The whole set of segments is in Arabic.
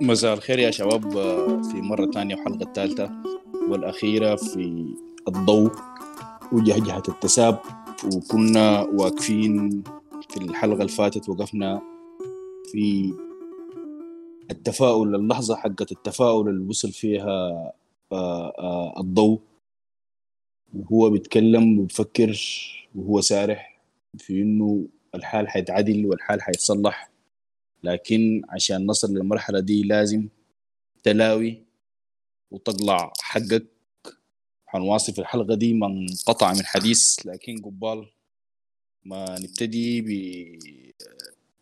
مساء الخير يا شباب. في مرة ثانية وحلقة الثالثة والأخيرة في الضوء وجهجهة التساب وكنا واقفين في الحلقة اللي فاتت وقفنا في التفاؤل اللحظة حقت التفاؤل اللي وصل فيها آه، آه، الضوء. وهو بيتكلم وبفكر وهو سارح. في إنه الحال حيتعدل والحال حيتصلح لكن عشان نصل للمرحلة دي لازم تلاوي وتطلع حقك. حنواصل في الحلقة دي من قطع من حديث لكن قبال ما نبتدي ب...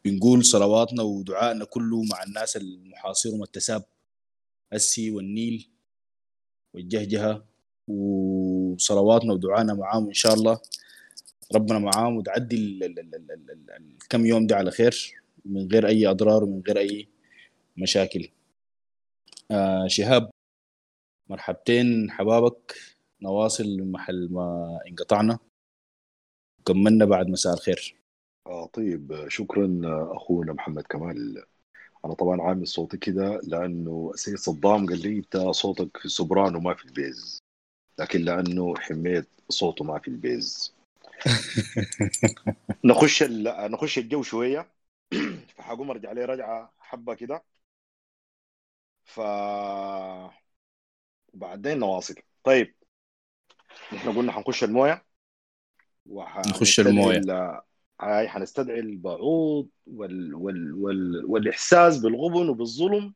بنقول صلواتنا ودعائنا كله مع الناس المحاصرهم التساب السي والنيل والجهجهة وصلواتنا ودعائنا معاهم إن شاء الله. ربنا معاهم وتعدي الكم يوم دي على خير من غير أي أضرار ومن غير أي مشاكل. آه شهاب مرحبتين حبابك نواصل محل ما انقطعنا. كملنا بعد مساء الخير. آه طيب شكرا أخونا محمد كمال. أنا طبعا عامل صوتي كده لأنه سيد صدام قال لي أنت صوتك في ال soprano ما في ال bass لكن لأنه حميت صوته ما في البيز. نخش نخش الجو شوية. فحقوم أرجع عليه رجعة حبة كده. ف وبعدين نواصل. طيب نحن قلنا حنخش الموية. نخش الموية. هاي حنستدعي البعوض وال... وال... وال... والإحساس بالغبن وبالظلم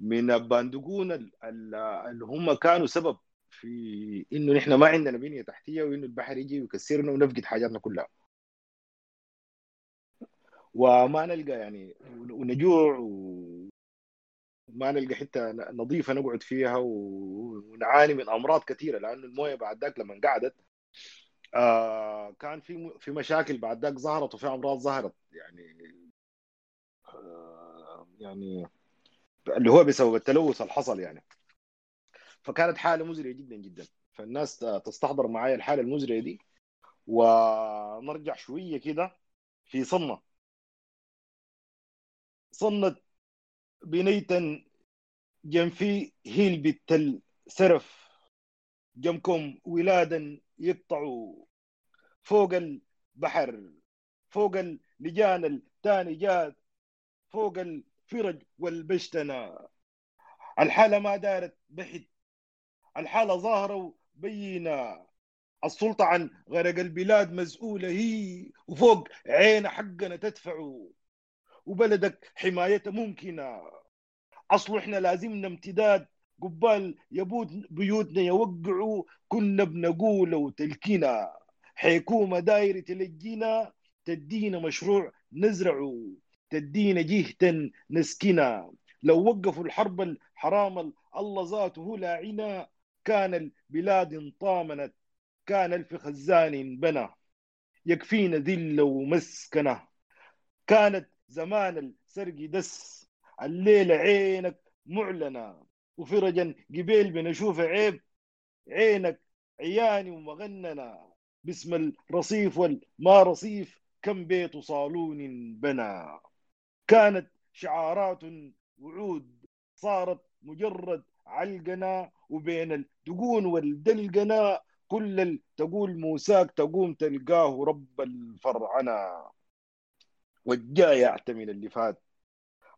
من الباندقون اللي هم كانوا سبب في إنه نحن ما عندنا بنية تحتية وإنه البحر يجي ويكسرنا ونفقد حاجاتنا كلها. وما نلقى يعني ونجوع وما نلقى حتة نظيفة نقعد فيها ونعاني من أمراض كثيرة لأنه الموية بعد ذاك لما قعدت آه كان في في مشاكل بعد ذاك ظهرت وفي أمراض ظهرت. يعني آه يعني اللي هو بسبب التلوث اللي حصل يعني. فكانت حالة مزرية جدا جدا. فالناس تستحضر معايا الحالة المزرية دي. ونرجع شوية كده في صنة. صنت بنيتا جم في هيل بالتل سرف. جمكم ولادا يقطعوا فوق البحر. فوق اللجان الثاني جات. فوق الفرج والبشتنا الحالة ما دارت بحت الحالة ظاهرة وبينة. السلطة عن غرق البلاد مسؤولة هي وفوق عين حقنا تدفع وبلدك حمايته ممكنة. أصله إحنا لازمنا امتداد. قبال يبود بيوتنا يوقعوا كنا بنقول وتلكينا حكومة دايرة تلجينا تدينا مشروع نزرعه تدينا جهة نسكنا لو وقفوا الحرب الحرام الله ذاته لاعنا كان البلاد انطامنت كان الف خزان بنى يكفينا ذل ومسكنة. كانت زمان السرق دس الليلة عينك معلنة. وفرجا قبيل بنشوف عيب عينك عياني ومغننة. باسم الرصيف والما رصيف كم بيت صالون بنى كانت شعارات وعود صارت مجرد علقنا وبين الدقون والدلقنا كل تقول موساك تقوم تلقاه رب الفرعنة والجاي احتمل اللي فات.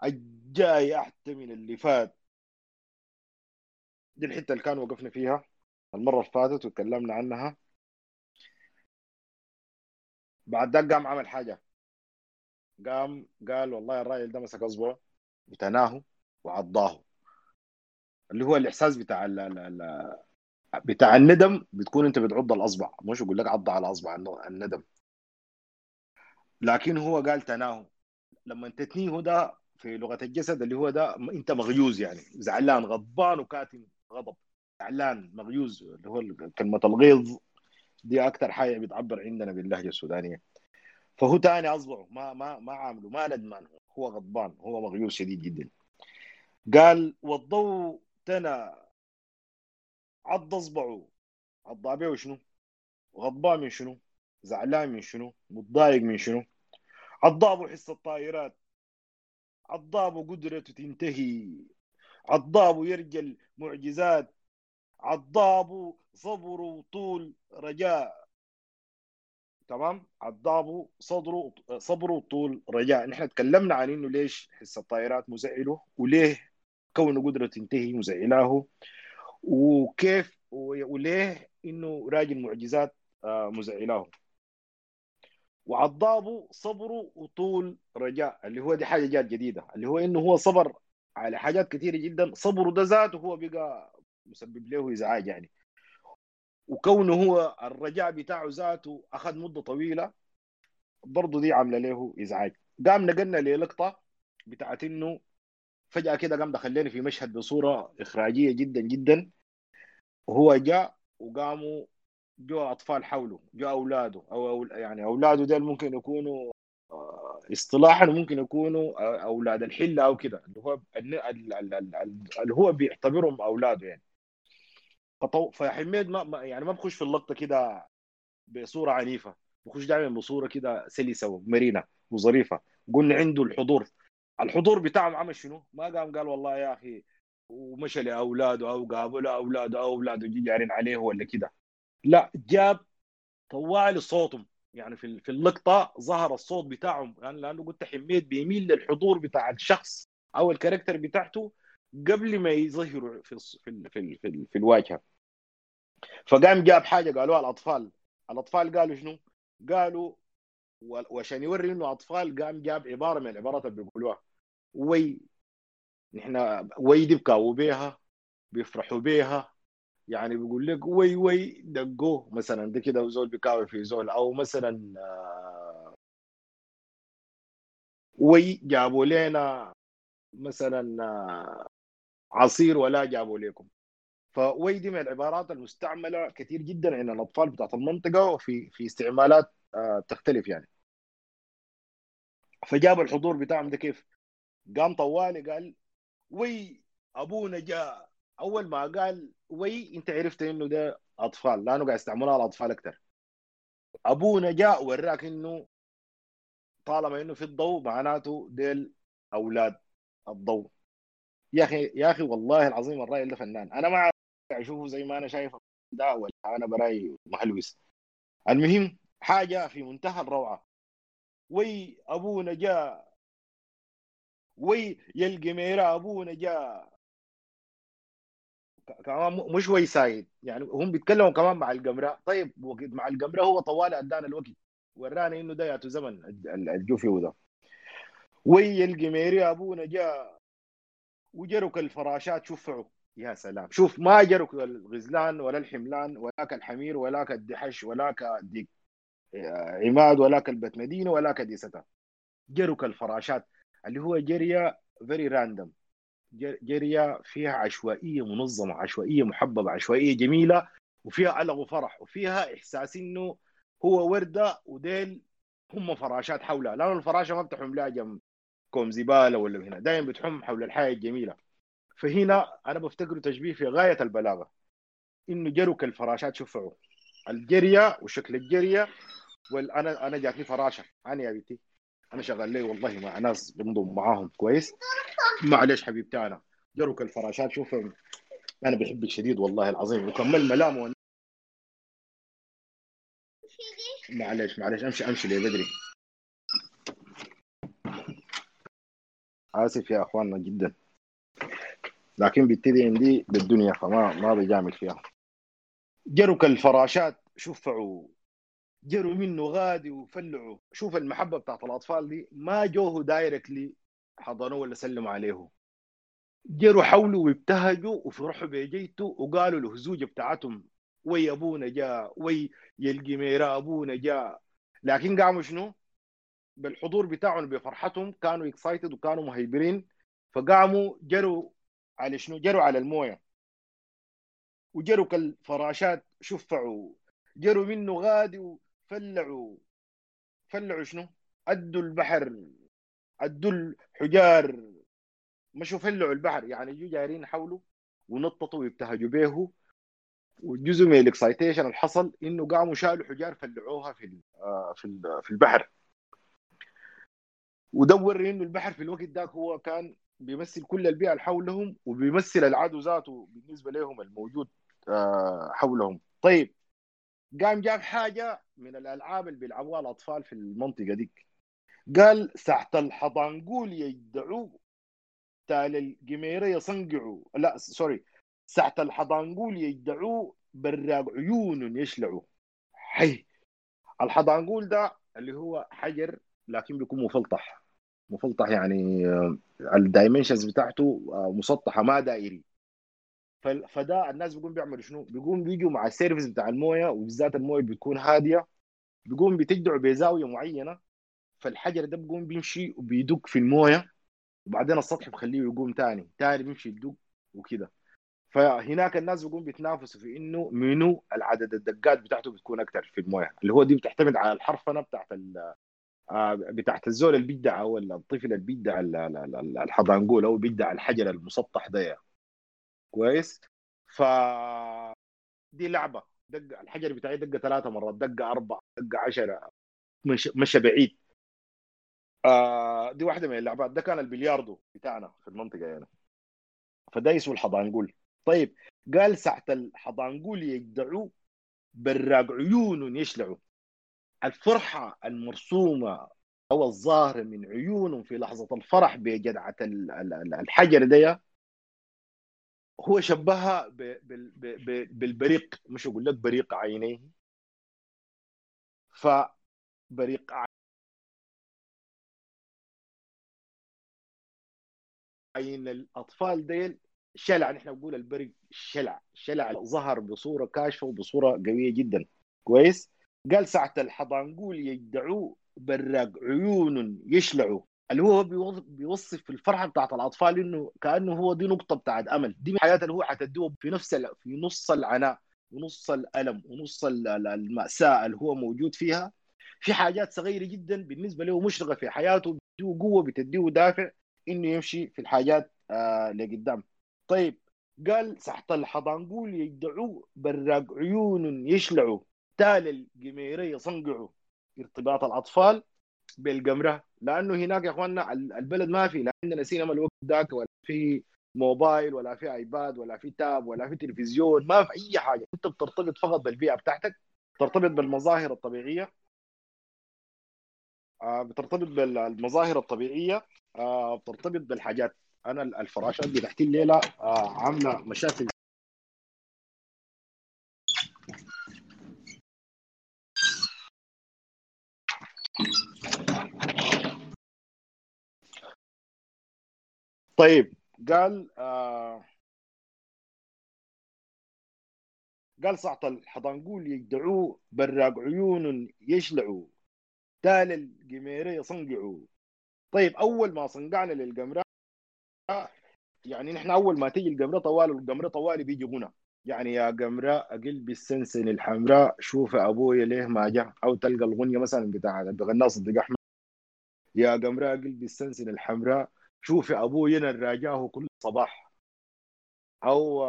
الجاي احتمل اللي فات. دي الحتة اللي كان وقفنا فيها المرة اللي فاتت وتكلمنا عنها. بعد ذاك قام عمل حاجة. قام قال والله الراجل ده مسك أصبعه وتناه وعضاه. اللي هو الإحساس بتاع ال ال بتاع الندم بتكون أنت بتعض الأصبع مش يقول لك عض على اصبع الندم. لكن هو قال تناه لما تتنيه ده في لغة الجسد اللي هو ده أنت مغيوز يعني زعلان غضبان وكاتم غضب. زعلان مغيوز اللي هو كلمة الغيظ دي أكثر حاجة بتعبر عندنا باللهجه السودانيه فهو تاني أصبعه ما ما ما عامله ما ندمان هو غضبان هو مغيوز شديد جدا. قال والضوء تنى عض اصبعه عض به وشنو غضبان من شنو؟ زعلان من شنو؟ متضايق من شنو؟ عضابه حس الطائرات. عضابه قدرته تنتهي. عضابه يرجل معجزات عضابه صبر وطول رجاء. تمام؟ عضابه صدره صبره وطول رجاء. نحن تكلمنا عن إنه ليش حس الطائرات مزعلة وليه كونه قدرة تنتهي مزعلاه وكيف وليه إنه راجل معجزات آه، مزعلاه وعضابه صبره وطول رجاء اللي هو دي حاجة جات جديدة اللي هو إنه هو صبر على حاجات كثيرة جدا. صبره ده ذاته هو بقى مسبب له إزعاج يعني. وكونه هو الرجاء بتاعه ذاته أخذ مدة طويلة برضه دي عاملة له إزعاج. قام نقلنا للقطة بتاعت إنه فجأة كده قام دخلني في مشهد بصورة إخراجية جدا جدا. وهو جاء وقاموا جو أطفال حوله جو أولاده أو يعني أولاده دول ممكن يكونوا آه، اصطلاحا ممكن يكونوا آه، أولاد الحلة أو كده اللي هو اللي هو بيعتبرهم أولاده يعني. فحميد ما يعني ما بخش في اللقطة كده بصورة عنيفة بخش دائما بصورة كده سلسة ومرينة وظريفة. قلنا عنده الحضور. الحضور بتاعهم عمل شنو؟ ما قام قال والله يا أخي ومشى لأولاده أو قابل أولاده أو أولاده جي جارين عليه ولا كده. لا جاب طوال صوتهم. يعني في في اللقطة ظهر الصوت بتاعهم. يعني لأنه قلت حميد بيميل للحضور بتاع الشخص أو ال character بتاعته قبل ما يظهروا في في في في, في الواجهة. فقام جاب حاجة قالوها الأطفال. الأطفال قالوا شنو؟ قالوا وعشان يوري إنه أطفال قام جاب عبارة من العبارات اللي بيقولوها. وي نحن وي دي بكاووا بيها بيفرحوا بيها. يعني بيقول لك وي وي دقوه. مثلا ده كده زول بيكاوي في زول. أو مثلا آه، وي جابوا لنا مثلا آه، عصير ولا جابوا لكم فوي دي من العبارات المستعملة كثير جدا عند الأطفال بتاعت المنطقة وفي في استعمالات آه، تختلف يعني. فجابوا الحضور بتاعهم ده كيف؟ قام طوالي قال وي أبونا جاء. أول ما قال وي أنت عرفت إنه ده أطفال لأنه قاعد يستعملوها الأطفال أكثر أبونا جاء وراك إنه طالما إنه في الضوء معناته ديل أولاد الضوء. يا أخي يا أخي والله العظيم الرأي ده فنان. أنا ما أشوفه زي ما أنا شايف ده ولا أنا براي مهلوس المهم حاجة في منتهى الروعة. وي أبونا جاء. وي يا القميره أبونا جاء. كمان مش we said يعني هم بيتكلموا كمان مع القمرة. طيب وقت مع القمرة هو طوال ادانا الوقت. ورانا إنه ده ياتو زمن ال- ال- الجوفي ده وي يا القميرا أبونا جاء. وجرك الفراشات شفعوا يا سلام. شوف ما جرك الغزلان ولا الحملان ولاك الحمير ولاك الدحش ولاك الديك عماد ولاك البت مدينة ولاك ديستا جرك الفراشات اللي هو جريه very random جريه فيها عشوائية منظمة عشوائية محببة عشوائية جميلة وفيها ألغ وفرح وفيها إحساس إنه هو وردة وديل هم فراشات حولها. لأنه الفراشة ما بتحم لها جنب كوم زبالة ولا هنا. دائما بتحم حول الحياة الجميلة. فهنا أنا بفتكره تشبيه في غاية البلاغة. إنه جرك الفراشات شفعوا الجريه وشكل الجريه وأنا أنا جاتني فراشة. أنا يا بنتي أنا شغال لي والله مع ناس بنضم معاهم كويس. معلش حبيبتي أنا. جرك الفراشات شوف أنا بحبك شديد والله العظيم. وكمل ملامه معلش معلش أمشي أمشي لي بدري. آسف يا أخواننا جدا. لكن بتدي عندي بالدنيا فما ما بجامل فيها. جرك الفراشات شفعوا جروا منه غادي وفلعوا. شوف المحبة بتاعت الأطفال دي ما جوه دايركتلي حضنوه ولا سلموا عليه. جروا حوله وابتهجوا وفرحوا بجيته وقالوا له الزوجه بتاعتهم وي أبونا جاء وي يا القميرا أبونا جاء. لكن قاموا شنو؟ بالحضور بتاعهم بفرحتهم كانوا excited وكانوا مهيبرين. فقاموا جروا على شنو؟ جروا على الموية. وجروا كالفراشات شفعوا. جروا منه غادي وفلعوا فلعوا شنو؟ أدوا البحر. أدوا الحجار. مشوا فلعوا البحر. يعني جو جايرين حوله ونططوا ويبتهجوا به وجزء من ال excitation اللي حصل إنه قاموا شالوا حجار فلعوها في آه، في في البحر. ودور إنه البحر في الوقت ذاك هو كان بيمثل كل البيئة اللي حولهم وبيمثل العدو ذاته بالنسبة لهم الموجود آه، حولهم. طيب قام جاب حاجة من الألعاب اللي بيلعبوها الأطفال في المنطقة ديك قال ساعة الحضانقول يدعوا تال القميرة يصنقعوا لا سوري. ساعة الحضانقول يدعوا براق عيون يشلعوا حي. الحضانقول ده اللي هو حجر لكن بيكون مفلطح. مفلطح يعني آه، ال dimensions بتاعته آه، مسطحة ما دائري. فده الناس بيقوم بيعملوا شنو؟ بيقوم بيجوا مع السيرفيس بتاع الموية وبالذات الموية بتكون هادية. بيقوم بتجدعوا بزاوية معينة فالحجر ده بيقوم بيمشي وبيدق في الموية. وبعدين السطح بخليه يقوم تاني تاني بيمشي يدق وكده. فهناك الناس بيقوم بيتنافسوا في إنه منو العدد الدقات بتاعته بتكون أكثر في الموية. اللي هو دي بتعتمد على الحرفنة بتاعت آه، بتاعت الزول اللي بيدعى أو الطفل اللي بيدعى الحضانقول أو بيدعى الحجر المسطح ده كويس. ف دي لعبة. دق الحجر بتاعي دق ثلاثة مرات دق أربعة دق عشرة مشى, مشى بعيد. آه دي واحدة من اللعبات. ده كان البلياردو بتاعنا في المنطقة يعني فده اسمه الحضانقول طيب قال ساعة الحضانقول يجدعوا براق عيون يشلعوا. الفرحة المرسومة أو الظاهرة من عيونهم في لحظة الفرح بجدعة الحجر دي هو شبهها بالبريق مش أقول لك بريق عينيه فبريق عين الأطفال ديل شلع نحن نقول البريق شلع. شلع ظهر بصورة كاشفة وبصورة قوية جدا. كويس؟ قال ساعة الحضانقول يدعوه براق عيون يشلعوا. اللي هو بيوصف الفرحة بتاعت الأطفال إنه كأنه هو دي نقطة بتاعت أمل. دي من الحياة اللي هو حتديه في نفس في نص العناء ونص الألم ونص المأساة اللي هو موجود فيها. في حاجات صغيرة جدا بالنسبة له مشرقة في حياته بتديه قوة بتديه دافع إنه يمشي في الحاجات آه لقدام طيب قال سحت الحضانقول يدعوا براق عيون يشلعوا تال القميرة يصنقعوا. ارتباط الأطفال بالقمرة لأنه هناك يا اخواننا البلد ما في لا عندنا سينما الوقت ذاك ولا في موبايل ولا في آيباد ولا في تاب ولا في تلفزيون ما في أي حاجة. أنت بترتبط فقط بالبيئة بتاعتك ترتبط بالمظاهر الطبيعية آه، بترتبط بالمظاهر الطبيعية آه، بترتبط بالحاجات. أنا الفراشات تحت الليلة آه، عاملة مشاكل طيب قال آه قال صعط الحضانقول يجدعوه براق عيون يشلعوا تال القميرة يصنقعوا طيب أول ما صنقعنا للقمرة يعني نحن أول ما تيجي القمرة طوال القمرة طوالي بيجي غنى. يعني يا قمرة أقل السنسن الحمراء شوف أبويا ليه ما جاء أو تلقى الغنية مثلا بتاع بغناء صديق أحمد يا قمرة أقل السنسن الحمراء شوفي أبوي أنا راجاه كل صباح. أو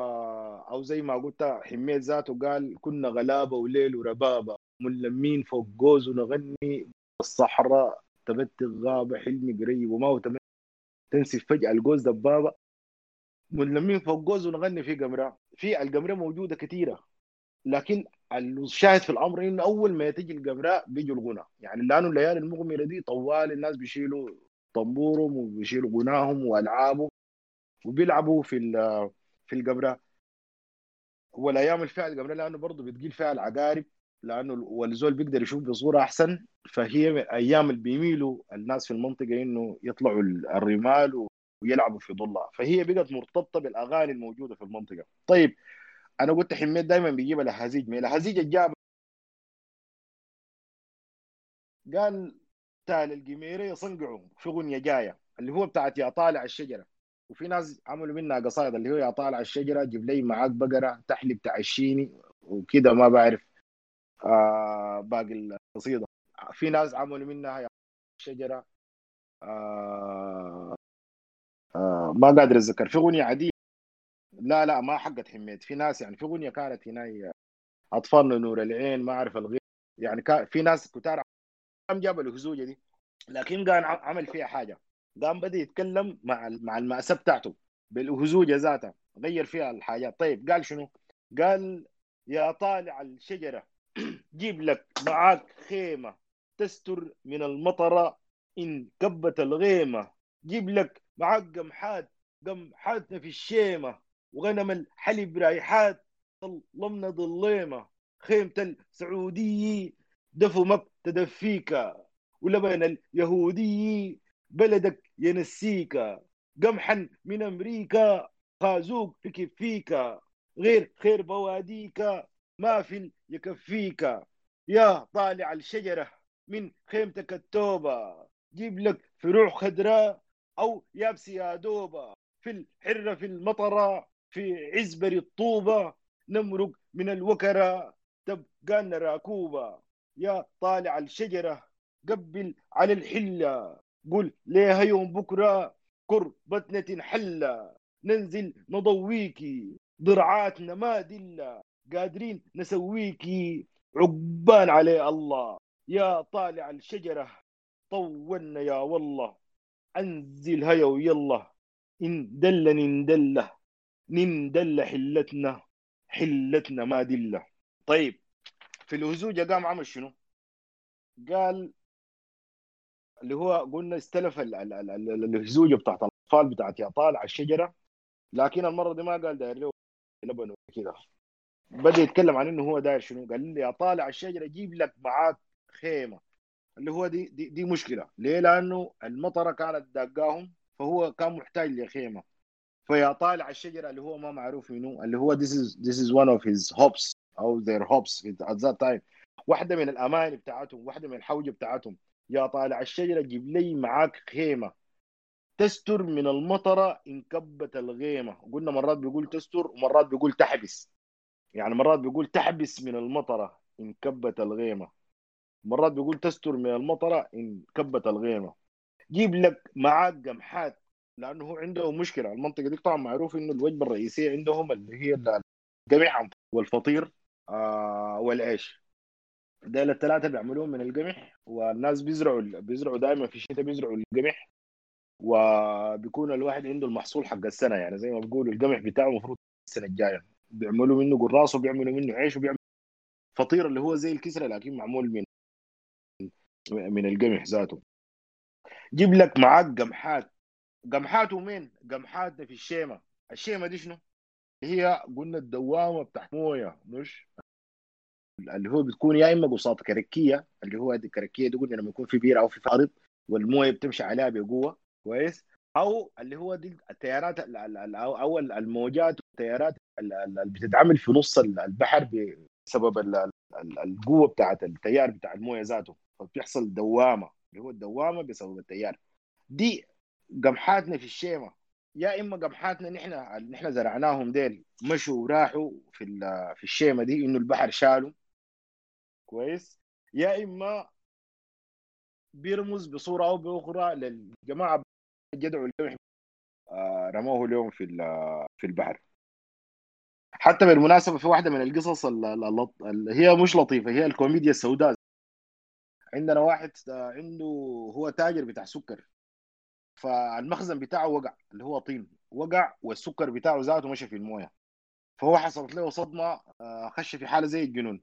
أو زي ما قلت حميد ذاته قال كنا غلابة وليل وربابة ملمين فوق جوز ونغني الصحراء. تبت غابه حلمي قريب وما هو تنسي فجأة الجوز دبابة. ملمين فوق جوز ونغني في قمرة. في القمرة موجودة كثيرة. لكن الشاهد في الأمر إنه أول ما تجي القمراء بيجوا الغنى. يعني لأنه الليالي المغمرة دي طوال الناس بيشيلوا طنبورهم وبيشيلوا غناهم وألعابهم وبيلعبوا في في القبره والأيام الفعل القبره لأنه برضه بتقيل فيها العقارب لأنه والزول بيقدر يشوف بصورة أحسن. فهي أيام اللي بيميلوا الناس في المنطقة إنه يطلعوا الرمال ويلعبوا في ضلها فهي بقت مرتبطة بالأغاني الموجودة في المنطقة. طيب أنا قلت حميد دائما بيجيب الاهازيج من الاهازيج الجاب قال تال القميره يصنقعوا في اغنيه جاية اللي هو بتاعت يا طالع الشجرة. وفي ناس عملوا منها قصائد اللي هو يا طالع الشجرة جيب لي معاك بقرة تحلب تعشيني وكده ما بعرف آه باقي القصيدة. في ناس عملوا منها يا الشجره آه آه ما قادر أتذكر. في أغنية عادية. لا لا ما حقت حميد في ناس يعني في أغنية كانت هنا اطفالنا نور العين ما أعرف الغير. يعني كان في ناس كتار قام جاب الهزوجة دي. لكن قام عمل فيها حاجة. قام بدأ يتكلم مع مع المأساة بتاعته. بالهزوجة ذاتها. غير فيها الحاجات. طيب قال شنو؟ قال يا طالع الشجرة جيب لك معاك خيمة تستر من المطره إن كبت الغيمة. جيب لك معاك قمحات قمحاتنا في الشيمة. وغنم الحلب رايحات ظلمنا ظليمة. خيمة السعودي دفو مب تدفيك ولبن اليهودي بلدك ينسيك. قمحا من أمريكا خازوق في غير خير بواديك ما في يكفيك. يا طالع الشجرة من خيمتك التوبة جيب لك فروع خضراء أو يابس يا دوبة في الحرة في المطرة في عزبر الطوبة نمرق من الوكرة تبقى راكوبة يا طالع الشجرة قبل على الحلة. قل ليها يوم بكرة كربتنا تنحلة ننزل نضويكي ضرعاتنا ما دلة. قادرين نسويكي عقبان عليه الله. يا طالع الشجرة طولنا يا والله. أنزل هيا ويلا. إن دل نندله نندل حلتنا. حلتنا ما دله طيب. في الهزوجه قام عمل شنو؟ قال اللي هو قلنا استلف الهزوجه بتاعت الأطفال بتاعت يا طالع الشجرة. لكن المرة دي ما قال داير له لبن كذا بدأ يتكلم عن إنه هو داير شنو؟ قال لي يا طالع الشجرة جيب لك معاك خيمة. اللي هو دي دي, دي مشكلة. ليه؟ لأنه المطرة كانت داقاهم فهو كان محتاج لخيمة. فيا طالع الشجرة اللي هو ما معروف منه اللي هو this is this is one of his hopes. أو their hopes at that time. واحدة من الاماني بتاعتهم واحدة من الحوجة بتاعتهم. يا طالع الشجرة جيب لي معاك خيمة. تستر من المطرة ان كبت الغيمة. قلنا مرات بيقول تستر ومرات بيقول تحبس. يعني مرات بيقول تحبس من المطرة ان كبت الغيمة. مرات بيقول تستر من المطرة ان كبت الغيمة. جيب لك معاك قمحات لأنه هو عنده مشكلة. المنطقة دي طبعا معروف إنه الوجبة الرئيسية عندهم اللي هي القمح والفطير. آه والعيش. ديل الثلاثه بيعملوهم من القمح والناس بيزرعوا بيزرعوا دائما في الشتاء بيزرعوا القمح وبيكون الواحد عنده المحصول حق السنة يعني زي ما بيقولوا القمح بتاعه المفروض السنة الجاية. بيعملوا منه قراص وبيعملوا منه عيش وبيعملوا فطير اللي هو زي الكسرة لكن معمول من من القمح ذاته. جيب لك معاك قمحات قمحاته مين؟ قمحاتنا في الشيمه الشيمه دي شنو؟ هي قلنا الدوامة بتاعت موية مش؟ اللي هو بتكون يا إما قصاد كركيه اللي هو الكركيه دي قلنا لما يكون في بير أو في فارض والموية بتمشي عليها بقوة كويس؟ أو اللي هو دي التيارات أو الموجات والتيارات اللي بتتعمل في نص البحر بسبب القوة بتاعت التيار بتاع الموية ذاته فبتحصل دوامة اللي هو الدوامة بسبب التيار. دي قمحاتنا في الشيمة. يا إما قمحاتنا نحن نحن زرعناهم ديل مشوا وراحوا في في الشيمة دي إنه البحر شالوا. كويس؟ يا إما بيرمز بصورة أو بأخرى للجماعة جدعوا القمح آه رموه اليوم في في البحر. حتى بالمناسبة في واحدة من القصص اللي هي مش لطيفة هي الكوميديا السوداء. عندنا واحد عنده هو تاجر بتاع سكر. فالمخزن بتاعه وقع اللي هو طين وقع والسكر بتاعه ذاته مشى في المويه. فهو حصلت له صدمة خش في حالة زي الجنون.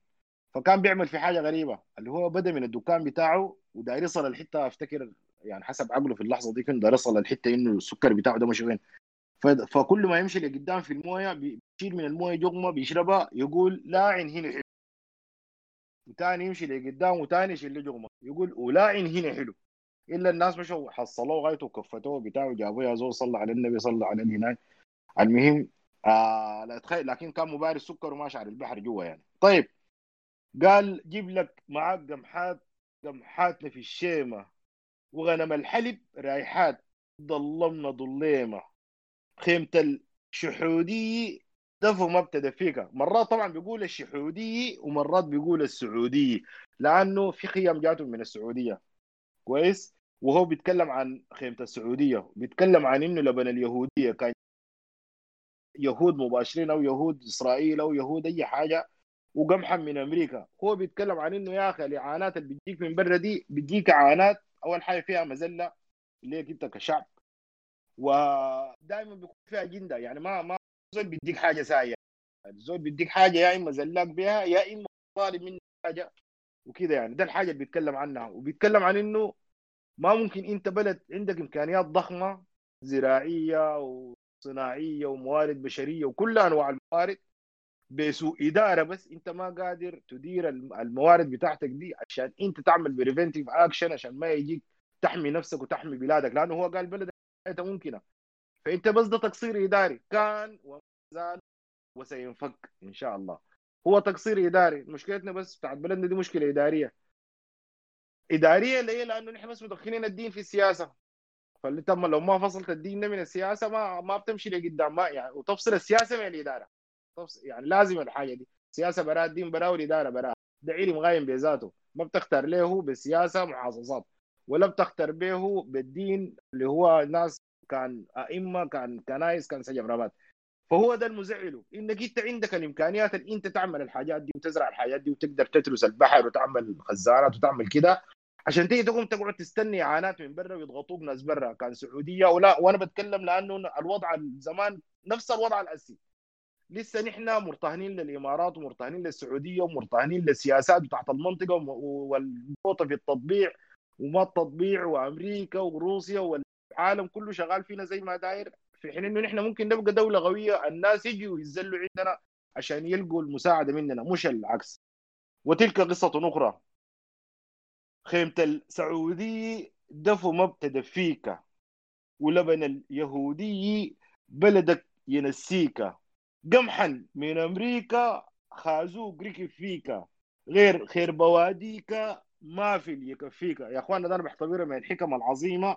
فكان بيعمل في حاجة غريبة اللي هو بدأ من الدكان بتاعه وداير يصل الحتة أفتكر يعني حسب عقله في اللحظة دي كان داير يصل الحتة إنه السكر بتاعه ده مشي وين فكل ما يمشي لقدام في المويه بيشيل من المويه جغمة بيشربها يقول لاعن هنا حلو. وتاني يمشي لقدام وتاني يشيل له جغمة. يقول ولاعن هنا حلو. إلا الناس مشوا حصلوه غايته وكفتوه بتاعه جابوه يا زول صلى على النبي صلى على هناك. المهم آه تخيل لكن كان مباري السكر وماشي على البحر جوا يعني. طيب قال جيب لك معاك قمحات قمحاتنا في الشيمة. وغنم الحلب رايحات ضلمنا ضليمة. خيمة الشحودي دفو ما ابتدى فيك. مرات طبعا بيقول الشحودي ومرات بيقول السعودي. لأنه في خيام جاتهم من السعودية. كويس. وهو بيتكلم عن خيمة السعودية بيتكلم عن إنه لبن اليهودية كان يهود مباشرين أو يهود إسرائيل أو يهود أي حاجة وقمحا من أمريكا. هو بيتكلم عن إنه يا أخي الإعانات اللي بتجيك من برا دي بتجيك إعانات أول حاجة فيها مذلة ليك انت كشعب. ودائما بيكون فيها اجنده يعني ما ما زول بيديك حاجة ساية. الزول بيديك حاجة يا إما زلاك بها يا إما طالب منك حاجة. وكده يعني. ده الحاجة اللي بيتكلم عنها. وبيتكلم عن إنه ما ممكن أنت بلد عندك إمكانيات ضخمة زراعية وصناعية وموارد بشرية وكل أنواع الموارد بسوء إدارة بس أنت ما قادر تدير الموارد بتاعتك دي عشان أنت تعمل preventive action عشان ما يجيك تحمي نفسك وتحمي بلادك. لأنه هو قال بلدك ممكنة. فأنت بس ده تقصير إداري. كان وما زال وسينفك إن شاء الله. هو تقصير إداري. مشكلتنا بس بتاعت بلدنا دي مشكلة إدارية. إدارية ليه؟ لأنه نحن بس مدخلين الدين في السياسة. فاللي تم لو ما فصلت الدين من السياسة ما ما بتمشي لقدام. ما يعني وتفصل السياسة من الإدارة. يعني لازم الحاجة دي. سياسة براء الدين براء والإدارة براء ده علم غايم بذاته. ما بتختار له بالسياسة محاصصات ولا بتختار به بالدين اللي هو ناس كان أئمة كان كنايس كان سجن رماد فهو ده المزعله إنك أنت عندك الإمكانيات اللي أنت تعمل الحاجات دي وتزرع الحاجات دي وتقدر تترس البحر وتعمل خزانات وتعمل كده عشان تيجي تقوم تقعد تستني إعانات من برا ويضغطوك ناس برا. كان سعودية ولا وأنا بتكلم لأنه الوضع زمان نفس الوضع الأسي. لسه نحن مرتهنين للإمارات ومرتهنين للسعودية ومرتهنين للسياسات بتاعت المنطقة والنقطة في التطبيع وما التطبيع وأمريكا وروسيا والعالم كله شغال فينا زي ما داير. في حين إنه نحن ممكن نبقى دولة قويه الناس يجوا يزلوا عندنا عشان يلقوا المساعدة مننا مش العكس. وتلك قصة أخرى. خيمة السعودي دفو ما بتدفيك ولبن اليهودي بلدك ينسيك. قمحا من أمريكا خازوق ركب فيك. غير خير بواديك ما في اللي يكفيك. يا اخوانا ده أنا بعتبرها من الحكم العظيمة.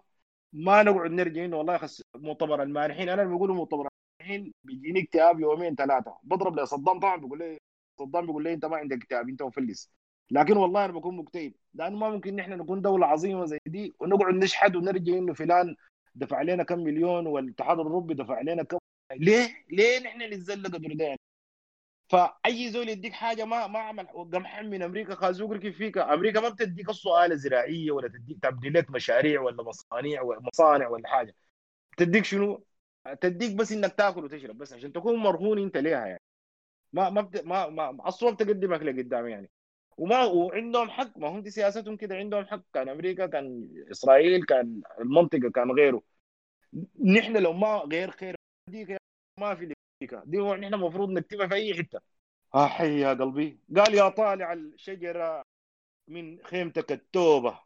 ما نقعد نرجع انه والله خس مؤتمر المانحين أنا بيقولوا مؤتمر المانحين بيجيني اكتئاب يومين ثلاثة بضرب لصدام طبعا بيقول لي صدام بيقول لي أنت ما عندك اكتئاب أنت مفلس لكن والله أنا بكون مكتئب لأنه ما ممكن نحن نكون دولة عظيمة زي دي ونقعد نشحد ونرجع إنه فلان دفع لنا كم مليون والاتحاد الأوروبي دفع لنا كم ليه؟ ليه نحن نتزلق بردان؟ فأي زول يديك حاجة ما ما عمل قمح من أمريكا خازوق ركب فيك. أمريكا ما بتديك السؤال زراعيه ولا تديك تبدي لك مشاريع ولا مصانع ولا مصانع ولا حاجة. تديك شنو؟ تديك بس إنك تاكل وتشرب بس عشان تكون مرهون أنت ليها يعني. ما ما بت... ما, ما الصورة تقدمك لقدام يعني. وما وعندهم حق. ما هم دي سياستهم كده. عندهم حق. كان أمريكا كان إسرائيل كان المنطقة كان غيره. نحن لو ما غير خير ما في دي نحن المفروض نكتبها في أي حتة. آه حي يا قلبي. قال يا طالع الشجرة من خيمتك التوبة.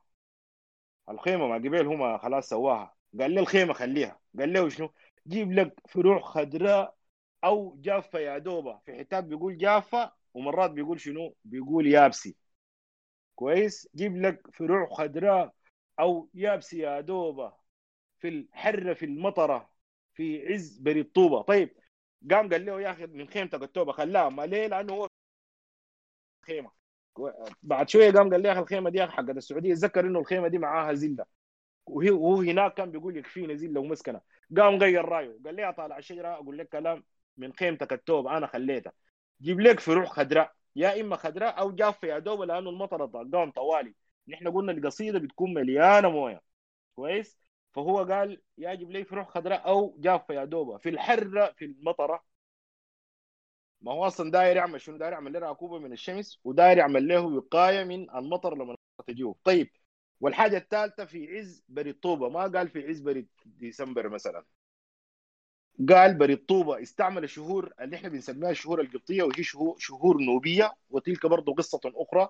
الخيمة ما قبل هم خلاص سواها. قال لي الخيمة خليها. قال له شنو؟ جيب لك فروع خضراء أو جافة يا دوبة. في حتات بيقول جافة ومرات بيقول شنو؟ بيقول يابسي. كويس؟ جيب لك فروع خضراء أو يابسي يا دوبة في الحرة في المطرة في عز بريد طوبه طيب قام قال له يا أخي من خيمتك التوبة خلاها ما ليه لأنه هو خيمة. بعد شوية قام قال لي يا أخي الخيمة دي حقت السعودية. اتذكر إنه الخيمة دي معاها زلة. وهو هناك كان بيقول يكفينا زلة ومسكنة. قام غير رأيه. قال لي طالع الشجره أقول لك كلام. من خيمتك التوبة أنا خليتها جيب لك فروع خضراء. يا إما خضراء أو جافه يا دوب لأنه المطر قام طوالي. نحن قلنا القصيدة بتكون مليانة موية. كويس؟ فهو قال يجب لي فروع خضراء أو جافه يا دوبه في الحر في المطرة. ما هو أصلا داير يعمل شنو داير يعمل؟ له عقوبة من الشمس وداير يعمل له وقاية من المطر لما تجيه طيب والحاجة الثالثة في عز بريد طوبه ما قال في عز بريد ديسمبر مثلا. قال بريد طوبه استعمل الشهور اللي إحنا بنسميها الشهور القبطية وهي شهور نوبية وتلك برضه قصة أخرى.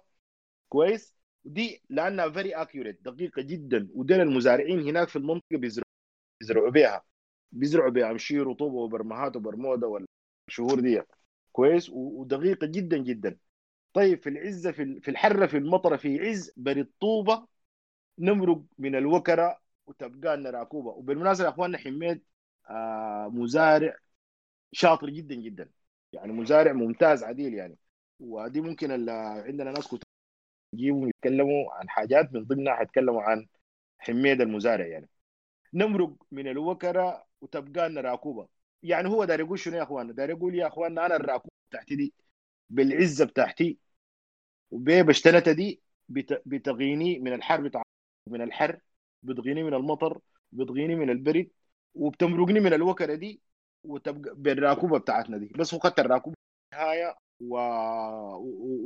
كويس؟ دي لأنها very accurate دقيقة جدا. ودول المزارعين هناك في المنطقة بيزرعوا بيزرعوا بها بيزرعوا بها امشير وطوبه وبرمهات وبرموده والشهور دي. كويس؟ ودقيقة جدا جدا. طيب في العزة في الحرة في المطرة في عز بريد طوبه نمرق من الوكرة وتبقى لنا راكوبه وبالمناسبة يا أخواننا حميد آه مزارع شاطر جدا جدا. يعني مزارع ممتاز عديل يعني. ودي ممكن عندنا ناس يجيبوا يتكلموا عن حاجات من ضمنها حيتكلموا عن حميد المزارع يعني. نمرق من الوكرة وتبقى لنا راكوبة. يعني هو داير يقول شنو يا اخوانا داير يقول يا اخوانا أنا الراكوب بتاعتي دي بالعزة بتاعتي وبشتنتها دي بت- بتغيني من الحر بتاع من الحر بتغيني من المطر بتغيني من البرد وبتمرقني من الوكرة دي وتبقى بالراكوبة بتاعتنا دي. بس هو خدت الراكوبة نهايه و...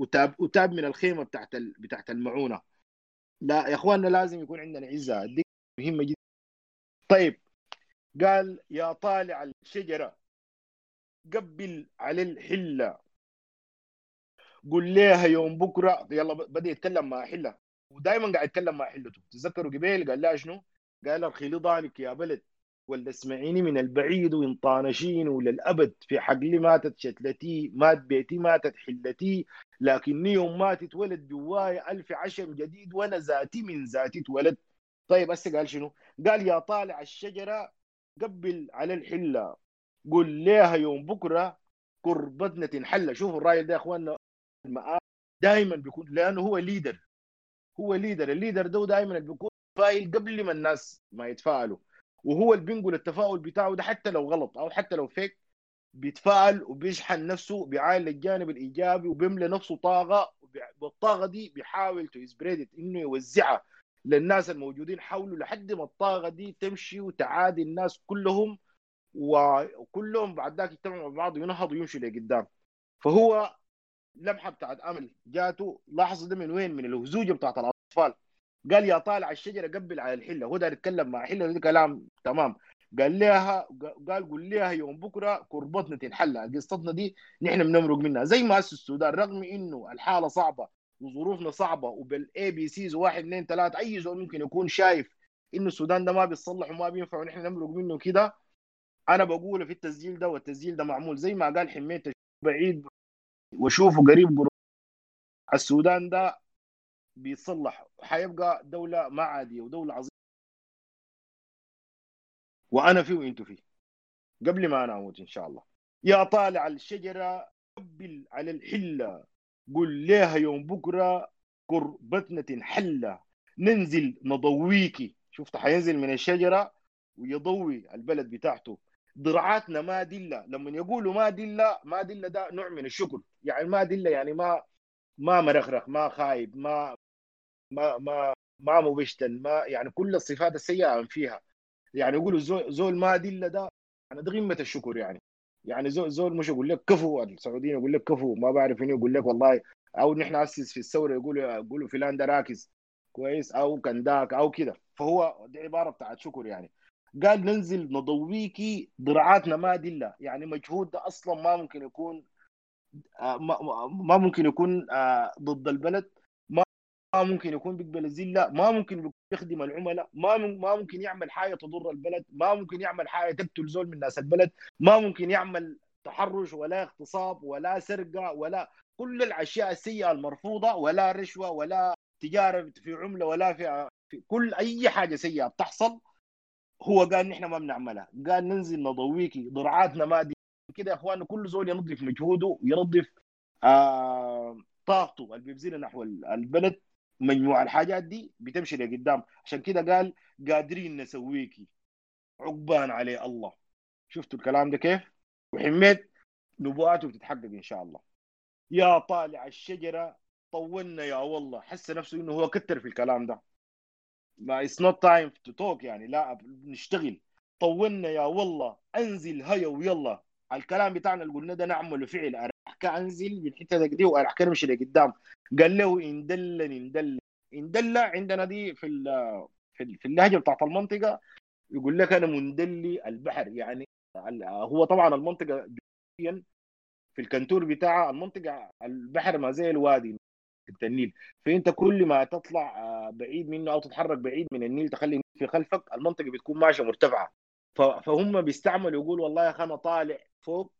وتاب وتاب من الخيمة بتاعت ال... بتاعت المعونة. لا يا إخواننا لازم يكون عندنا عزة. دي مهمة جدا. طيب قال يا طالع الشجرة قبل على الحلة. قل لها يوم بكرة. يلا بدأ يتكلم مع حلة. ودائما قاعد يتكلم مع حلته. تتذكروا قبيل قال لها شنو؟ قال لها خلي ضانك يا بلد. ولا اسمعيني من البعيد وان طانشين وللابد في حقلي ماتت شتلتي مات بيتي ماتت حلتي. لكني يوم ماتت ولد جواي ألف عشم جديد وأنا ذاتي من ذاتي اتولد طيب هسه قال شنو؟ قال يا طالع الشجرة قبل على الحلة. قل لها يوم بكرة كربتنا تنحل شوفوا الراجل ده يا إخواننا. دائما بيكون لأنه هو leader هو leader ال leader ده دائما بيكون فايل قبل ما الناس ما يتفاءلوا. وهو اللي بينقل التفاؤل بتاعه ده حتى لو غلط أو حتى لو fake بيتفاءل وبيشحن نفسه بيعالج الجانب الإيجابي وبيملى نفسه طاقة والطاقة دي بيحاول to إنه يوزعها للناس الموجودين حوله لحد ما الطاقة دي تمشي وتعدي الناس كلهم وكلهم بعد ذاك يجتمعوا مع بعض وينهضوا ويمشوا لقدام. فهو لمحة بتاعت أمل جاته لاحظ ده من وين؟ من الهزوجة بتاعت الأطفال. قال يا طالع الشجرة قبل على الحلة هو ده يتكلم مع حلة ده كلام تمام. قال لها قال قول لها يوم بكرة كربتنا تنحل قصتنا دي نحن بنمرق منها. زي ما هسه السودان رغم إنه الحالة صعبة وظروفنا صعبة وبال ABCs واحد اثنين ثلاثة أي زول ممكن يكون شايف إنه السودان ده ما بيصلح وما بينفع ونحن نمرق منه كده أنا بقوله في التسجيل ده والتسجيل ده معمول. زي ما قال حميت بعيد وشوفه قريب. السودان ده بيتصلح حيبقى دولة ما عادية ودولة عظيمة. وأنا فيه وأنتوا فيه. قبل ما أنا أموت إن شاء الله. يا طالع الشجرة قبل على الحلة. قل لها يوم بكرة قربتنا تنحلة ننزل نضويكي شفت حينزل من الشجرة ويضوي البلد بتاعته. ضرعاتنا ما دلة. لما يقولوا ما دلة ما دلة ده نوع من الشكر. يعني ما دلة يعني ما ما مرخرخ ما خايب ما ما ما ما مبشتن ما يعني كل الصفات السيئة فيها. يعني يقولوا زول, زول ما دلة ده يعني ده قمة الشكر يعني. يعني زول زول مش يقول لك كفو السعوديين يقول لك كفو ما بعرف انه يقول لك والله أو نحن اسس في الثورة يقولوا يقولوا فلان ده راكز كويس أو كان داك أو كده. فهو دي عبارة بتاعت شكر يعني. قال ننزل نضويكي ضرعاتنا ما دلة يعني مجهود ده أصلا ما ممكن يكون آه ما ممكن يكون آه ضد البلد. ممكن يكون بيقبل الذله ما ممكن يخدم العملاء ما ما ممكن يعمل حاجة تضر البلد ما ممكن يعمل حاجة تقتل زول من ناس البلد ما ممكن يعمل تحرش ولا اغتصاب ولا سرقة ولا كل الأشياء السيئة المرفوضة ولا رشوة ولا تجارة في عملة ولا في, في كل أي حاجة سيئة بتحصل هو قال نحن ما بنعملها. قال ننزل نضويكي ضرعاتنا ما دي كده يا اخواننا كل زول ينظف مجهوده وينظف آه طاقته اللي نحو البلد. مجموع الحاجات دي بتمشي لقدام. عشان كده قال قادرين نسويكي. عقبان عليه الله. شفتوا الكلام ده كيف؟ وحميد نبوءاته بتتحقق إن شاء الله. يا طالع الشجرة طولنا يا والله. حس نفسه إنه هو كتر في الكلام ده. ما it's not time to talk يعني. لا نشتغل طولنا يا والله. أنزل هيا ويلا. الكلام بتاعنا اللي قلنا ده نعمله فعل. أحكي انزل من الحتة دي واحكي نمشي لقدام قال له إن دل إن دل إن عندنا دي في في اللهجة بتاعت المنطقة يقول لك أنا مندلي البحر. يعني هو طبعا المنطقة في الكنتور بتاعها المنطقة البحر ما زي الوادي النيل. فأنت كل ما تطلع بعيد منه أو تتحرك بعيد من النيل تخلي النيل في خلفك المنطقة بتكون ماشية مرتفعة. فهم بيستعملوا يقول والله يا أخي أنا طالع فوق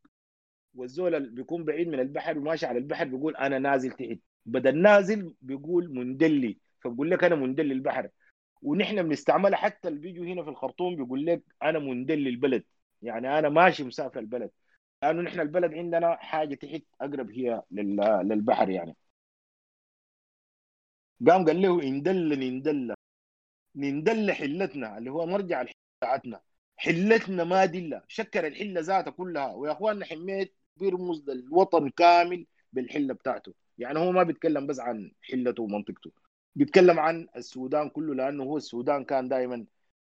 والزول بيكون بعيد من البحر وماشي على البحر بيقول أنا نازل تحت. بدل نازل بيقول مندلي. فبقول لك أنا مندلي البحر. ونحن بنستعملها حتى اللي بيجوا هنا في الخرطوم بيقول لك أنا مندلي البلد. يعني أنا ماشي مسافر البلد. لأنه نحن البلد عندنا حاجة تحت أقرب هي للبحر يعني. قام قال له اندل نندل. نندل حلتنا اللي هو الحلة بتاعتنا. حلتنا ما دلة. شكل الحلة ذاتها كلها. ويا أخواننا حميت بيرمز للوطن كامل بالحلة بتاعته. يعني هو ما بيتكلم بس عن حلته ومنطقته. بيتكلم عن السودان كله لأنه هو السودان كان دائما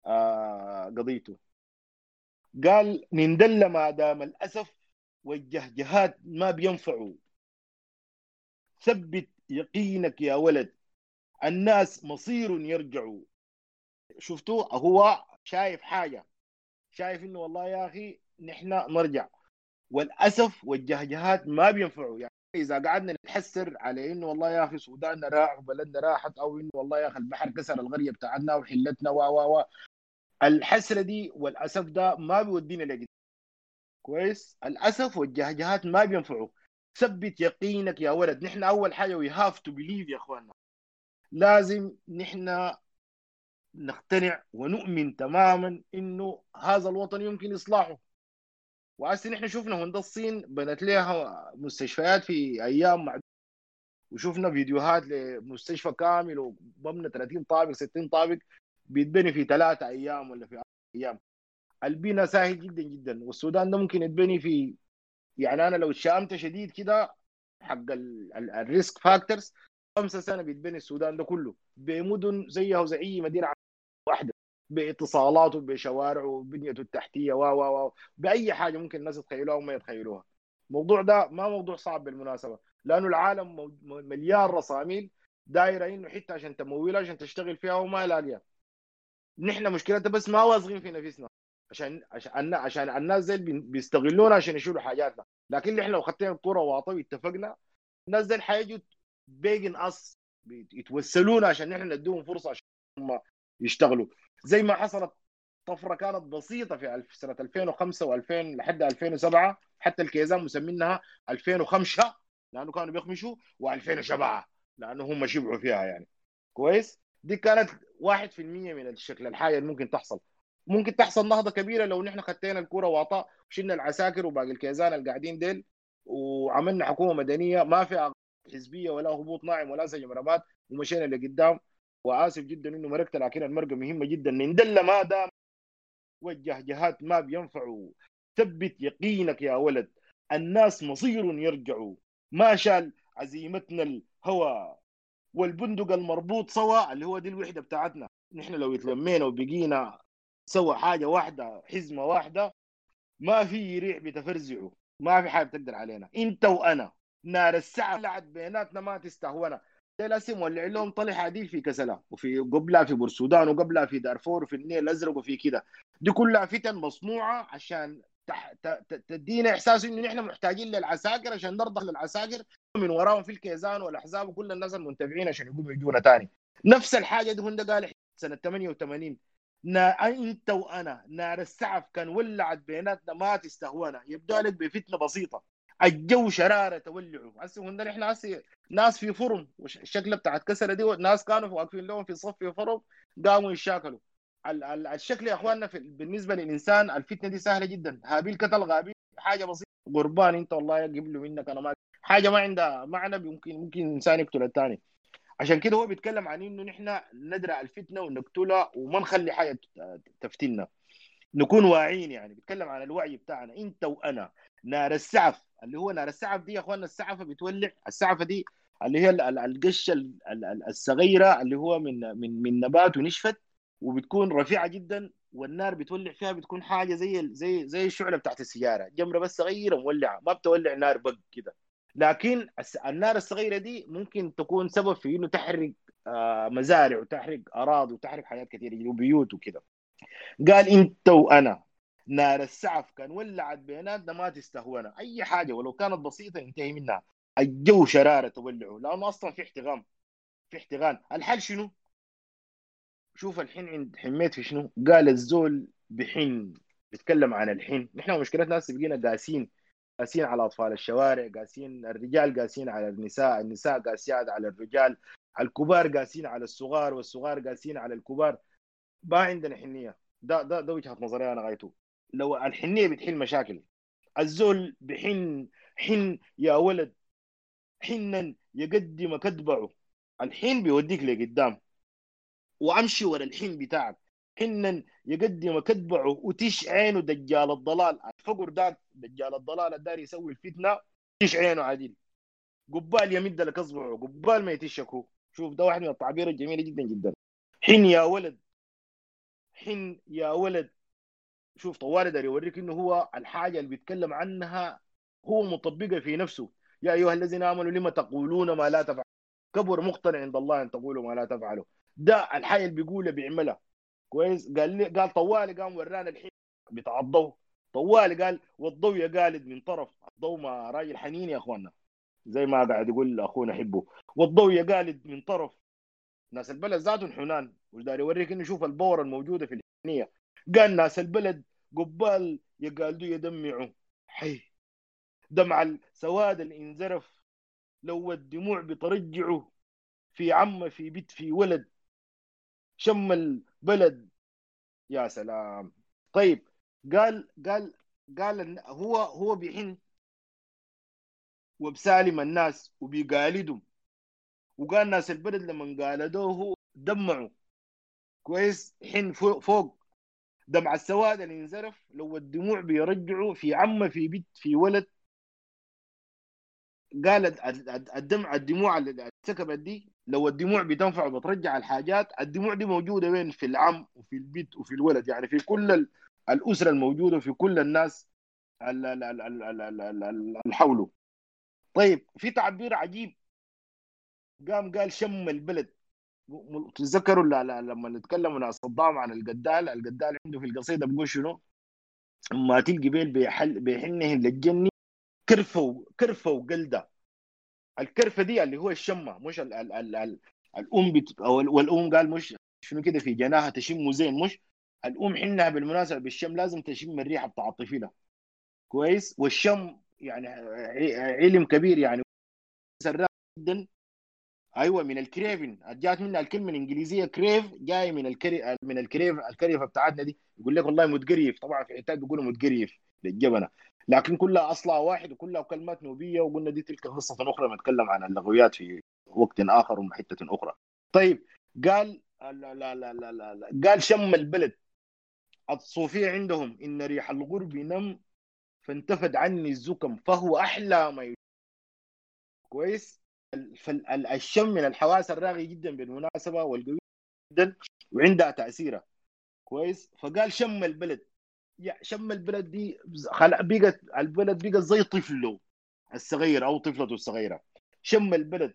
آه قضيته. قال نندل ما دام الأسف والجهجهات ما بينفعوا. ثبت يقينك يا ولد الناس مصير يرجعوا شفتوا؟ هو شايف حاجة. شايف إنه والله يا أخي نحن نرجع. والأسف والجهجهات ما بينفعوا. يعني إذا قعدنا نتحسر على إنه والله يا أخي سوداننا راح وبلدنا راحت أو إنه والله يا أخي البحر كسر القريه بتاعتنا وحلتنا و و و الحسرة دي والأسف ده ما بيودينا لقدام. كويس؟ الأسف والجهجهات ما بينفعوا. ثبت يقينك يا ولد. نحن أول حاجة we have to believe يا إخواننا. لازم نحن نقتنع ونؤمن تماما إنه هذا الوطن يمكن إصلاحه. وهسه نحن شفنا هند الصين بنت لها مستشفيات في أيام معدودة. وشفنا فيديوهات لمستشفى كامل ومبنى 30 طابق 60 طابق بيتبني في ثلاثة أيام ولا في أيام. البناء سهل جدا جدا. والسودان ده ممكن يتبني في يعني أنا لو اتشائمت شديد كده حق ال risk factors خمسة سنة بيتبني السودان ده كله بمدن زيها وزي أي مدينة واحدة. باتصالاته بشوارعه وبنيته التحتية و و و بأي حاجة ممكن الناس يتخيلوها وما يتخيلوها. الموضوع ده ما موضوع صعب بالمناسبة لأنه العالم مليان رصاميل دايره إنه حتة عشان تمولها عشان تشتغل فيها وما لاقيها نحن مشكلتنا بس ما واثقين في نفسنا عشان عشان عشان الناس زي بيستغلونا عشان يشيلوا حاجاتنا. لكن إحنا لو خدنا الكره واطوا واتفقنا الناس زي حيجوا بيجي ناس يتوسلونا عشان نحن نديهم فرصة عشان هم يشتغلوا. زي ما حصلت طفرة كانت بسيطة في سنة 2005 و2000 لحد 2007 حتى الكيزان مسمينها 2005 لأنه كانوا بيخمشوا و2007 لأنه هم شبعوا فيها يعني. كويس؟ دي كانت 1% من الشكل الحاجة اللي ممكن تحصل. ممكن تحصل نهضة كبيرة لو نحن خدينا الكره وعطاء وشلنا العساكر وباقي الكيزان اللي قاعدين ديل وعملنا حكومة مدنية ما فيها حزبية ولا هبوط ناعم ولا سجن رماد ومشينا لقدام. وآسف جدا إنه مرقت لكن المرقة مهمة جدا. نندل ما دام والجهجهات ما بينفعوا ثبت يقينك يا ولد. الناس مصير يرجعوا. ما شال عزيمتنا الهوى والبندق المربوط سوا اللي هو دي الوحدة بتاعتنا. نحن لو يتلمينا وبقينا سوى حاجة واحدة حزمة واحدة ما في ريح بتفرزعه. ما في حاجة بتقدر علينا. إنت وأنا نار الساعة لعت بيناتنا ما تستهونا. الاسم مولع لهم طلع عديل في كسلا وفي قبلها في بورسودان وقبلها في دارفور وفي النيل الأزرق وفي كده. دي كلها فتن مصنوعة عشان. تدينا إحساس إنه نحن محتاجين للعساكر عشان نرضى للعساكر. من وراهم في الكيزان والأحزاب وكل الناس المنتفعين عشان يقوموا يجونا ثاني نفس الحاجة دي هند قال سنة 88 نا أنت وأنا نار السعف كان ولعت بيناتنا ما تستهوانا يبدا لك بفتنة بسيطة. الجو شرارة تولعوا هسه هن إحنا هسه ناس في فرن الشكله بتاعت كسره دي ناس كانوا واقفين لهم في صف في فرن قاموا يشاكلوا. الشكل يا أخواننا بالنسبة للإنسان الفتنة دي سهلة جدا. هابيل قتل غابيل حاجة بسيطة. قربان أنت والله قبله منك أنا ما حاجة ما عندها معنى ممكن ممكن إنسان يقتل الثاني عشان كده هو بيتكلم عن إنه نحن ندرع الفتنة ونقتلها وما نخلي حاجة تفتنا نكون واعيين يعني. بيتكلم عن الوعي بتاعنا أنت وأنا. نار السعف اللي هو نار السعف دي يا إخواننا السعفة بتولع السعفة دي اللي هي القشة الصغيرة اللي هو من من من نبات ونشفت وبتكون رفيعة جدا والنار بتولع فيها بتكون حاجة زي زي زي الشعلة بتاعت السيارة جمره بس صغيرة مولعة ما بتولع نار بق كده. لكن النار الصغيرة دي ممكن تكون سبب في إنه تحرق مزارع وتحرق أراضي وتحرق حاجات كثيرة وبيوت وكده. قال إنت وأنا نار السعف كان ولعت بيناتنا ما تستهونا أي حاجة ولو كانت بسيطة ينتهي منها. الجو شرارة تولعه لأنه أصلا في احتغام. في احتغام. الحل شنو؟ شوف الحين عند حميت في شنو؟ قال الزول بحن بيتكلم عن الحين. نحن مشكلتنا هسه بقينا قاسين قاسين على أطفال الشوارع قاسين الرجال قاسين على النساء النساء قاسيات على الرجال الكبار قاسين على الصغار والصغار قاسين على الكبار. ما عندنا حنية. ده ده ده وجهة نظري أنا غايته. لو الحنيه بتحل مشاكل. الزول بحن حن يا ولد حنا يقدمك اتبعه الحين بيوديك لقدام. وأمشي ورا الحين بتاعك. حنا يقدم كتبعه وتش عينه دجال الضلال. الفقر ده دجال الضلال الداري يسوي الفتنة. تش عينه عديل قبال يمد لك أصبعه. قبال ما يتشكه شوف ده واحد من التعبير الجميلة جدا جدا. حين يا ولد حين يا ولد شوف طوال ده يوريك إنه هو الحاجة اللي بيتكلم عنها هو مطبقها في نفسه. يا أيها الذين آمنوا لما تقولون ما لا تفعلون كبر مقتنع عند الله أن تقولوا ما لا تفعلوا. ده الحاجة اللي بيقولها بيعملها كويس؟ قال لي قال طوالي قام ورانا الحين. بتاع الضوء طوالي قال والضوء يا قالد من طرف. الضوء ما راجل حنين يا أخوانا. زي ما قاعد يقول أخونا حبه. والضوء يا قالد من طرف. ناس البلد ذاتهم حنان. وداري يوريك إنه شوف البور الموجودة في الحنية. قال ناس البلد قبال يقالدوا يدمعوا. حي. دمع السواد اللي انزرف لو الدموع بترجعه. في عمه في بيت في ولد. شم البلد. يا سلام. طيب قال قال قال هو هو بيحن وبسالم الناس وبيقالدهم. وقال ناس البلد لما قالدوه دمعوا. كويس؟ حين فوق, فوق. دمع السواد اللي انزرف لو الدموع بيرجعوا في عمه في بيت في ولد قال الدمع الدموع اللي سكبت دي لو الدموع بتنفع وبترجع الحاجات الدموع دي موجوده وين في العم وفي البيت وفي الولد يعني في كل الاسره الموجوده في كل الناس اللي حوله طيب في تعبير عجيب قام قال شم البلد تتذكروا لما نتكلم ناس صدام عن القدال القدال عنده في القصيدة بيقول شنو؟ ما تلقي بيل بيحل بيحنهن للجني كرفه كرفه وقلده. الكرفة دي اللي هو الشمة مش ال ال ال ال الأم بت... أو والأم قال مش شنو كده في جناها تشم زين مش؟ الأم حنها بالمناسبة بالشم لازم تشم الريحه بتاع الطفيله كويس؟ والشم يعني علم كبير يعني. سراع جدا أيوه من الكريفن. جات منها الكلمة الإنجليزية كريف جاي من الكري من الكريف الكريفة بتاعتنا دي. يقول لك والله متقريف. طبعا في حتات بيقولوا متقريف للجبنة. لكن كلها أصلها واحد وكلها كلمات نوبية وقلنا دي تلك قصة أخرى نتكلم عن اللغويات في وقت آخر وحته أخرى. طيب قال لا لا لا لا لا قال شم البلد. الصوفية عندهم إن ريح الغرب نم فانتفد عني الزكم فهو أحلى ما كويس؟ فالشم من الحواس الراغي جدا بالمناسبة والقوي جدا وعندها تاثيرها كويس؟ فقال شم البلد. يا شم البلد دي. بقت البلد بقت زي طفله الصغير أو طفلته الصغيرة. شم البلد.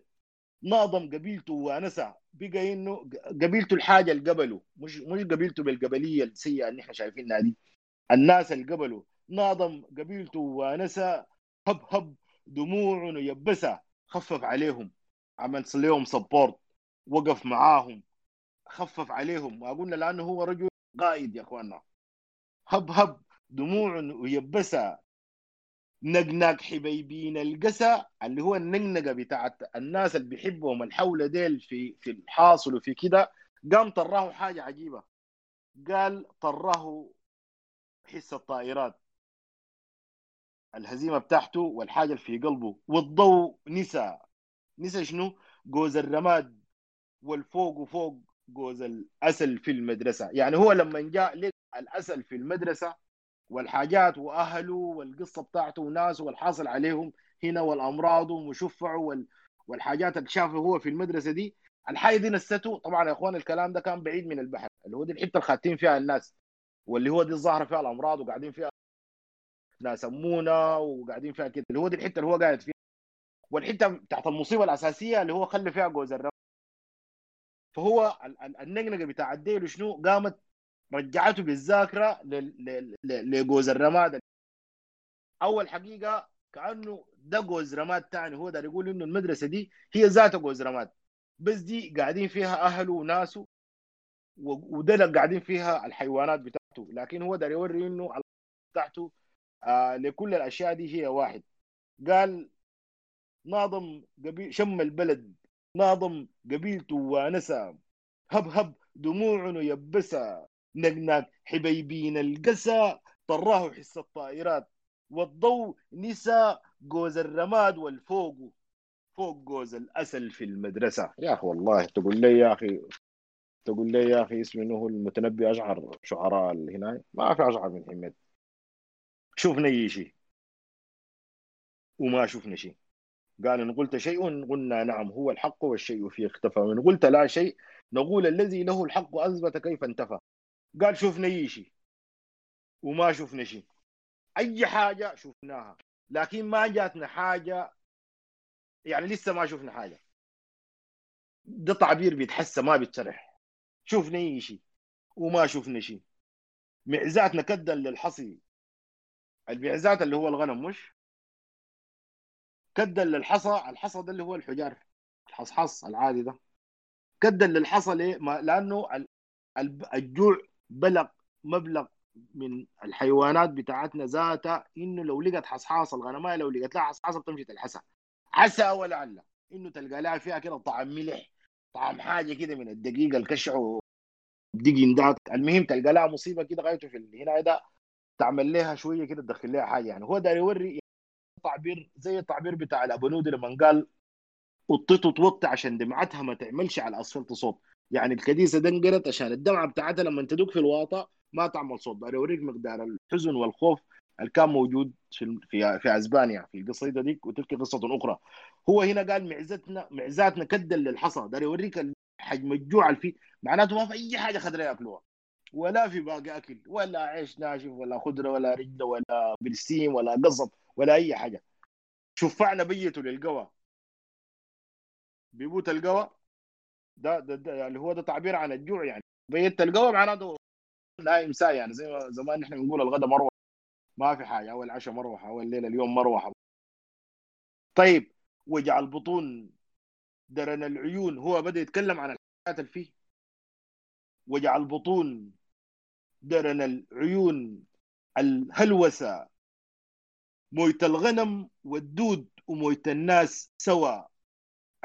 ناظم قبيلته ونسى بقى إنه قبيلته الحاجة اللي قبله. مش مش قبيلته بالقبلية السيئه اللي إحنا شايفينها دي. الناس اللي قبله. ناظم قبيلته ونسى هب هب دموع يبسها خفف عليهم. عمل لهم سبورت وقف معاهم. خفف عليهم. وقلنا لأنه هو رجل قائد يا إخواننا. هب هب. دموع ويبسها نقنق حبيبين القسا. اللي هو النقنقة بتاعت الناس اللي بيحبهم الحولة ديل في في الحاصل وفي كده. قام طراه حاجة عجيبة. قال طراه حس الطائرات. الهزيمة بتاعته والحاجة اللي في قلبه والضوء نسى. نسى شنو؟ جوز الرماد والفوق وفوق جوز الأسل في المدرسة. يعني هو لما جاء لك الأسل في المدرسة والحاجات وأهله والقصة بتاعته وناسه والحاصل عليهم هنا والامراض وال... والحاجات اللي شافها هو في المدرسة دي الحاجة دي نسته طبعا يا إخوان الكلام ده كان بعيد من البحر اللي هو دي الحتة اللي خاتين فيها الناس واللي هو دي الظاهرة فيها الأمراض وقاعدين فيها ناس امونه وقاعدين فيها كده اللي هو دي الحتة اللي هو قاعد فيها والحتة بتاعت المصيبه الأساسية اللي هو خلى فيها جوز الرب. فهو النقنقة بتاع الديل شنو؟ قامت رجعته بالذاكرة لجوز الرماد. أول حقيقة كأنه ده جوز رماد تاني هو ده يقول إنه المدرسة دي هي ذاتها جوز رماد. بس دي قاعدين فيها أهله وناسه وده قاعدين فيها الحيوانات بتاعته. لكن هو ده يوري إنه بتاعته آه لكل الأشياء دي هي واحد. قال ناظم قبيل شم البلد. ناظم قبيلته ونسى هب هب دموع يبسها نقناق حبيبين القسا طراه حس الطائرات. والضوء نسى جوز الرماد والفوق. فوق جوز الأسل في المدرسة. يا أخي والله تقول لي يا أخي تقول لي يا أخي اسمي انه المتنبي أشعر شعراء هنا. ما في أشعر من حميد. شوفنا اي شيء وما شفنا شيء قال إن قلت شيء قلنا نعم هو الحق والشيء فيه اختفى. وإن قلت لا شيء نقول الذي له الحق أثبت كيف انتفى. قال شفنا اي شيء وما شفنا شيء أي حاجة شفناها. لكن ما جاتنا حاجة يعني لسه ما شفنا حاجة. ده تعبير بيتحسى ما بيتشرح. شفنا اي شيء وما شفنا شيء معزاتنا كدا للحصي. المعزات اللي هو الغنم مش؟ كدا للحصى الحصى ده اللي هو الحجار الحصحص العادي ده. كدا للحصى ليه؟ ما لأنه الجوع بلغ مبلغ من الحيوانات بتاعتنا ذاتها إنه لو لقت حصحاص الغنمايه لو لقت لها حصحاصه بتمشي تلحسها. عسى ولعل إنه تلقى لها فيها كده طعم ملح طعم حاجة كده من الدقيقه الكشع دقن المهم تلقى لها مصيبة كده غايته في هنا ده تعمل لها شوية كده تدخل لها حاجة يعني. هو داير يوري تعبير زي التعبير بتاع الابنودي لما قال وطيته توطي عشان دمعتها ما تعملش على الاسفلت صوت. يعني الكديسه دنقرت عشان الدمعة بتاعتها لما تدق في الواطة ما تعمل صوت. داير يوريك مقدار الحزن والخوف اللي كان موجود في في في أسبانيا في القصيدة ديك وتلك قصة أخرى. هو هنا قال معزتنا معزاتنا كدا للحصى. داير يوريك حجم الجوع اللي فيه. معناته ما في أي حاجة خضراء ياكلوها. ولا في باقي أكل ولا عيش ناشف ولا خضرة ولا رجله ولا برسيم ولا قصب ولا أي حاجة. شفعنا بيته للقوى بيبوت القوى ده, ده, ده يعني هو ده تعبير عن الجوع يعني. بيت القوى معناته نايم ساي يعني. زي ما زمان إحنا بنقول الغداء مروحه ما في حاجة. أول عشاء مروحه أول ليلة اليوم مروحه طيب وجع البطون درن العيون. هو بدأ يتكلم عن الحاجات اللي فيه. وجع البطون. درن العيون الهلوسة. مويت الغنم والدود ومويت الناس سوا.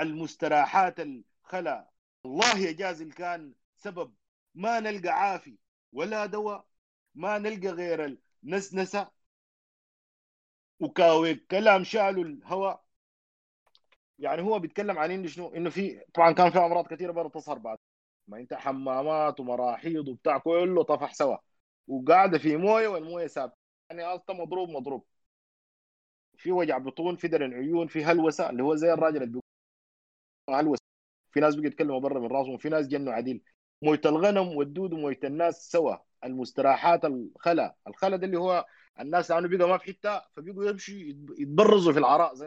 المستراحات الخلا. الله يجازي كان سبب ما نلقى عافي ولا دواء. ما نلقى غير النسنسة. وكاوي كلام شالوا الهواء. يعني هو بيتكلم عن إنه شنو؟ إنه في طبعا كان في أمراض كثيرة برضه تظهر بعد. ما انت حمامات ومراحيض وبتاع كله طفح سوا. وقاعدة في موية والموية ثابتة. يعني أصلا مضروب مضروب. في وجع بطون في درن عيون في هلوسة اللي هو زي الراجل اللي هلوسة. في ناس بيجي يتكلموا برا من راسهم وفي ناس جنوا عديل. موية الغنم والدود وموية الناس سوا. المستراحات الخلا. الخلا ده اللي هو الناس لأنه بقى ما في حتة فبيقوا يمشوا يتبرزوا في العراء زي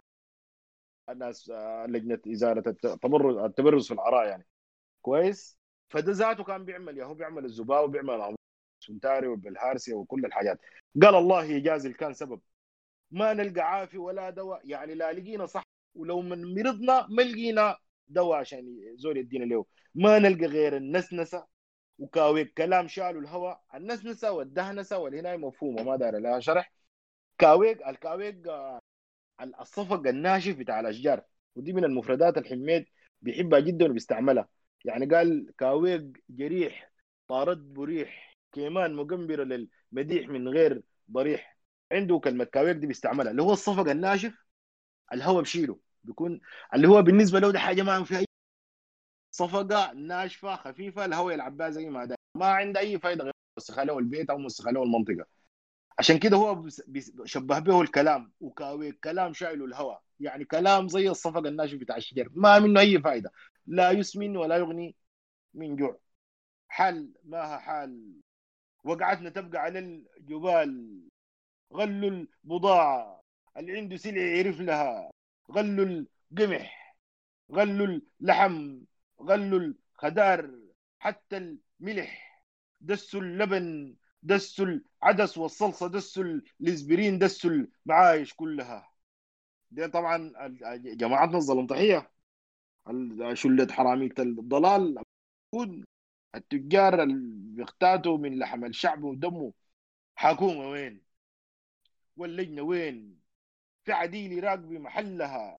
الناس آه، لجنة إزالة التبرز التبرز في العراء يعني. كويس؟ فده ذاته كان بيعمل يا هو بيعمل الزبالة وبيعمل سنتاري وبالهارسيا وكل الحاجات. قال الله يجازي كان سبب. ما نلقى عافي ولا دواء. يعني لا لقينا صح. ولو من مرضنا ما لقينا دواء عشان زول يدينا له ما نلقى غير النسنسة وكاويك كلام شالوا الهواء. النسنسة والدهنسة والهنا مفهومة ما دار لها شرح. كاويك الكاويك الصفق الناشف بتاع الأشجار. ودي من المفردات الحميد بيحبها جدا وبيستعملها. يعني قال كاويك جريح طارد بريح كيمان مقنبرة للمديح من غير ضريح. عنده كلمة كاويك دي بيستعملها اللي هو الصفق الناشف الهواء بشيله. بيكون اللي هو بالنسبة له ده حاجة ما فيها أي صفقة ناشفة خفيفة الهواء يلعب بها زي ما ده. ما عنده أي فائدة غير مسخة له البيت أو مسخة له المنطقة عشان كده هو شبه به الكلام وكاويك كلام شايله الهواء يعني كلام زي الصفق الناشف بتاع الشجر ما منه أي فائدة لا يسمن ولا يغني من جوع. حال ما حال وقعتنا تبقى على الجبال. غلوا البضاعة. اللي عنده سلع يعرف لها. غلوا القمح. غلوا اللحم. غلوا الخدار. حتى الملح. دسوا اللبن. دسوا العدس والصلصة. دسوا الاسبرين. دسوا المعايش كلها. دي طبعا جماعتنا الظلمطحية شلة حرامية الضلال؟ التجار اللي بيختاتوا من لحم الشعب ودمه حكومة وين؟ واللجنة وين؟ في عديل يراقب محلها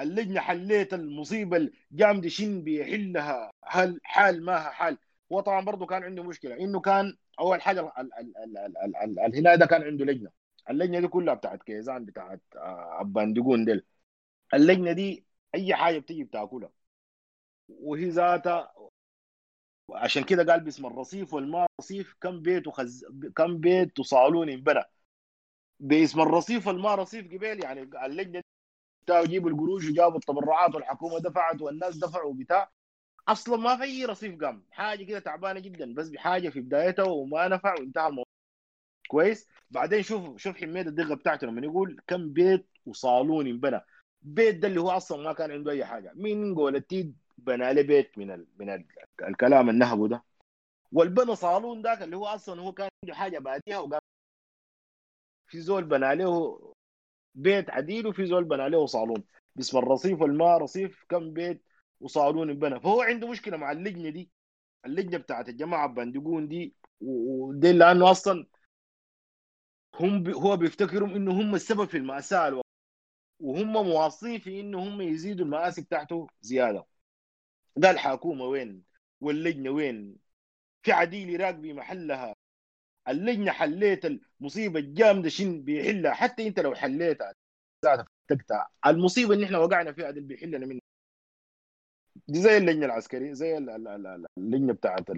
اللجنة حليت المصيبة الجامدة شن بيحلها. هل حال ما حال؟ هو طبعا برضه كان عنده مشكلة إنه كان أول حاجة الهلال ده كان عنده لجنة. اللجنة دي كلها بتاعت كيزان بتاعت اباندقون ديل. اللجنة دي أي حاجة بتيجي بتاكلها. وهي ذاتها عشان كده قال باسم الرصيف والماء رصيف كم بيت وخز... كم بيت وصالون انبنى باسم الرصيف والماء رصيف قبيل يعني اللجنة يجيبوا القروش وجابوا التبرعات والحكومة دفعت والناس دفعوا بتاع أصلا ما في أي رصيف قام. حاجة كده تعبانة جدا بس بحاجة في بدايتها وما نفع وانتهى الموضوع. كويس؟ بعدين شوف شوف حميه الدقة بتاعته لما يقول كم بيت وصالون انبنى بيت ده اللي هو أصلا ما كان عنده أي حاجة. مين قول التيد بنى له بيت من ال... من ال... الكلام النهبه ده. والبنى صالون ذاك اللي هو أصلا هو كان عنده حاجة بعديها وقام في زول بنى له بيت عديل وفي زول بنى له صالون. باسم الرصيف والماء رصيف كم بيت وصالون انبنى فهو عنده مشكلة مع اللجنة دي. اللجنة بتاعت الجماعة بندقون دي. ودي لأنه أصلا هم بي هو بيفتكروا إنه هم السبب في المأساة. وهم مواصين في إنه هم يزيدوا المآسي بتاعته زيادة. قال حكومه وين؟ واللجنة وين؟ في عديل راكبي محلها. اللجنة حليت المصيبة الجامدة شن بيحلها. حتى أنت لو حليتها ذاتها المصيبة اللي إحنا وقعنا فيها دي بيحلنا منها. دي زي اللجنة العسكرية زي اللجنة بتاعت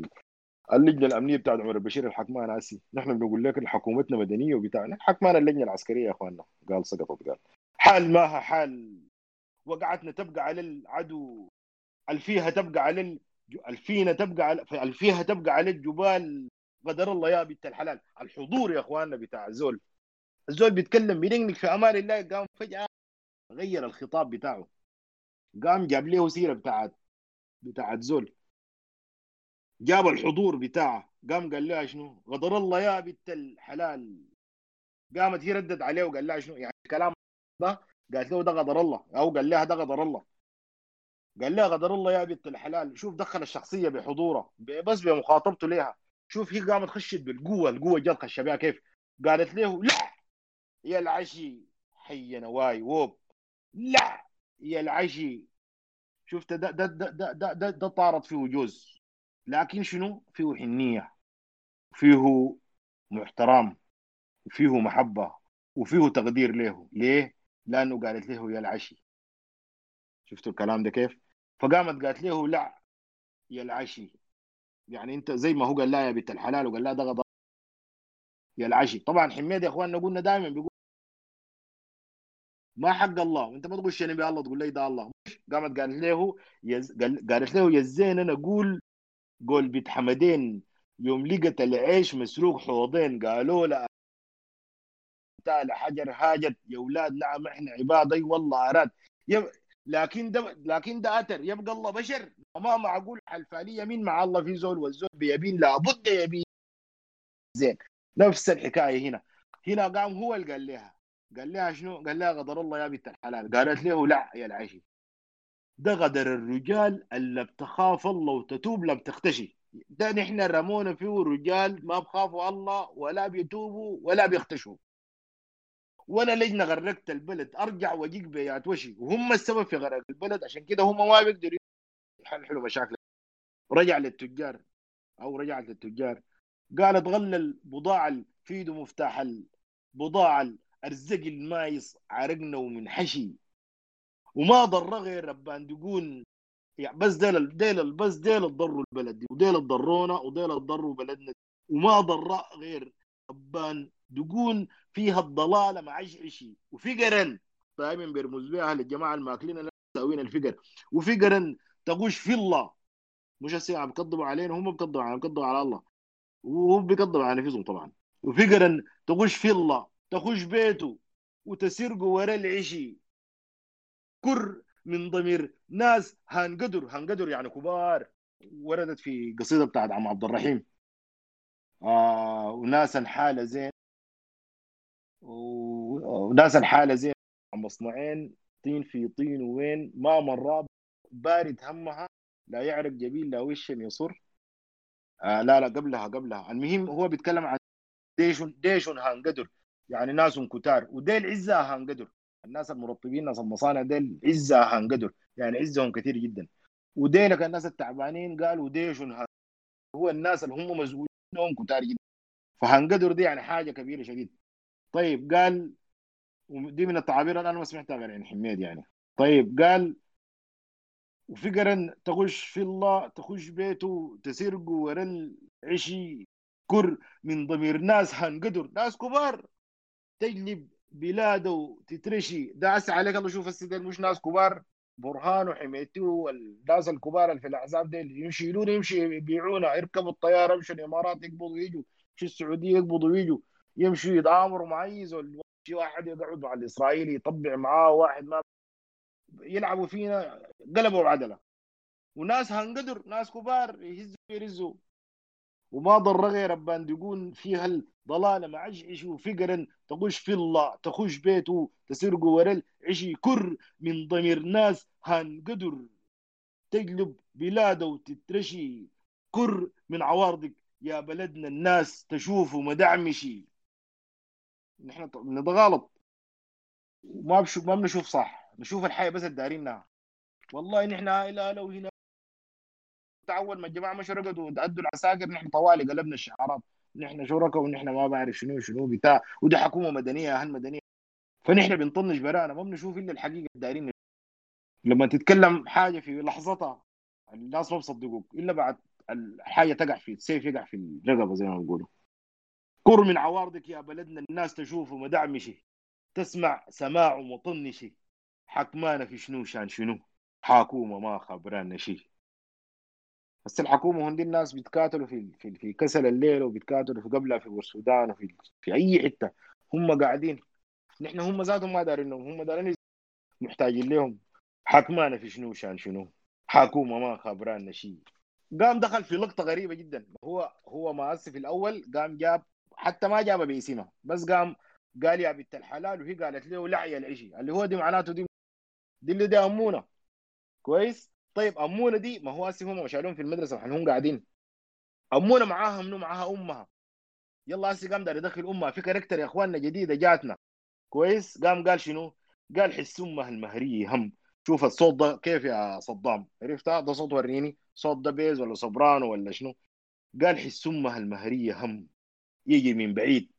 اللجنة الأمنية بتاعت عمر البشير الحكمان. ناسي نحن بنقول لك حكومتنا مدنية وبتاعنا حكمان اللجنة العسكرية يا إخواننا. قال سقطت قال. حال ماها حال. وقعتنا تبقى على العدو. ألفيها تبقى على ال... ألفينا تبقى على ألفيها تبقى على الجبال. قدر الله يا بنت الحلال. الحضور يا إخواننا بتاع الزول. الزول بيتكلم بينقنق في أمان الله قام فجأة غير الخطاب بتاعه. قام جاب له سيرة بتاعت بتاعت زول جاب الحضور بتاعه. قام قال لها شنو؟ غدر الله يا بنت الحلال. قامت هي ردت عليه وقال لها شنو؟ يعني الكلام ده؟ قالت له ده غدر الله. أو قال لها ده غدر الله. قال لها غدر الله يا بنت الحلال. شوف دخل الشخصية بحضوره بس بمخاطبته ليها. شوف هي قامت خشت بالقوة القوة جت خش بها. كيف؟ قالت له لا! يا العشي حي نواي ووب. لا! يا العشي. شفت؟ ده ده ده ده ده, ده, ده طارت فيه جوز لكن شنو؟ فيه حنية فيه محترم وفيه محبة وفيه تقدير له. ليه؟ لأنه قالت له يا العشي. شفتوا الكلام ده كيف؟ فقامت قالت له لا يا العشي. يعني انت زي ما هو قال لا يا بنت الحلال وقال لا ده غضب. يا العشي. طبعا حميد يا إخواننا قلنا دائما بيقول ما حق الله. وانت ما تقول شنو الله تقول لي ده الله. قامت قالت له يز... قالت له يا زين أنا أقول قول بيت حمدين يوم لقت العيش مسروق حوضين قالوا لا. تعالى حجر هاجت يا أولاد نعم إحنا عباد أي والله أراد. يب... لكن ده لكن ده اثر يبقى الله بشر. وما معقول حلفانية مين مع الله في زول والزول بيبين؟ لابد يبين. زين نفس الحكاية هنا. هنا قام هو اللي قال لها. قال لها شنو؟ قال لها غدر الله يا بنت الحلال. قالت له لا يا العشي ده غدر الرجال اللي بتخاف الله وتتوب لم تختشي. ده نحن رمونا فيه رجال ما بخافوا الله ولا بيتوبوا ولا بيختشوا. ولا لجنة غرقت البلد. أرجع وأجيك بيات وشي. وهم السبب في غرق البلد. عشان كده هم ما بيقدروا يحلوا مشاكل. رجع للتجار. أو رجعت للتجار. قالت غلى البضاعه في ايده مفتاح البضاعه الأرزق المايص عرقنا ومن حشي. وما ضر غير ابان دقون يعني بس ديل ديل بس ديل ضروا البلد. دي وديل ضرونا وديل ضروا بلدنا. وما ضر غير ابان دقون فيها الضلالة مع عشي وفقرا دائما بيرمز بها للجماعه الماكلين ساوين الفقر وفقرا تغش في الله. مش هسه عم بيكذبوا علينا هم بيكذبوا علينا بيكذبوا على الله. وهم بيكذبوا على نفسهم طبعا. وفقرا تغش في الله تخش بيته وتسرقه ورا العشي. كر من ضمير ناس هنقدر هنقدر يعني كبار. وردت في قصيدة بتاعت عم عبد الرحيم. آه وناس الحاله زين وناس الحالة زين مصنعين طين في طين وين ما مرة بارد همها لا يعرق جبين لا وش يصر. آه لا لا قبلها قبلها. المهم هو بيتكلم عن ديش ديش هنقدر يعني ناس كتار. وديل عزة هنقدر الناس المرطبين ناس المصانع ديل عزة هنقدر يعني عزهم كثير جدا. وديلك الناس التعبانين قالوا ديش هو الناس اللي هم مسؤولين كتار جدا. فهنقدر دي يعني حاجة كبيرة شديد. طيب قال ودي من التعابير اللي أنا ما سمعتها غير عن حميد يعني. طيب قال وفقرا تخش في الله تخش بيته تسرقه ورا العشي كر من ضمير ناس هنقدر ناس كبار. تجلب بلاده تترشي داس عليك الله شوف السيدين مش ناس كبار برهان وحميتي والناس الكبار اللي في الأحزاب دي يشيلون يمشي يبيعونا يركبوا الطيارة يمشوا الإمارات يقبضوا يجوا يمشوا السعودية يقبضوا ويجوا. يمشوا يتآمروا معيز شي واحد يقعد مع الإسرائيلي يطبع معاه واحد ما يلعبوا فينا قلبوا عدله وناس هنقدر ناس كبار يهزوا يرزوا وما ضر غير الباندقون فيها الضلالة مع عشي وفقرا تخش في الله تخش بيته تسرقه ورل عشي كر من ضمير ناس هنقدر. تجلب بلاده وتترشي كر من عوارضك يا بلدنا الناس تشوفه مدعمشي. نحن نتغالط وما بشو ما بنشوف صح. نشوف الحياة بس الدارينها والله نحن عائله لو هنا تعود ما الجماعه مش رقدوا؟ ادوا العساكر نحن طوالي قلبنا الشعارات. نحن شركاء ونحن ما بعرف شنو شنو بتاع. ودي حكومة مدنية أهل مدنية. فنحن بنطنش برانا. ما بنشوف إلا الحقيقة الدارين لما تتكلم حاجة في لحظتها الناس ما بصدقوك إلا بعد الحاجة تقع في السيف يقع في الرقبة زي ما بيقولوا. كر من عوارضك يا بلدنا الناس تشوفه مدعمشي تسمع سماع مطنشي حكمانا في شنو شان شنو؟ حكومه ما خبرانا شي. بس الحكومة هندي الناس بيتكاتلوا في في في كسل الليل وبيتكاتلوا في قبلها في السودان وفي في أي حتة. هم قاعدين. نحن هم ذاتهم ما دارينهم هم دارين محتاجين لهم. حكمانا في شنو شان شنو؟ حكومه ما خبرانا شيء قام دخل في لقطة غريبة جدا. هو هو ما في الأول قام جاب حتى ما جابها باسمها بس قام قال يا بنت الحلال وهي قالت له لعي العشي اللي هو دي معناته دي دي اللي دي امونه كويس؟ طيب امونه دي ما هو هسه هم شالوهم في المدرسة هم قاعدين. امونه معاها منو معاها أمها. يلا هسه قام دار يدخل أمها. في character يا إخواننا جديدة جاتنا. كويس؟ قام قال شنو؟ قال حس أمها المهرية هم. شوف الصوت ده كيف يا صدام؟ عرفتها ده صوت وريني. صوت ده bass ولا soprano ولا شنو؟ قال حس أمها المهرية هم. يجي من بعيد.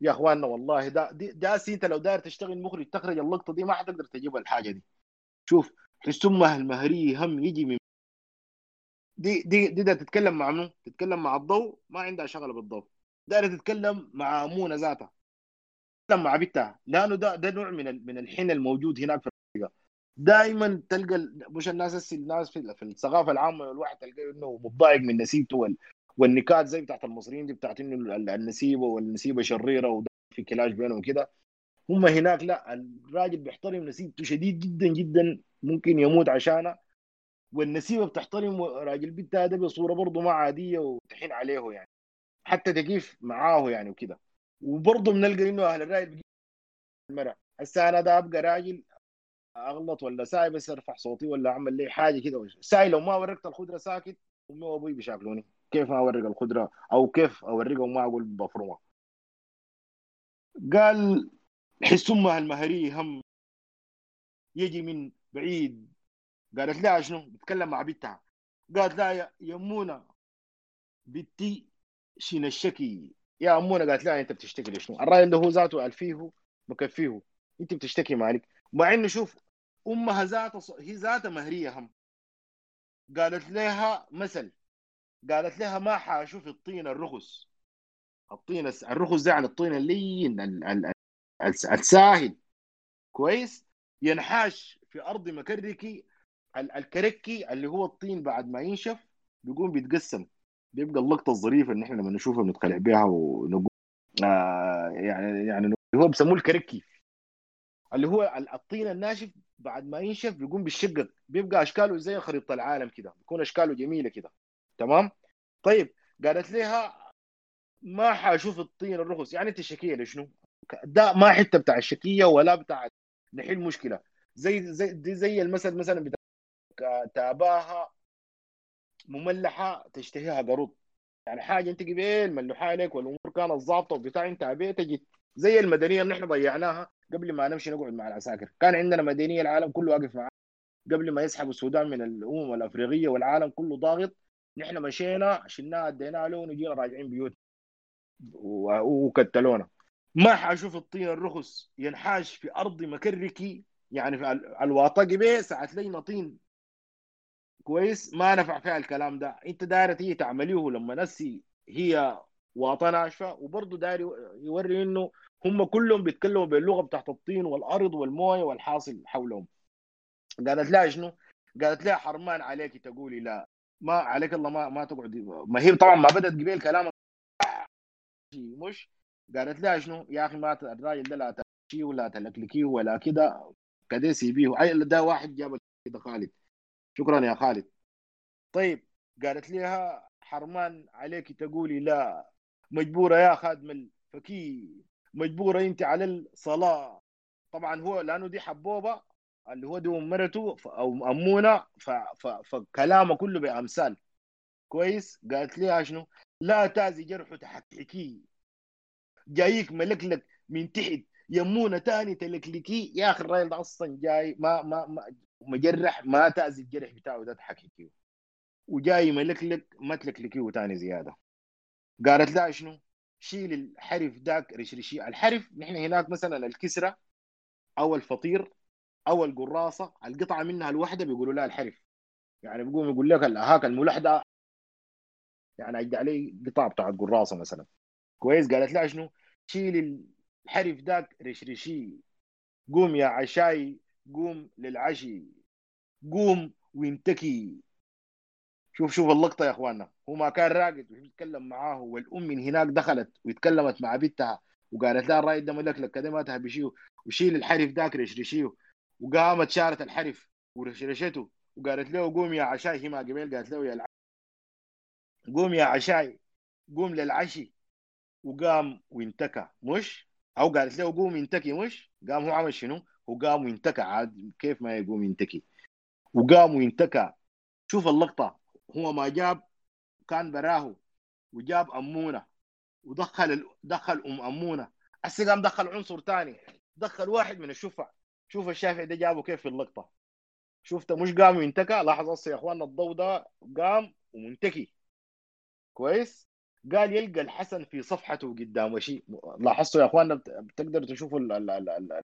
يا أخواننا والله ده ده أنت لو داير تشتغل مخرج تخرج اللقطة دي ما حتقدر تجيب الحاجة دي. شوف حس امها المهريه هم يجي من دي دي دي ده تتكلم مع منو؟ تتكلم مع الضوء ما عندها شغله بالضوء دايرة تتكلم مع امونه ذاتها. تتكلم مع بنتها. لأنه ده ده نوع من من الحين الموجود هناك في الحقيقة. دائما تلقى مش الناس الناس في الثقافة العامة الواحد تلقى إنه متضايق من نسيبته والنكات زي بتاعت المصريين دي بتاعت إنه النسيبه والنسيبة شريرة وده في كلاش بينهم كده. هم هناك لا الراجل بيحترم نسيبته شديد جدا جدا ممكن يموت عشانها والنسيبة بتحترم راجل بنتها ده بصورة برضه ما عادية وتحين عليه يعني. حتى تقيف معاه يعني وكده. وبرضه بنلقى إنه أهل الرأي المرأة. هسه أنا ده أبقى راجل أغلط ولا ساي بس أرفع صوتي ولا أعمل لي حاجة كده. ساي لو ما ورقت الخضره ساكت أمي وأبوي بيشاكلوني. كيف ما اورق الخضره أو كيف اورقها وما أقول بفرمها قال حس امها المهري هم. يجي من بعيد. قالت لها شنو؟ بتكلم مع بنتها. قالت لها يا يمونه بنتي شين الشكي؟ يا امونه قالت لها أنت بتشتكي لشنو؟ الراجل ده هو ذاته ألفيه مكفيه أنت بتشتكي مالك؟ مع إنه شوف أمها ذاتها هي ذاتها مهرية هم. قالت لها مثل. قالت لها ما حاشوف الطين الرخص. الطين الرخص ده عن الطين اللين الساهل. كويس؟ ينحاش في أرض مكركي الكركي اللي هو الطين بعد ما ينشف بيقوم بيتقسم. بيبقى اللقطة الظريفة ان إحنا لما نشوفها بنتخلع بها ونقول آه يعني يعني هو بيسموه الكركي. اللي هو الطين الناشف بعد ما ينشف بيقوم بيشقق بيبقى أشكاله زي خريطه العالم كده. بيكون أشكاله جميلة كده. تمام؟ طيب قالت لها ما حأشوف الطين الرخص. يعني أنت شكية لشنو؟ ده ما حتة بتاع الشكية ولا بتاع نحل مشكلة. زي زي دي زي المثل مثلا بتاع تاباها مملحة تشتهيها قرود. يعني حاجة أنت قبل ملوحة عليك والأمور كانت ظابطة وبتاع أنت عبيت تجي زي المدنية اللي إحنا ضيعناها قبل ما نمشي نقعد مع العساكر. كان عندنا مدنية العالم كله واقف معانا قبل ما يسحبوا السودان من الأمم الأفريقية والعالم كله ضاغط. نحن مشينا شلناها اديناها له ونجينا راجعين بيوت وكتلونا ما حاشوف الطين الرخص ينحاش في أرض مكركي يعني في الواطه قبي ساعت لي طين كويس؟ ما نفع فيها الكلام ده. انت دايره تيجي تعمليه لما نسي هي واطة ناشفة. وبرضه داير يوري إنه هم كلهم بيتكلموا باللغة بتاعت الطين والأرض والموية والحاصل حولهم. قالت لها شنو؟ قالت لها حرمان عليك تقولي لا. ما عليك الله ما ما تقعد. ما هي طبعا ما بدأت قبيل كلام مش قالت لها شنو؟ يا أخي ما الراجل ده لا تمشي ولا تلكلكيه ولا كده كده سيبيه ده واحد جاب كده خالد. شكرا يا خالد. طيب قالت لها حرمان عليك تقولي لا. مجبورة يا خادم الفكي مجبورة أنت على الصلاة. طبعا هو لأنه دي حبوبة اللي هو دي مرته أو امونه فكلامه كله بأمثال. كويس؟ قالت لها شنو لا تازي جرح تحكحكي جايك ملكلك من تحت يمونة تاني تلكلكي. يا أخي الراجل ده أصلا جاي ما ما, ما مجرح ما تازي الجرح بتاعه ده تحكحكيه. وجاي ملكلك ما تلكلكيه تاني زيادة. قالت لها شنو شيل الحرف داك رشرشي. الحرف نحن هناك مثلا الكسرة أو الفطير. أو القراصه القطعه منها الواحده بيقولوا لها الحرف يعني بيقوم يقول لك هاك الملح ده يعني أجي عليه قطعه بتاعت قراصه مثلا. كويس؟ قالت لها شنو؟ شيل الحرف داك رشرشي قوم يا عشاي قوم للعشي. قوم وانتكي. شوف شوف اللقطة يا إخواننا. هو ما كان راقد ويتكلم معاه والأم من هناك دخلت واتكلمت مع بنتها وقالت لها الرايد ده ملك كده ما تهبشيه وشيل الحرف ذاك رشرشيه وقامت شارت الحرف ورشرشته وقالت له قوم يا عشاي هي ما قبل قالت له يا الع... قوم يا عشاي قوم للعشي. وقام وانتكى. مش؟ أو قالت له قوم ينتكي مش؟ قام هو عمل شنو؟ هو قام وانتكى. عاد كيف ما يقوم ينتكي؟ وقام وانتكى. شوف اللقطة. هو ما جاب كان براه وجاب أمونة ودخل دخل أم أمونة. هسه قام دخل عنصر ثاني دخل واحد من الشفع. شوف الشافعي ده جابه كيف في اللقطة. شفت مش قام وانتكى لاحظ يا إخواننا الضوء ده قام ومنتكي. كويس؟ قال يلقى الحسن في صفحته قدام شيء لاحظتوا يا إخواننا بتقدروا تشوفوا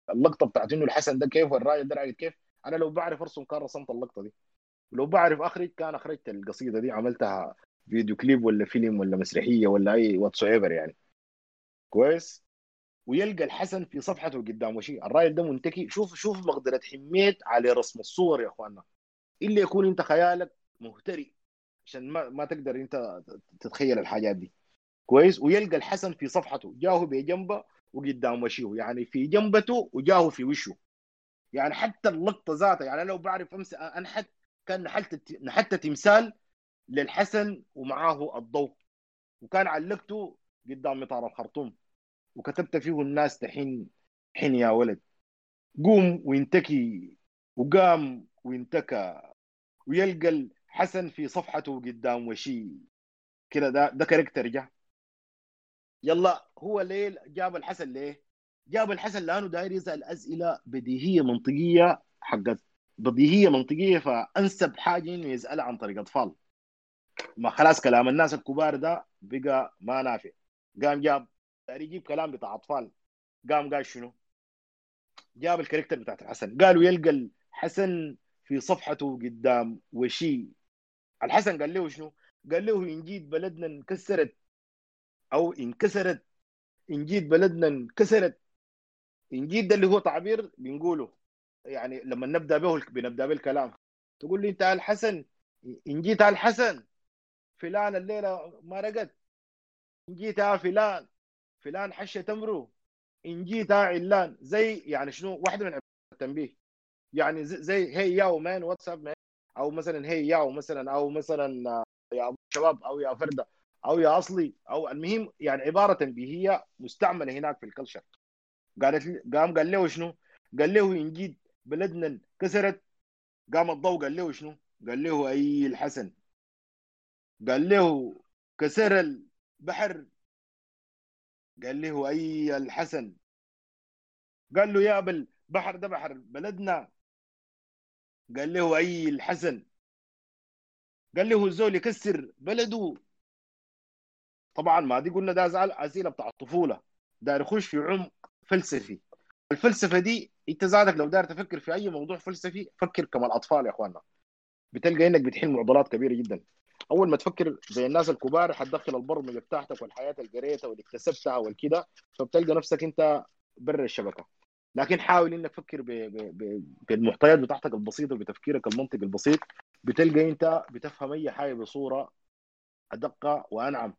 اللقطة بتاعت إنه الحسن ده كيف والراجل ده كيف؟ أنا لو بعرف أرسم كان رسمت اللقطة دي. لو بعرف أخرج كان أخرجت القصيدة دي. عملتها فيديو كليب ولا فيلم ولا مسرحية ولا أي whatever يعني. كويس؟ ويلقى الحسن في صفحته قدامه شيء الراجل ده منتكي. شوف شوف مقدرة حميد على رسم الصور يا إخواننا. إلا يكون أنت خيالك مهتري عشان ما, ما تقدر أنت تتخيل الحاجات دي. كويس؟ ويلقى الحسن في صفحته. جاهه بجنبه وقدام وشيه يعني في جنبته وجاهه في وشه. يعني حتى اللقطة ذاتها يعني لو بعرف أمس أنحت كان نحلت نحت تمثال للحسن ومعاه الضوء. وكان علقته قدام مطار الخرطوم. وكتبت فيه الناس تحين حين يا ولد. قوم وينتكي وقام وينتكى ويلقى الحسن في صفحته قدام وشي. كده ده ده character جا يلا هو ليه جاب الحسن ليه؟ جاب الحسن لأنه داير يسأل أسئلة بديهية منطقية حقت بديهية منطقية فأنسب حاجة إنه يسألها عن طريق أطفال. ما خلاص كلام الناس الكبار ده بقى ما نافع. قام جاب يجيب كلام بتاع أطفال. قام قال شنو؟ جاب ال character بتاعت الحسن. قالوا يلقى الحسن في صفحته قدام وشي. الحسن قال له شنو؟ قال له إن جيت بلدنا انكسرت أو انكسرت. إن جيت بلدنا انكسرت. إن جيت ده اللي هو تعبير بنقوله. يعني لما نبدأ به بنبدأ بالكلام تقول لي أنت الحسن إن جيت الحسن فلان الليلة ما رقد. إن جيت فلان. فلان حش تمره إن جيت علان زي يعني شنو؟ واحدة من التنبيه. يعني زي هي ياو مان واتساب مان أو مثلا هي ياو مثلا أو مثلا يا شباب أو يا فرده أو يا أصلي أو المهم يعني عبارة تنبيهية مستعملة هناك في الكلشر قالت قام قال له شنو؟ قال له إن جيت بلدنا انكسرت. قام الضوء قال له شنو؟ قال له أي الحسن. قال له كسر البحر. قال له أي الحسن؟ قال له يا بل بحر ده بحر بلدنا. قال له أي الحسن؟ قال له الزول يكسر بلده. طبعا ما دي قلنا ده زعل أسئلة بتاع الطفولة. داير يخش في عمق فلسفي. الفلسفة دي أنت زادك لو داير تفكر في أي موضوع فلسفي فكر كما الأطفال يا إخواننا. بتلقى إنك بتحل معضلات كبيرة جدا. أول ما تفكر زي الناس الكبار حتدخل البرمجه بتاعتك والحياة اللي قريتها واللي اكتسبتها والكده فبتلقى نفسك أنت برا الشبكة. لكن حاول إنك تفكر بالمحتويات بتاعتك البسيطة بتفكيرك المنطقي البسيط بتلقى أنت بتفهم أي حاجة بصورة ادق وأنعم.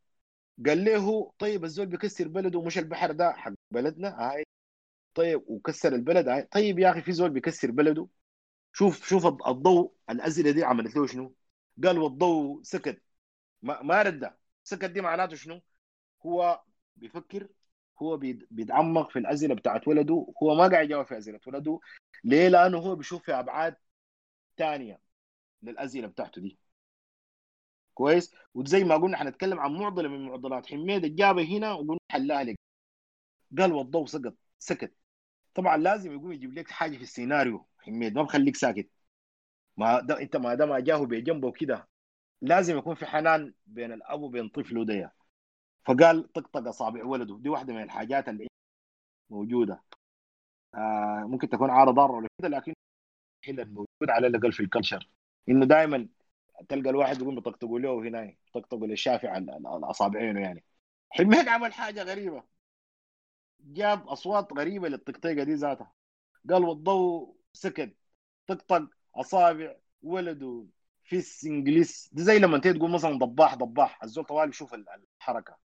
قال له طيب الزول بيكسر بلده مش البحر ده حق بلدنا؟ هاي. طيب وكسر البلد هاي. طيب يا أخي في زول بيكسر بلده؟ شوف شوف الض- الضوء الازله دي عملت له شنو؟ قال والضوء سكت. ما, ما رد سكت دي معناته شنو؟ هو بيفكر هو بيتعمق في الأزلة بتاعت ولده هو ما قاعد يجاوب في اسئله ولده. ليه؟ لأنه هو بيشوف في أبعاد ثانية للاسئله بتاعته دي. كويس؟ وزي ما قلنا حنتكلم عن معضلة من معضلات حميد الجابة هنا وقلنا حلها لك. قال والضوء سقط سكت. طبعا لازم يقوم يجيب لك حاجة في السيناريو حميد. ما بخليك ساكت. ما ده انت ما دام جاهه بجنبه وكده لازم يكون في حنان بين الأب وبين طفله ده فقال طقطق اصابع ولده. دي واحدة من الحاجات اللي موجودة. آه ممكن تكون عاره ضارة ولا كده لكن هي الموجود على الأقل في الكلتشر. إنه دائما تلقى الواحد يقوم يطقطقوا له هنا يطقطقوا للشافع اصابعينه يعني. حميد عمل حاجة غريبة. جاب أصوات غريبة للطقطيقه دي ذاتها. قال والضوء سكت طقطق أصابع ولده في انجليز دي زي لما انت تقول مثلا ضباح ضباح. الزول طوال يشوف ال- الحركة.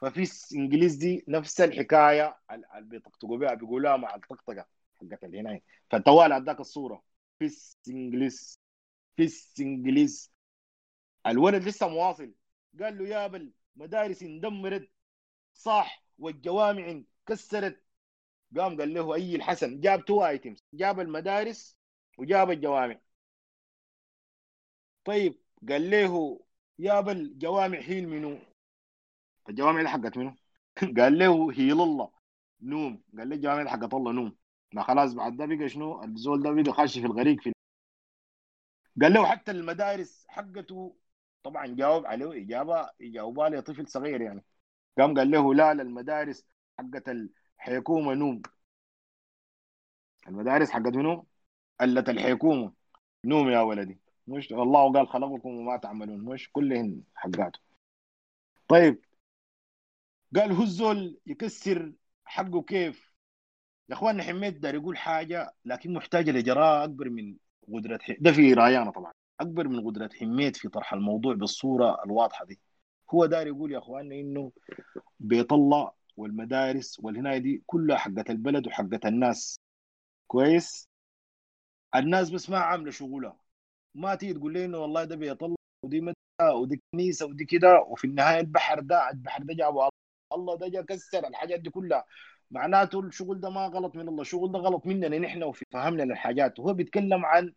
ففي انجليز دي نفس الحكاية. اللي بيطقطقوا بها بيقولوها مع الطقطقة حقت اللي فالتوالي اداك الصورة. في انجليز في انجليز الولد لسه مواصل. قال له يا بل مدارس اندمرت. صح والجوامع كسرت قام قال له أي الحسن؟ جاب two items جاب المدارس وجاب الجوامع. طيب قال له يا بل جوامع هي منو؟ الجوامع دي حقت منو؟ قال له هي الله. نوم. قال له الجوامع دي حقت الله نوم. ما خلاص بعد ده بقى شنو؟ الزول ده بقى خاشي في الغريق في قال له حتى المدارس حقته طبعا جاوب عليه إجابة يجاوبها طفل صغير يعني. قام قال له لا المدارس حقت الحكومة نوم. المدارس حقت منو؟ قلت الحكومة نوم يا ولدي. مش الله قال خلقكم وما تعملون. مش كلهن حقاته طيب. قال هو الزول يكسر حقه كيف؟ يا اخواننا حميد دار يقول حاجة لكن محتاجه لجراءه أكبر من قدرة. ده في رايانا طبعا. أكبر من قدرة حميد في طرح الموضوع بالصورة الواضحة دي. هو دار يقول يا اخواننا إنه بيت الله والمدارس والهناية دي كلها حقت البلد وحقت الناس. كويس؟ الناس بس ما عاملة شغلها ما تيجي تقول لي إنه والله ده الله ودي مدرسه ودي كنيسة ودي كده وفي النهاية البحر ده البحر ده جابه الله. ده جا كسر الحاجات دي كلها. معناته الشغل ده ما غلط من الله الشغل ده غلط مننا نحن وفي فهمنا للحاجات. وهو بيتكلم عن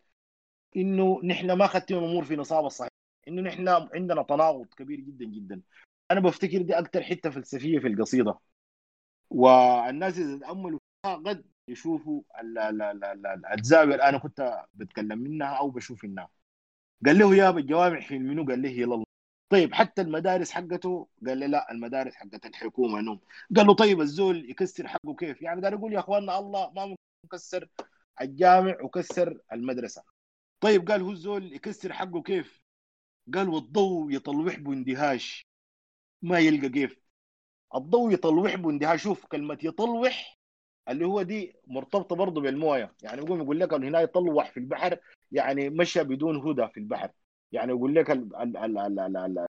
إنه نحن ما خدتنا الأمور في نصابها الصحيح إنه نحن عندنا تناقض كبير جدا جدا. أنا بفتكر دي أكثر حتة فلسفية في القصيدة. والناس إذا تأملوا قد يشوفوا ال- ال- ال- ال- الزاويه اللي أنا كنت بتكلم منها أو بشوف منها. قال له يا الجوامع في منو؟ قال له هي الله. طيب حتى المدارس حقته؟ قال لي لا المدارس حقت الحكومة نوم. قال له طيب الزول يكسر حقه كيف؟ يعني ده يقول يا أخواننا الله ما ممكن يكسر الجامع وكسر المدرسة. طيب قال هو الزول يكسر حقه كيف؟ قال والضوء يطلوح باندهاش ما يلقى كيف. الضوء يطلوح باندهاش شوف كلمة يطلوح اللي هو دي مرتبطة برضه بالموية. يعني يقوم يقول لك هنا يطلوح في البحر يعني مشى بدون هدى في البحر. يعني يقول لك ال ال ال ال ال ال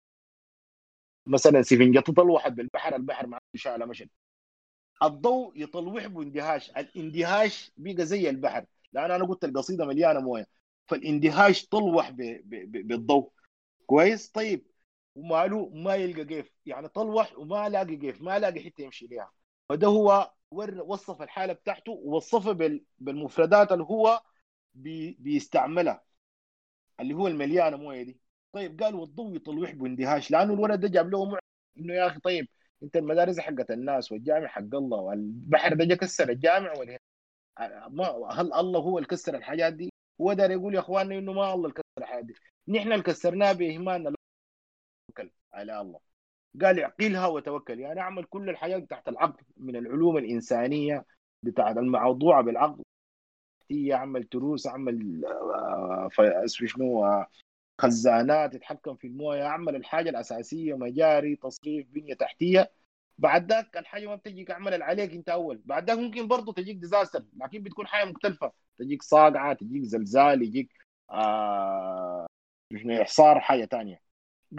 مثلا سفنجة تطلوحت بالبحر البحر ما شاء مشت الضوء يطلوح باندهاش. الاندهاش بقى زي البحر. لأن أنا قلت القصيدة مليانة موية. فالاندهاش طلوح بالضوء. كويس؟ طيب. وماله؟ ما يلقى كيف يعني طلوح وما لاقي كيف ما لاقي حتة يمشي ليها. فده هو وصف الحالة بتاعته ووصفها بال- بالمفردات اللي هو بي بيستعملها اللي هو المليانة موية دي. طيب قال والضوء يطلوح باندهاش لأنه الولد ده جاب له إنه يا أخي طيب أنت المدارس حقت الناس والجامع حق الله والبحر ده كسر الجامع ولا هل الله هو اللي كسر الحاجات دي؟ هو دار يقول يا إخواننا إنه ما الله اللي كسر الحاجات دي. نحن اللي كسرناها بإهمالنا على الله. قال اعقلها وتوكل. يعني أعمل كل الحاجات تحت العقل من العلوم الإنسانية بتاعت الموضوعه بالعقل. تحتيه عمل تروس عمل آه، ف- شنو آه، خزانات يتحكم في الموية عمل الحاجة الأساسية مجاري تصريف بنية تحتية. بعد ذاك الحاجة ما بتجيك عمل عليك أنت أول. بعد ذاك ممكن برضه تجيك disaster لكن بتكون حاجة مختلفة. تجيك صاقعة تجيك زلزال يجيك آه إحصار حاجة ثانية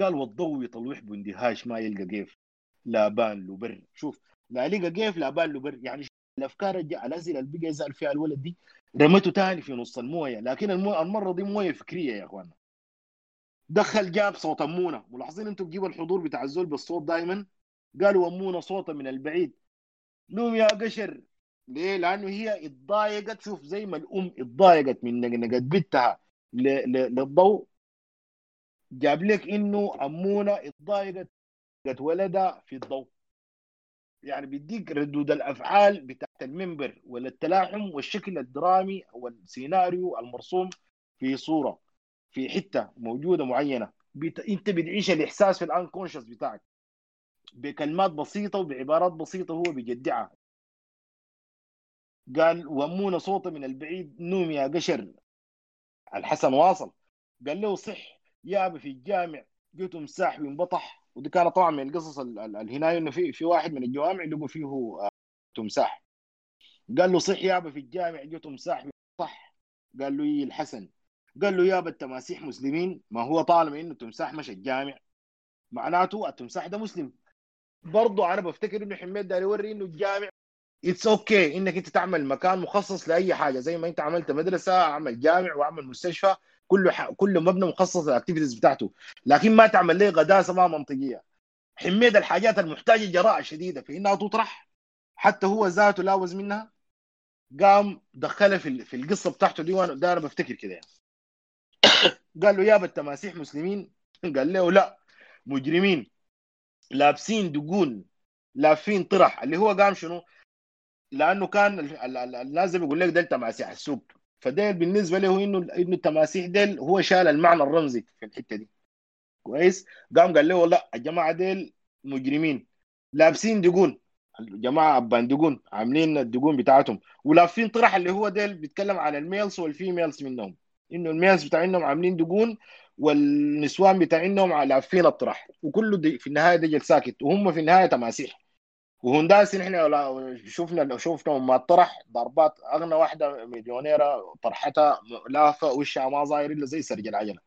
قال والضوء يطلوح باندهاش ما يلقى كيف لا بان له بر. شوف لا لقى كيف لا بان له بر. يعني الأفكار الاسئله اللي بقى يسال فيها الولد دي رمته تاني في نص الموية. لكن المو... المرة دي موية فكرية يا اخوانا دخل جاب صوت امونه ملاحظين أنتم تجيبوا الحضور بتاع الزول بالصوت دائما قالوا امونه صوتها من البعيد. نوم يا قشر. ليه؟ لأنه هي اتضايقت. شوف زي ما الأم اتضايقت من نقنقة بنتها للضوء. جاب لك إنه امونه اتضايقت قد ولدها في الضوء. يعني بيديك ردود الأفعال بتاعت المنبر ولا التلاحم والشكل الدرامي أو السيناريو المرسوم في صورة في حتة موجودة معينة. بت... أنت بتعيش الإحساس في الان كونشس بتاعك. بكلمات بسيطة وبعبارات بسيطة هو بيجدعها. قال ومونا صوته من البعيد نوم يا قشر. الحسن واصل. قال له صح. يابا في الجامع جي تمساح وانبطح. ودي كانت طبعا من القصص ال- ال- الهناية إنه في في واحد من الجوامع لقوا فيه آه، تمساح قال له صح يابا في الجامع جي تمساح صح قال له إيه الحسن؟ قال له يابا التماسيح مسلمين؟ ما هو طالما إنه تمساح مشى الجامع. معناته التمساح ده مسلم. برضه أنا بفتكر إنه حميد داري يوري إنه الجامع it's okay إنك أنت تعمل مكان مخصص لأي حاجة. زي ما أنت عملت مدرسة أعمل جامع وأعمل مستشفى. كله ح... كله مبنى مخصص لل activities بتاعته. لكن ما تعمل ليه قداسه ما منطقية؟ حميد الحاجات المحتاجة جراءة شديدة. في إنها تطرح. حتى هو ذاته لاوز منها. قام دخلها في في القصة بتاعته دي وأنا أنا بفتكر كده يعني. قال له يابا التماسيح مسلمين؟ قال له لا. مجرمين. لابسين دقون. لافين طرح. اللي هو قام شنو؟ لأنه كان ال- ال- ال- الناس بيقول لك ده التماسيح السوق. فده بالنسبة له إنه إنه التماسيح ديل هو شال المعنى الرمزي في الحتة دي. كويس؟ قام قال له لا الجماعه ديل مجرمين. لابسين دقون. الجماعه أبان دقون. عاملين الدقون بتاعتهم. ولافين طرح اللي هو ديل بيتكلم عن ال males وال females منهم. إنه ال males بتاعهم عاملين دقون والنسوان بتاعهم لافين الطرح. وكله دي في النهاية دجل ساكت وهم في النهاية تماسيح. وهنداس نحن شفنا شفنا ما طرح ضربات أغنى واحدة مليونيرة طرحتها لافه وشها ما ظاهر إلا زي سرج العجلة.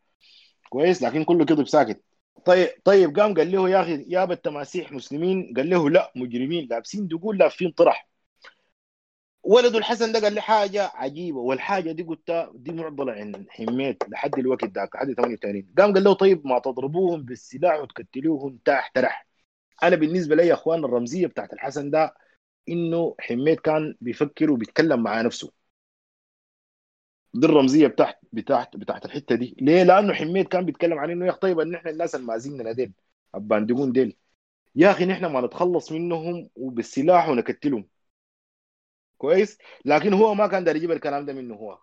كويس؟ لكن كله كذب ساكت. طيب طيب قام قال له يا أخي يابا التماسيح مسلمين؟ قال له لا مجرمين لابسين دقول لافين طرح. ولده الحسن ده قال لي حاجة عجيبة والحاجة دي قلتها دي معضله عند حميت لحد الوقت ذاك لحد 88 قام قال له طيب ما تضربوهم بالسلاح وتقتلوهم تحت ترح أنا بالنسبة لي يا إخوان الرمزية بتاعت الحسن ده إنه حميد كان بيفكر وبيتكلم مع نفسه. دي الرمزية بتاعت بتاعت بتاعت الحتة دي. ليه؟ لأنه حميد كان بيتكلم عن إنه يا طيب إن إحنا الناس المازيننا ديل الباندقون ديل. يا أخي نحن ما نتخلص منهم وبالسلاح ونقتلهم كويس؟ لكن هو ما كان داري يجيب الكلام ده منه هو.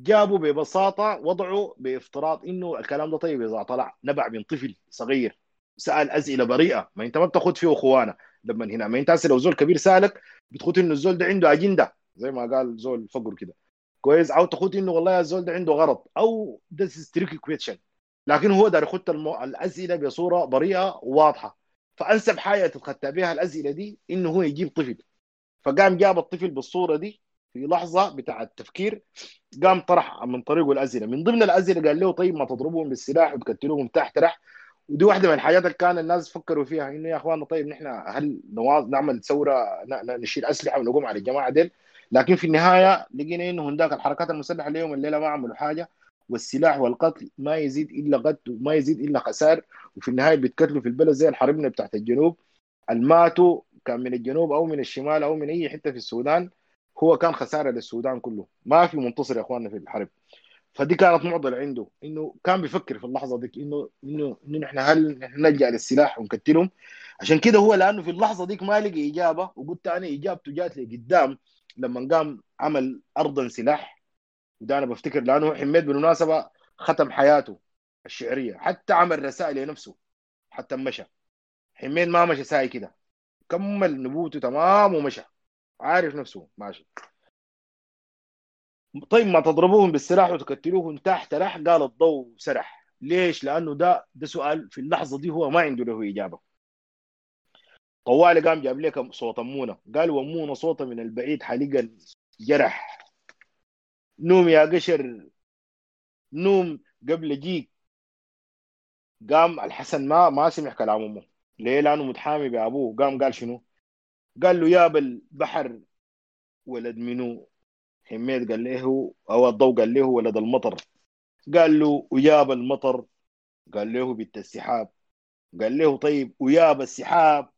جابوا ببساطة وضعوا بافتراض إنه الكلام ده طيب إذا طلع نبع من طفل صغير. سأل أسئلة بريئة. ما أنت ما بتاخذ فيه أخوانا. لما هنا ما أنت لو زول كبير سألك بتخوت إنه الزول ده عنده أجندة. زي ما قال زول فقر كده. كويس؟ أو تخوت إنه والله الزول ده عنده غرض. أو ده tricky question لكن هو دار يخط المو... الأسئلة بصورة بريئة وواضحه فأنسب حاجة تتخطى بها الأسئلة دي إنه هو يجيب طفل. فقام جاب الطفل بالصورة دي في لحظة بتاع التفكير قام طرح من طريقه الأسئلة. من ضمن الأسئلة قال له طيب ما تضربوهم بالسلاح وتقتلوهم تحت رح ودي واحدة من الحاجات اللي كان الناس فكروا فيها إنه يا اخوانا طيب نحن هل نواز نعمل ثورة نشيل أسلحة ونقوم على الجماعة ديل؟ لكن في النهاية لقينا إنه هناك الحركات المسلحة اليوم الليلة ما عملوا حاجة والسلاح والقتل ما يزيد إلا قتل وما يزيد إلا خسائر وفي النهاية بيتقتلوا في البلد زي الحربنا بتاعت الجنوب. الماتوا كان من الجنوب أو من الشمال أو من أي حتة في السودان هو كان خسارة للسودان كله. ما في منتصر يا أخواننا في الحرب. فدي كانت معضلة عنده إنه كان بيفكر في اللحظة ديك إنه إنه إنه نحن هل نحن نلجأ للسلاح ونقتلهم؟ عشان كده هو لأنه في اللحظة ديك ما لقي إجابة وقلت أنا إجابته جات لي قدام لما قام عمل ارضا سلاح. وده أنا بفتكر لأنه حميد بالمناسبة ختم حياته الشعرية حتى عمل رسائل لنفسه حتى مشى. حميد ما مشى ساي كده كمل نبوته تمام ومشى. عارف نفسه ماشي. طيب ما تضربوهم بالسلاح وتقتلوهم تحت رح قال الضوء سرح. ليش؟ لأنه ده ده سؤال في اللحظة دي هو ما عنده له إجابة. طوالي قام جاب لك صوت أمونة. قال وأمونة صوته من البعيد حلقا جرح. نوم يا قشر. نوم قبل جيك. قام الحسن ما ما سمع كلام أمه. ليه؟ لأنه متحامي بأبوه. قام قال شنو؟ قال له يا بالبحر ولد منو؟ حميد قال له أو الضوء قال له ولد المطر. قال له وياب المطر؟ قال له بنت السحاب. قال له طيب وياب السحاب؟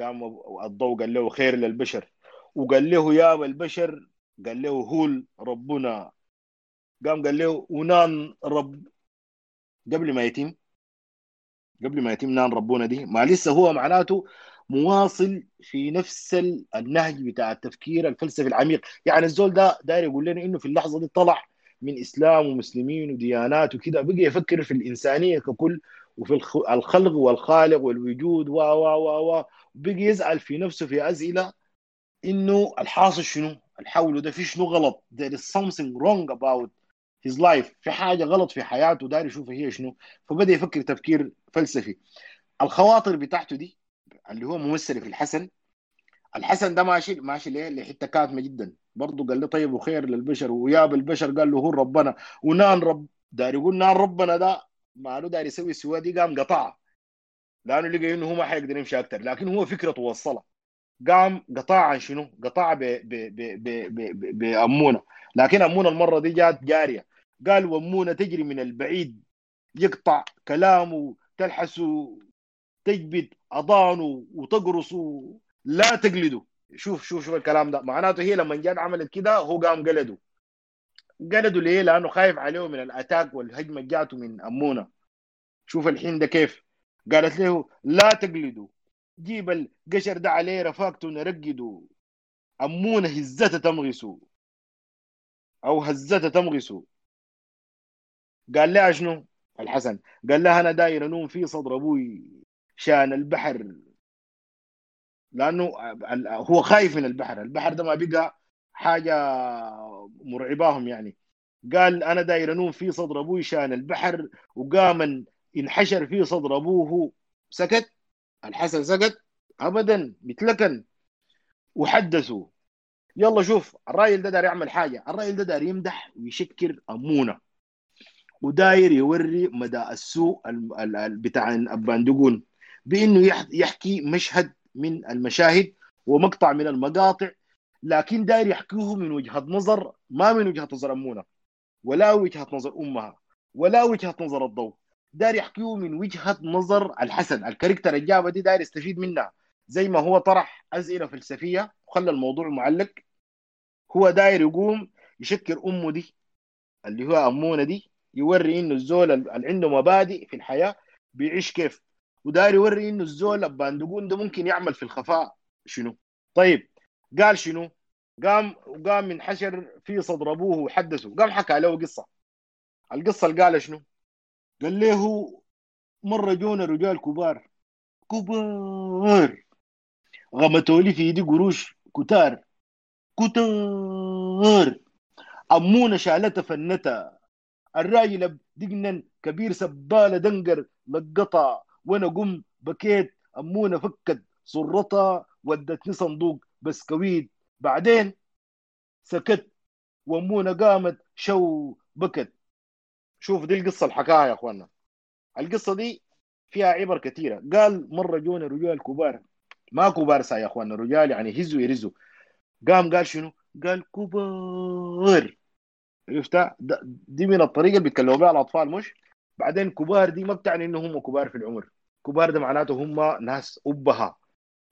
قام الضوء قال له خير للبشر. وقال له ياب البشر؟ قال له هول ربنا. قام قال له ونان رب قبل ما يتم قبل ما يتم نان ربنا دي ما لسه هو معناته مواصل في نفس النهج بتاع التفكير الفلسفي العميق. يعني الزول ده داير يقول لنا إنه في اللحظة دي طلع من إسلام ومسلمين وديانات وكده بقي يفكر في الإنسانية ككل وفي الخلق والخالق والوجود و و و و بقي يسال في نفسه في اسئله إنه الحاصل شنو؟ الحول. ده في شنو غلط؟ there is something wrong about his life. في حاجة غلط في حياته داير يشوف هي شنو؟ فبدأ يفكر تفكير فلسفي. الخواطر بتاعته دي اللي هو ممثل في الحسن. الحسن ده ماشي ماشي ليه؟ لحتة كاتمة جدا. برضه قال له طيب وخير للبشر. وياب البشر قال له هو ربنا. ونان رب داير يقول نان ربنا ده ما له داير يسوي السوا دي قام قطعها لأنه لقى إنه هو ما حيقدر يمشي أكثر لكن هو فكرته وصلها قام قطع عن شنو؟ قطع بامونه لكن أمونة المرة دي جات جارية. قال وأمونة تجري من البعيد. يقطع كلامه تلحس تجبد. اضانه وتقرصه لا تقلده شوف شوف شوف الكلام ده. معناته هي لما جات عملت كده هو قام قلده قلده ليه؟ لأنه خايف عليه من الأتاك والهجمة جاته من امونه شوف الحين ده كيف. قالت له لا تقلده جيب القشر ده عليه رفاقته نرقده. أمونة هزته تمغسه أو هزته تمغسه قال لها شنو؟ الحسن. قال لها أنا داير أنوم في صدر أبوي. شان البحر. لأنه هو خايف من البحر. البحر ده ما بقى حاجة مرعباهم يعني. قال أنا داير أنوم في صدر أبوي شان البحر وقام انحشر في صدر أبوه. سكت؟ الحسن سكت؟ ابدا. بيتلكن وحدثوا يلا شوف الراجل ده داير يعمل حاجة. الراجل ده داير يمدح ويشكر أمونه. وداير يوري مدى السوء بتاع الباندقون بإنه يحكي مشهد من المشاهد ومقطع من المقاطع لكن داير يحكيه من وجهة نظر ما من وجهة نظر امونه ولا وجهة نظر أمها ولا وجهة نظر الضوء. داير يحكيه من وجهة نظر الحسن. ال character الجابة دي داير يستفيد منها. زي ما هو طرح أسئلة فلسفية وخلى الموضوع معلق. هو داير يقوم يشكر أمه دي اللي هو امونه دي يوري إنه الزول اللي عنده مبادئ في الحياة بيعيش كيف. وداير يوري إنه الزول الأبان دقون ده ممكن يعمل في الخفاء. شنو؟ طيب قال شنو؟ قام قام من حشر في صدر أبوه وحدثه. قام حكى له قصة. القصة اللي قال شنو؟ قال له مرة جونا رجال كبار. كبار. غمتوا لي في ايدي قروش. كتار. كتار. أمونة شالتها فنتها الراجل دقنا كبير سبالة دنقر لقطة. وأنا قم بكيت أمونة فكت صرتها ودتني صندوق بسكويت. بعدين سكت وأمونة قامت شو بكت. شوف دي القصة الحكاية يا أخوانا. القصة دي فيها عبر كثيرة. قال مرة جونا رجال كبار. ما كبار يا اخوان الرجال يعني هزوا يرزوا. قام قال شنو؟ قال كبار. عرفت؟ دي من الطريقة اللي بيتكلموا بها الأطفال مش؟ بعدين كبار دي ما بتعني إنه هم كبار في العمر. كبار ده معناته هم ناس أبها.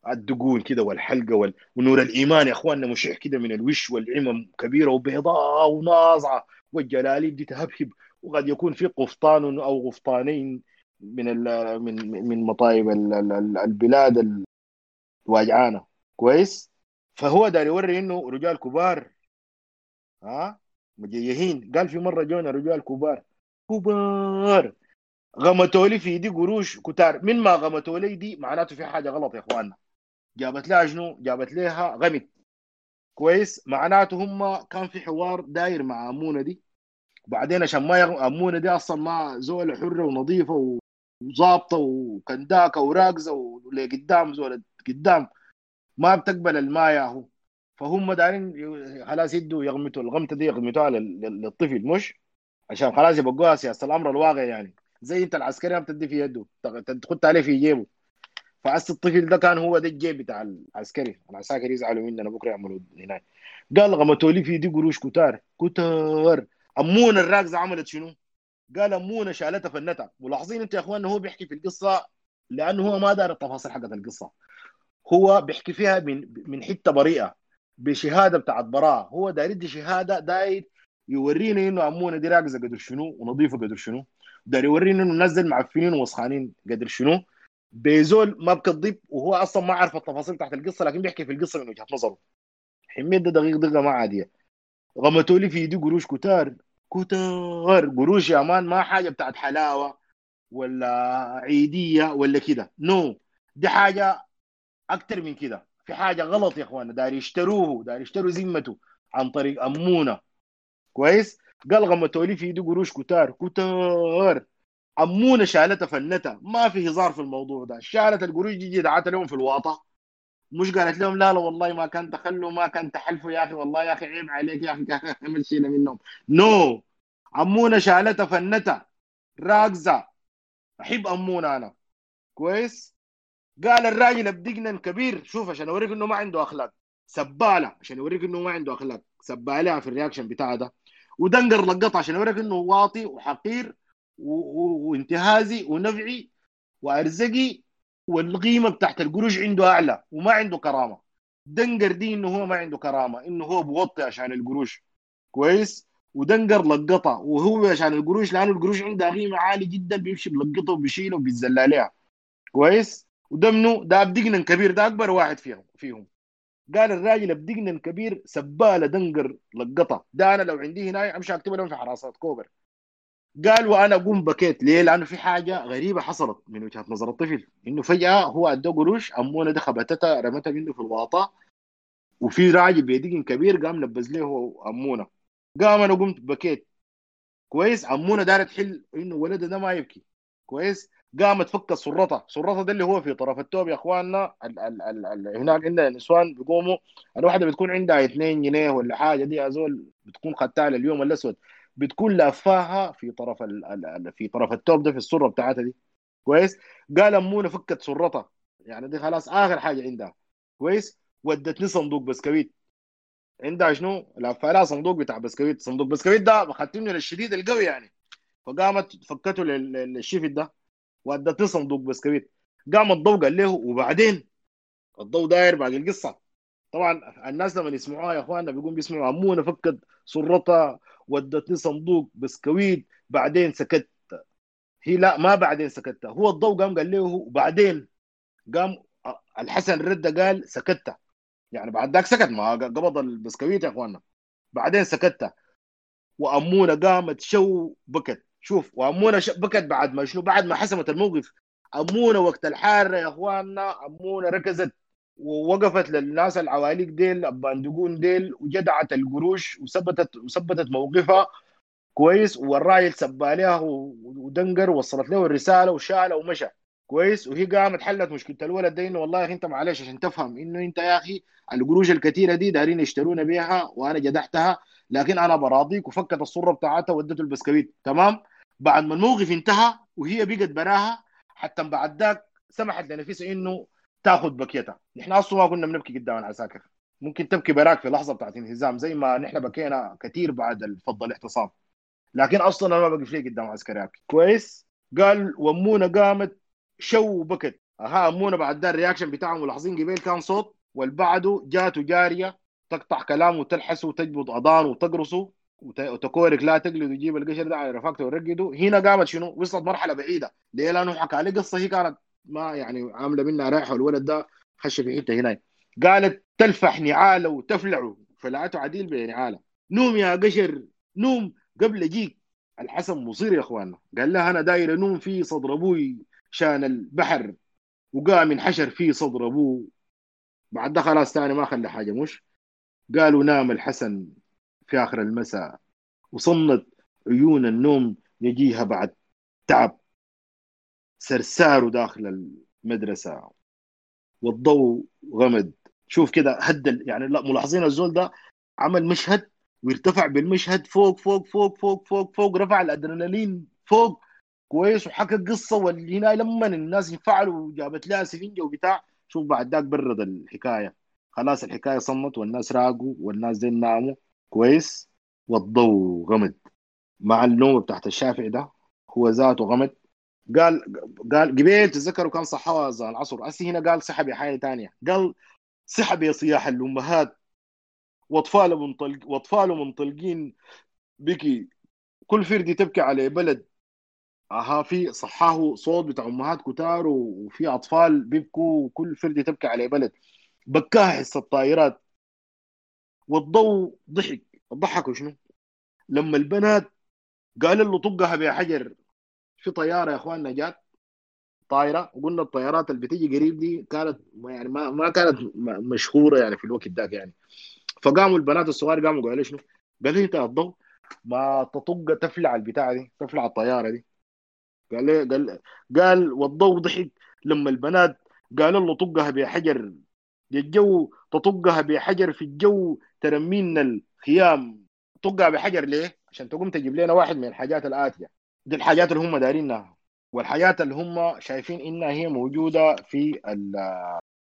الدقون كده والحلقة وال... ونور الإيمان يا أخواننا مشع كده من الوش والعمم كبيرة وبيضاء وناصعه والجلاليب دي تهبهب. وقد يكون في قفطان أو غفطانين من ال... من من مطايب البلاد واجعانه كويس؟ فهو داري يوري إنه رجال كبار. ها؟ مجيهين. قال في مرة جونا رجال كبار. كبار. غمتوا لي في دي قروش كتار. من ما غمتوا لي دي معناته في حاجة غلط يا إخواننا. جابت لها شنو؟ جابت لها غمت كويس؟ معناته هم كان في حوار داير مع أمونة دي. بعدين عشان ما يغ... أمونة دي أصلا ما زول حرة ونظيفة وظابطة وكنداكة وراقزة ولقدام زول قدام. ما بتقبل الماء ياهو فهم دارين خلاص يدوا يغمتوا. الغمته دي يغمتوها للطفل مش؟ عشان خلاص يبقوها سياسة الأمر الواقع يعني. زي انت العسكري ما بتدي في يده. تخط عليه في جيبه. فأس الطفل ده كان هو ده الجيب بتاع العسكري. العساكر يزعلوا مننا بكرة يعملوا هناك. قال غمتوا لي في دي قروش كتار. كتار. أمونة الراكزه عملت شنو؟ قال أمونة شالتها فنتها ملاحظين أنت يا إخوان هو بيحكي في القصة؟ لأنه هو ما دار التفاصيل حقت القصة. هو بيحكي فيها من من حتة بريئة. بشهادة بتاعت براءة. هو داير يدي شهادة داير يورينا إنه أمونة دي راكزه قدر شنو ونظيفة قدر شنو. داير يورينا إنه نزل معفنين ووسخانين قدر شنو؟ بيزول ما بكذب وهو أصلا ما عارف التفاصيل تحت القصة لكن بيحكي في القصة من وجهة نظره. حميد ده دقيق دقيقه ما عادية. غمتوا لي في يدي قروش كتار كتار قروش يا مان ما حاجة بتاعت حلاوة ولا عيدية ولا كده. no. دي حاجة أكتر من كده. في حاجة غلط يا اخوانا داير يشتروه. داير يشتروا ذمته عن طريق أمونه. كويس؟ قال غمتوا لي في يدي قروش كتار كتار. امونه شالتها فنتها. ما في هزار في الموضوع ده. شالت القروش دي دعت لهم في الواطه مش قالت لهم لا لا والله ما كان تخلوا ما كان تحلفوا يا أخي والله يا أخي عيب عليك يا أخي. مشينا منهم. نو no. امونه شالتها فنتها. راكزه أحب امونه أنا. كويس؟ قال الراجل بدقنا كبير شوف عشان أوريك إنه ما عنده أخلاق. سبالة. عشان أوريك إنه ما عنده أخلاق. سبالها في ال reaction بتاعه ده. ودنقر لقطه عشان أوريك إنه واطي وحقير وانتهازي ونفعي وأرزقي والقيمة بتاعت القروش عنده أعلى وما عنده كرامة. دنقر دي إنه هو ما عنده كرامة إنه هو بوطي عشان القروش. كويس؟ ودنقر لقطة وهو عشان القروش لأنه القروش عندها قيمة عالية جدا بيمشي بلقطة وبيشيلها وبيتزلى عليها. كويس؟ وده منو ده بدقنا كبير ده أكبر واحد فيهم فيهم. قال الراجل بدقنا كبير سبالة دنقر لقطة. ده أنا لو عندي هنا أمشي اكتبها لهم في حراسات كوبر. قال وأنا قوم بكيت ليه؟ لأنه في حاجة غريبة حصلت من وجهة نظر الطفل. إنه فجأة هو أدى قروش أمونه ده خبتتها رمتها منه في الواطة وفي راجل بيدقن كبير قام نبذ له أمونه. قام أنا قمت بكيت. كويس؟ أمونه دارت تحل إنه ولده ده ما يبكي. كويس؟ قامت فك سرطه سرطه ده اللي هو في طرف التوب يا إخواننا ال ال ال ال هناك عندنا نسوان بيقوموا. الواحدة بتكون عندها 2 جنيه ولا حاجة دي ازول بتكون خدتها لليوم الأسود. بتكون لافاها في طرف ال ال في طرف التوب ده في السرة بتاعتها دي. كويس؟ قال أمونة فكت سرتها يعني دي خلاص آخر حاجة عندها. كويس؟ ودتني صندوق بسكويت. عندها شنو؟ لفها لها صندوق بتاع بسكويت. صندوق بسكويت ده اخذتني للشديد القوي يعني. فقامت فكته للشفت ده. ودتني صندوق بسكويت. قام الضوء قال له وبعدين؟ الضوء داير باقي القصة طبعا الناس لما يسمعوها يا إخواننا بيقوم بيسمعوا امونه فكت سرتها ودتني صندوق بسكويت بعدين سكت. هي لا ما بعدين سكت. هو الضوء قام قال له وبعدين؟ قام الحسن رد قال سكت. يعني بعد ذاك سكت ما قبض البسكويت يا إخواننا. بعدين سكت. وأمونة قامت شو بكت. شوف وامونه بكت بعد ما شنو بعد ما حسمت الموقف. امونه وقت الحارة يا إخواننا امونه ركزت ووقفت للناس العواليق ديل الباندقون ديل وجدعت القروش وثبتت وثبتت موقفها كويس والراجل سبى عليها ودنقر وصلت له الرسالة وشالها ومشى. كويس؟ وهي قامت حلت مشكلة الولد ده إنه والله أنت معلش عشان تفهم إنه أنت يا أخي القروش الكثيره دي دارين يشترونا بيها وأنا جدحتها لكن أنا براضيك وفكت الصره بتاعتها ودته البسكويت. تمام؟ بعد ما الموقف انتهى وهي بقت براها حتى بعد ذاك سمحت لنفسها إنه تاخذ بكيتها. نحن أصلا ما كنا بنبكي قدام العساكر ممكن تبكي براك في لحظة بتاعت انهزام زي ما نحن بكينا كثير بعد فض الاعتصام لكن أصلا أنا ما بقف لي قدام عسكري ابكي كويس؟ قال وامونه قامت شو بكت. أها امونه بعد ده ال reaction بتاعهم ملاحظين قبيل كان صوت والبعده جاته جارية تقطع كلامه وتلحسه وتجبض أضانه وتقرصه. وتكورك لا تقلد ويجيب القشر ده على رفاقته ويرقده هنا قامت شنو؟ وصلت مرحلة بعيدة. ليه؟ لأنه حكى لي قصة هي كانت ما يعني عاملة منها رايحه والولد ده خش في حتة هنا قالت تلفح نعالة وتفلعه فلعته عديل بنعاله نوم يا قشر نوم قبل اجيك الحسن مصير يا إخواننا. قال لها أنا داير أنوم في صدر أبوي شان البحر وقام انحشر في صدر أبوه. بعد ده خلاص ثاني ما خلى حاجة مش؟ قالوا نام الحسن. في آخر المساء. وصمت عيون النوم يجيها بعد تعب. سرسار داخل المدرسة. والضوء غمد. شوف كده هدل يعني لا ملاحظين الزول ده عمل مشهد وارتفع بالمشهد فوق فوق فوق فوق فوق فوق رفع الأدرينالين فوق. كويس وحكى قصة. والهنا لما الناس انفعلوا وجابت لها سفنجة وبتاع. شوف بعد ذاك برد الحكاية. خلاص الحكاية صمت والناس راقوا والناس دي ناموا. كويس والضوء غمد مع النوم بتاعت الشافعي ده هو ذاته غمد قال قال قبيل تتذكروا كان صحوا العصر. اسي هنا قال صحى بحاجه ثانية قال صحى بصياح الأمهات. وأطفال منطلق وأطفال منطلقين بكي كل فردي تبكي على بلد. أها في صحاه صوت بتاع أمهات كتار وفي أطفال بيبكوا. وكل فردي تبكي على بلد. بكاها حس الطائرات. والضوء ضحك. ضحكوا شنو؟ لما البنات قال له طقها بحجر في طيارة يا اخواننا جات طايرة. وقلنا الطيارات اللي بتيجي قريب دي كانت يعني ما ما كانت مشهورة يعني في الوقت ذاك يعني. فقاموا البنات الصغار قاموا قالوا شنو؟ قالوا أنت الضوء ما تطق تفلع البتاعة دي تفلع الطيارة دي. قال قال قال والضوء ضحك. لما البنات قالوا له طقها بحجر الجو تطقها بحجر في الجو ترمين الخيام؟ طقها بحجر ليه؟ عشان تقوم تجيب لنا واحد من الحاجات الآتية. دي الحاجات اللي هم دارينها. والحاجات اللي هم شايفين إنها هي موجودة في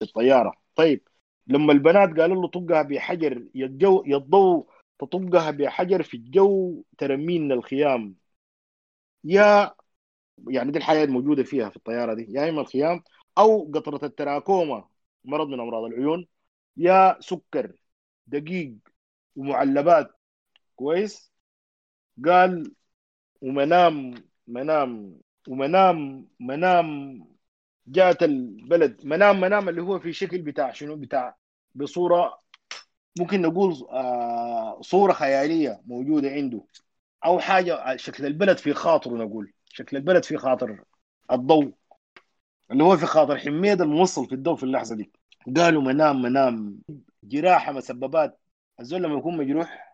الطيارة. طيب لما البنات قالوا له طقها بحجر يا الضوء تطقها بحجر في الجو ترمين الخيام؟ يا يعني دي الحياة الموجودة فيها في الطيارة دي. يا إما الخيام أو قطرة التراكوما. مرض من أمراض العيون يا سكر دقيق ومعلبات كويس؟ قال ومنام منام ومنام منام جات البلد منام منام اللي هو في شكل بتاع شنو؟ بتاع بصورة ممكن نقول آه صورة خيالية موجودة عنده أو حاجة شكل البلد في خاطره نقول شكل البلد في خاطر الضوء اللي هو في خاطر حميد الموصل في الضوء في اللحظة دي. قالوا منام منام جراحه مسببات الزول لما يكون مجروح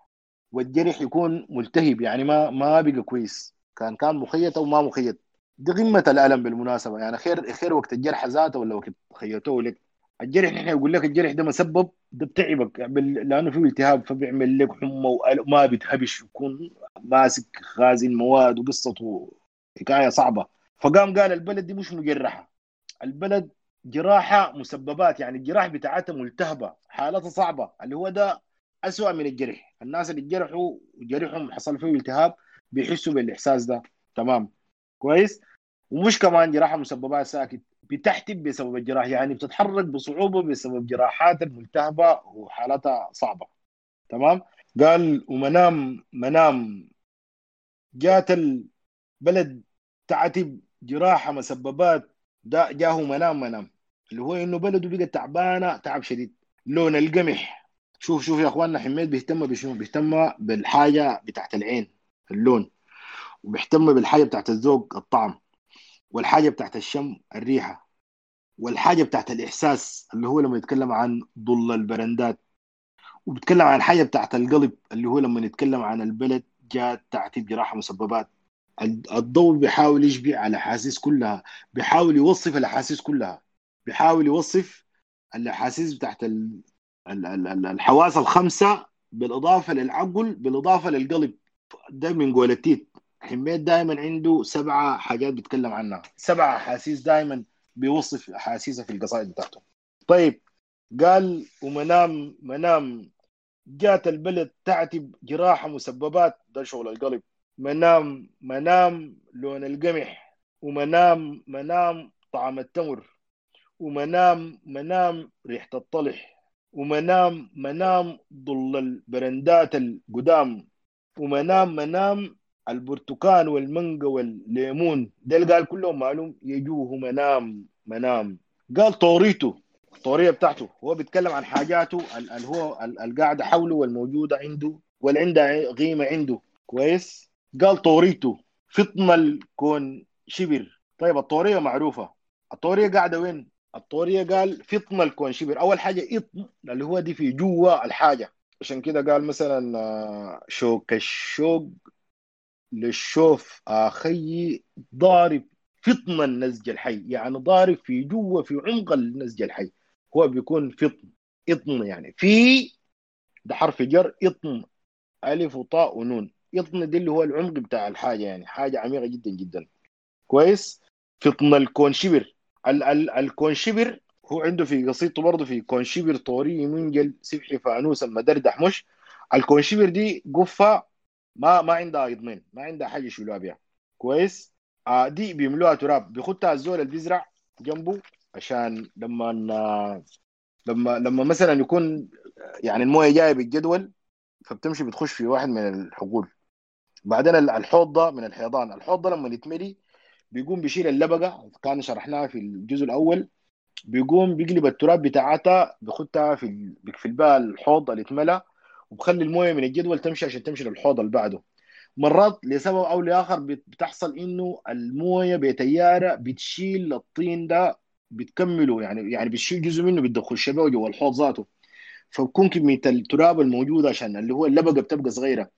والجرح يكون ملتهب يعني ما ما بقى كويس. كان كان مخيط أو ما مخيط. دي قمة الألم بالمناسبة. يعني خير خير وقت الجرح ذاته ولا وقت خيطوه لك؟ الجرح نحن يقول لك الجرح ده مسبب ده بتعبك. لأنه فيه التهاب فبيعمل لك حمى وما بيتهبش يكون ماسك خازن مواد وقصته حكاية صعبة. فقام قال البلد دي مش مجرحة. البلد جراحة مسببات يعني الجراح بتاعتها ملتهبة حالتها صعبة. اللي هو ده أسوأ من الجرح. الناس اللي جرحوا جرحهم حصل فيه التهاب بيحسوا بالإحساس ده. تمام. كويس؟ ومش كمان جراحة مسببات ساكت. بتحتب بسبب الجراح يعني بتتحرك بصعوبة بسبب جراحات الملتهبه وحالتها صعبة. تمام؟ قال ومنام منام. جات البلد تعتب جراحة مسببات ده جاه منام منام. اللي هو إنه بلده بقى تعبانة تعب شديد. لون القمح شوف شوف يا أخواننا حميد بيهتم بشنو؟ بيهتم بالحاجة بتاعت العين اللون. وبيهتم بالحاجة بتاعت الذوق الطعم. والحاجة بتاعت الشم الريحة. والحاجة بتاعت الإحساس اللي هو لما يتكلم عن ضل البرندات. وبيتكلم عن الحاجة بتاعت القلب اللي هو لما يتكلم عن البلد جات تعتيب جراحه مسببات. الضوء بيحاول يشبع على الأحاسيس كلها بيحاول يوصف الأحاسيس كلها. بيحاول يوصف الأحاسيس بتاعت الحواس الخمسة بالإضافة للعقل بالإضافة للقلب. ده من قول التيت حميد دائما عنده سبعه حاجات بيتكلم عنها. سبعه أحاسيس دائما بيوصف أحاسيسه في القصائد بتاعته. طيب قال ومنام منام. جات البلد تعتب جراحة مسببات ده شغل القلب. منام منام لون القمح. ومنام منام طعم التمر. ومنام منام ريحة الطلح ومنام منام ضل البرندات القدام ومنام منام البرتقال والمانجا والليمون. ده قال كلهم معلوم يجوه منام منام. قال طوريته الطورية بتاعته. هو بيتكلم عن حاجاته اللي هو القاعدة حوله والموجودة عنده واللي عندها قيمة عنده. كويس؟ قال طوريته فطن الكون شبر. طيب الطورية معروفة. الطورية قاعدة وين؟ الطورية قال فطن الكون شبر أول حاجة إطن اللي هو دي في جوا الحاجة. عشان كده قال مثلا آه، شوك الشوق للشوف أخي ضارب فطن النسج الحي. يعني ضارب في جوا في عمق النسج الحي. هو بيكون فطن إطن يعني. في ده حرف جر إطن. ألف وطاء ونون. إطن دي اللي هو العمق بتاع الحاجة يعني. حاجة عميقة جدا جدا. كويس؟ فطن الكونشبر ال ال الكونشبر هو عنده في قصيدته برضه في كونشبر طوري منجل سبحي فانوس المدردح مش. الكونشبر دي قفة ما ما عندها يضمين ما عندها حاجة يشيلوها بيها. كويس؟ آه دي بيملوها تراب بيخدها الزول اللي بيزرع جنبه عشان لما لما لما مثلا يكون يعني الموية جاية بالجدول فبتمشي بتخش في واحد من الحقول. بعدين الحوض ده من الحيضان الحوض ده لما يتملي بيقوم بيشيل اللبقة كان شرحناها في الجزء الأول. بيقوم بيقلب التراب بتاعتها بيخدها في في الباء الحوض اللي اتملى وبخلي الموية من الجدول تمشي عشان تمشي للحوض اللي بعده. مرات لسبب أو لآخر بتحصل إنه الموية بتياره بتشيل الطين ده بتكمله. يعني يعني بتشيل جزء منه بتدخل شبه جوا الحوض ذاته. فبكون كمية التراب الموجودة عشان اللي هو اللبقة بتبقى صغيرة.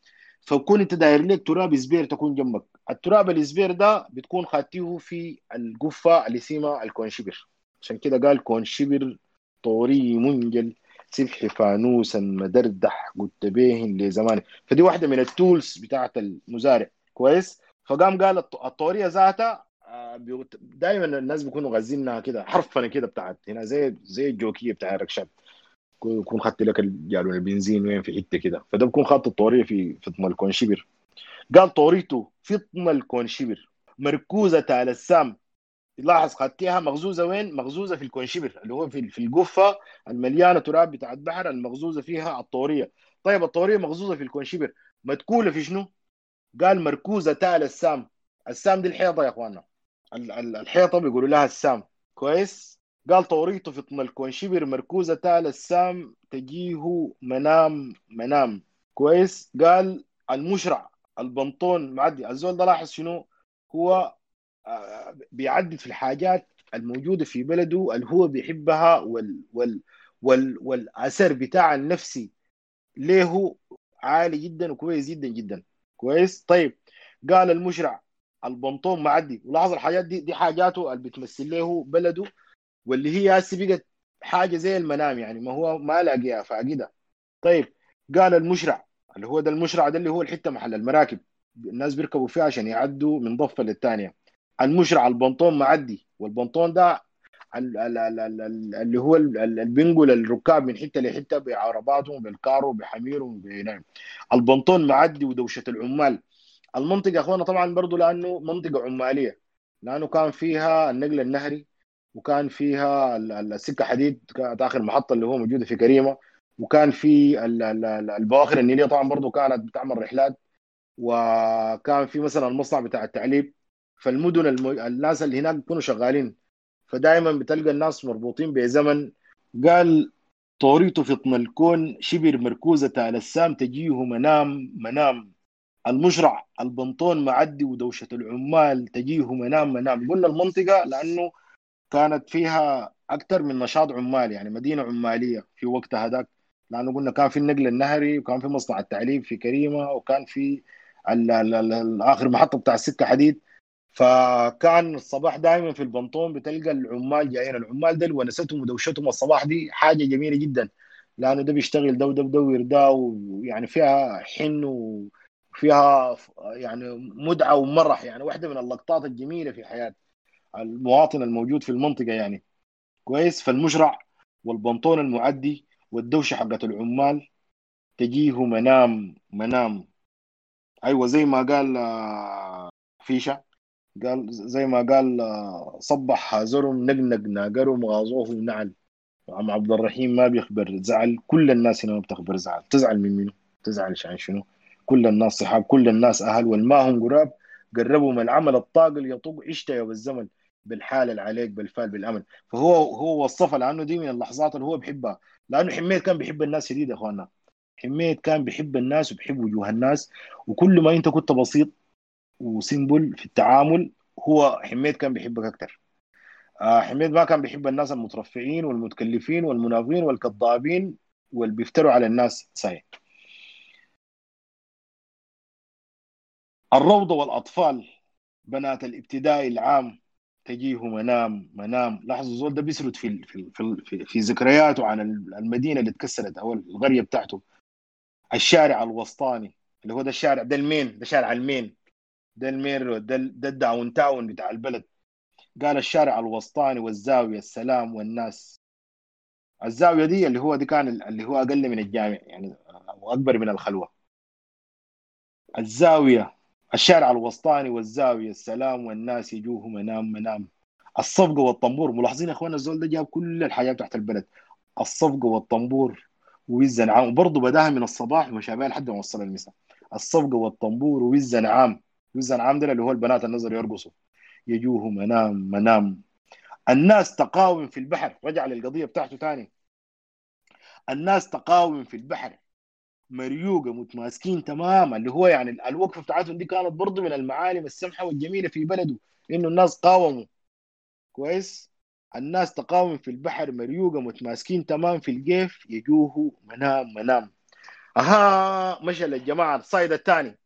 فبكون انت داير لك تراب سبير تكون جنبك. التراب السبير ده بتكون خاتيه في القفة اللي اسمها الكونشبر. عشان كده قال كونشبر طوري منجل سبح فانوسا مدردح قلت بيهن لزمان فدي واحدة من التولز بتاعت المزارع. كويس؟ فقام قال الطورية ذاتها دائما الناس بيكونوا غازينها كده حرفنا كده بتاعت هنا زي زي الجوكية بتاع الركشات. يكون خدت لك جالون البنزين وين في حتة كده. فده بكون خدت الطوريه في فطم الكونشبر قال طوريته فطم الكونشبر مركوزة على السام. لاحظ خدتيها مغزوزة وين؟ مغزوزة في الكونشبر اللي هو في في القفة المليانة تراب بتاعت بحر المغزوزة فيها الطورية. طيب الطورية مغزوزة في الكونشبر متكوله في شنو؟ قال مركوزة تال السام. السام دي الحيطة يا أخوانا. الحيطة بيقولوا لها السام. كويس؟ قال طوريته في طن الكونشبر مركوزة تال السام تجيه منام منام. كويس؟ قال المشرع البنطون معدي. الزول ده لاحظ شنو؟ هو بيعدد في الحاجات الموجودة في بلده اللي هو بيحبها وال وال وال والأثر بتاع النفسي له عالي جدا وكويس جدا جدا. كويس. طيب. قال المشرع البنطون معدي. ولاحظ الحاجات دي دي حاجاته اللي بتمثل له بلده. واللي هي هسه بقت حاجة زي المنام يعني ما هو ما لاقيها فاقدها. طيب قال المشرع اللي هو ده المشرع ده اللي هو الحتة محل المراكب. الناس بيركبوا فيها عشان يعدوا من ضفة للثانيه المشرع البنطون معدي والبنطون ده اللي هو اللي بينقل الركاب من حتة لحتة بعرباتهم بالكارو بحميرهم بنعم البنطون معدي ودوشة العمال. المنطقة اخوانا طبعا برضه لأنه منطقة عمالية. لأنه كان فيها النقل النهري. وكان فيها السكة حديد كانت آخر محطة اللي هو موجودة في كريمة. وكان في البواخر النيلية طبعا برضه كانت بتعمل رحلات. وكان في مثلا المصنع بتاع التعليب. فالمدن المو... الناس اللي هناك بيكونوا شغالين. فدائما بتلقى الناس مربوطين بزمن. قال طوريته فطن الكون شبر مركوزة على السام تجيه منام منام. المشرع البنطون معدي ودوشة العمال تجيه منام منام. قلنا المنطقة لأنه كانت فيها أكثر من نشاط عمال يعني مدينة عمالية في وقتها هذاك. لأنه قلنا كان في النقل النهري وكان في مصنع التعليم في كريمة وكان في آخر محطة بتاع السكة حديد. فكان الصباح دائما في البنطون بتلقى العمال جايين. العمال ده ونستهم ودوشتهم. الصباح دي حاجة جميلة جدا لأنه ده بيشتغل ده وده بدور ده ويعني فيها حن وفيها يعني مدعة ومرح. يعني واحدة من اللقطات الجميلة في حياه المواطن الموجود في المنطقة يعني. كويس؟ فالمشرع والبنطون المعدي والدوشة حقت العمال تجيه منام منام. أيوه زي ما قال آه، فيشة. قال زي ما قال آه، صبح زرم نقنق ناقرهم غاظوه نعل. عم عبد الرحيم ما بيخبر زعل. كل الناس هنا ما بتخبر زعل. تزعل من منه تزعل عشان شنو؟ كل الناس صحاب كل الناس أهل. والما هم قراب قربوا من العمل الطاقل يطوق عشتها بالزمن بالحال اللي عليك بالفال بالامل فهو هو وصفها لأنه دي من اللحظات اللي هو بيحبها. لأنه حميد كان بيحب الناس شديد يا اخواننا حميد كان بيحب الناس وبيحب وجوه الناس. وكل ما أنت كنت بسيط وسيمبل في التعامل هو حميد كان بيحبك أكثر آه حميد ما كان بيحب الناس المترفعين والمتكلفين والمنافقين والكذابين واللي بيفتروا على الناس صحيح. الروضة والأطفال بنات الابتدائي العام تجيه منام منام. لاحظوا الزول ده بيسرد في في في, في, ذكرياته عن المدينة اللي اتكسرت أو القريه بتاعته. الشارع الوسطاني اللي هو ده الشارع ده ال main ده شارع ال main. ده ال main ده ده ال downtown بتاع البلد. قال الشارع الوسطاني والزاوية السلام والناس. الزاوية دي اللي هو دي كان اللي هو أقل من الجامع يعني واكبر من الخلوة. الزاوية الشارع الوسطاني والزاوية السلام والناس يجوه منام منام الصفقة والطنبور ملاحظين يا اخوانا الزول ده جاب كل الحاجات تحت البلد. الصفقة والطنبور والزنعام وبرضه بداها من الصباح ومشى بها لحد ما وصل المساء. الصفقة والطنبور والزنعام والزنعام ده اللي هو البنات النظر يرقصوا. يجوه منام منام الناس تقاوم في البحر. رجع للقضية بتاعته ثاني الناس تقاوم في البحر. مريوقة متماسكين تماما اللي هو يعني الوقفة بتاعتهم دي كانت برضه من المعالم السمحة والجميلة في بلده إنه الناس قاوموا. كويس؟ الناس تقاوم في البحر مريوقة متماسكين تمام في الجيف يجوه منام منام. أها مشى للجماعه الصيد الثاني.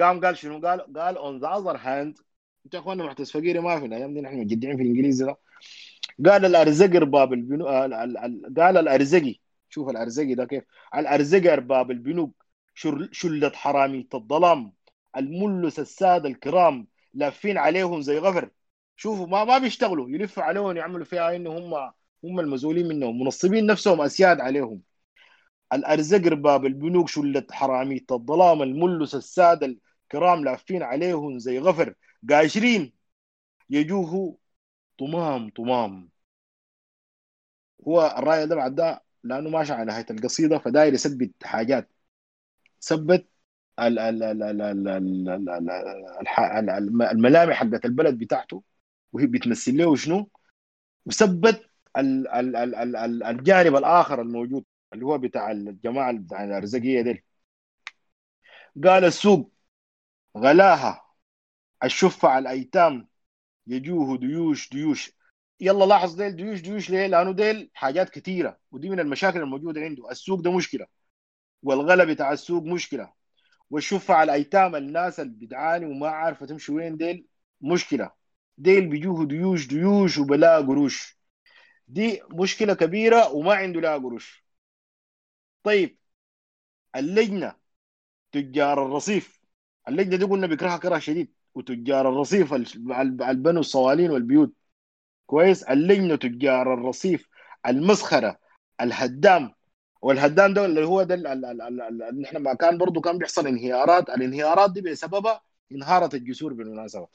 قام قال شنو؟ قال قال on the other hand أنت يا أخوانا محتس فقيري ما في الأيام دي نحن مجدعين في الإنجليزي ده. قال الارزق ارباب البنو... قال الأرزقي شوف الأرزقي ده كيف. الأرزقي أرباب البنوك شلة حرامية الظلام الملس السادة الكرام لافين عليهم زي غفر. شوفوا ما ما بيشتغلوا يلفوا عليهم يعملوا فيها إنه هم هم المسؤولين منهم منصبين نفسهم أسياد عليهم. الارزق أرباب البنوك شلة حرامية الظلام الملس السادة الكرام لافين عليهم زي غفر. قاشرين يجوه طمام طمام هو الرأي ده بعد ده لأنه ماشي على نهايه القصيده فداير يثبت حاجات ثبت الملامح حقت البلد بتاعته وهي بتمثل له شنو وثبت الجانب الآخر الموجود اللي هو بتاع الجماعه بتاع الارزقيه دي قال السوق غلاها الشفع الايتام يجوه ديوش ديوش يلا لاحظ ديل ديوش ديوش ليه؟ لأنه ديل حاجات كثيره ودي من المشاكل الموجودة عنده. السوق ده مشكلة والغلا بتاع السوق مشكلة. والشفع الايتام الناس اللي بتعاني وما عارفة تمشي وين ديل مشكلة. ديل بيجوه ديوش ديوش وبلا قروش. دي مشكلة كبيرة وما عنده لا قروش. طيب اللجنة تجار الرصيف. اللجنة دي قلنا بيكرهها كره شديد. وتجار الرصيف البنو الصوالين والبيوت. كويس. اللجنة تجار الرصيف المسخرة الهدام. والهدام ده اللي هو ده اللي إحنا ما كان برضه كان بيحصل انهيارات. الانهيارات دي بسببها انهارت الجسور بالمناسبة.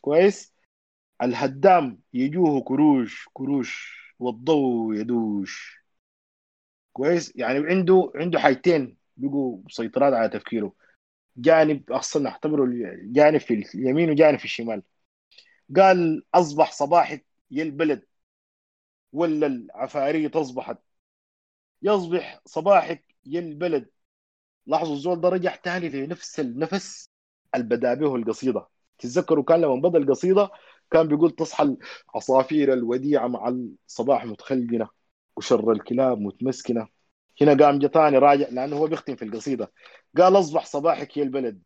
كويس. الهدام يجوه كروش كروش والضوء يدوش. كويس. يعني عنده عنده حاجتين بيجوا مسيطرات على تفكيره. جانب أصلا نعتبره جانب في اليمين وجانب في الشمال. قال أصبح صباحك يا البلد ولا العفارية اصبحت يصبح صباحك يا البلد. لاحظوا الزول ده رجع تاني لنفس النفس البدا به القصيده تتذكروا كان لما بدا القصيدة كان بيقول تصحى العصافير الوديعة مع الصباح متخلقنه وشر الكلاب متمسكنه هنا قام جتاني راجع لأنه هو بيختم في القصيدة. قال أصبح صباحك يا البلد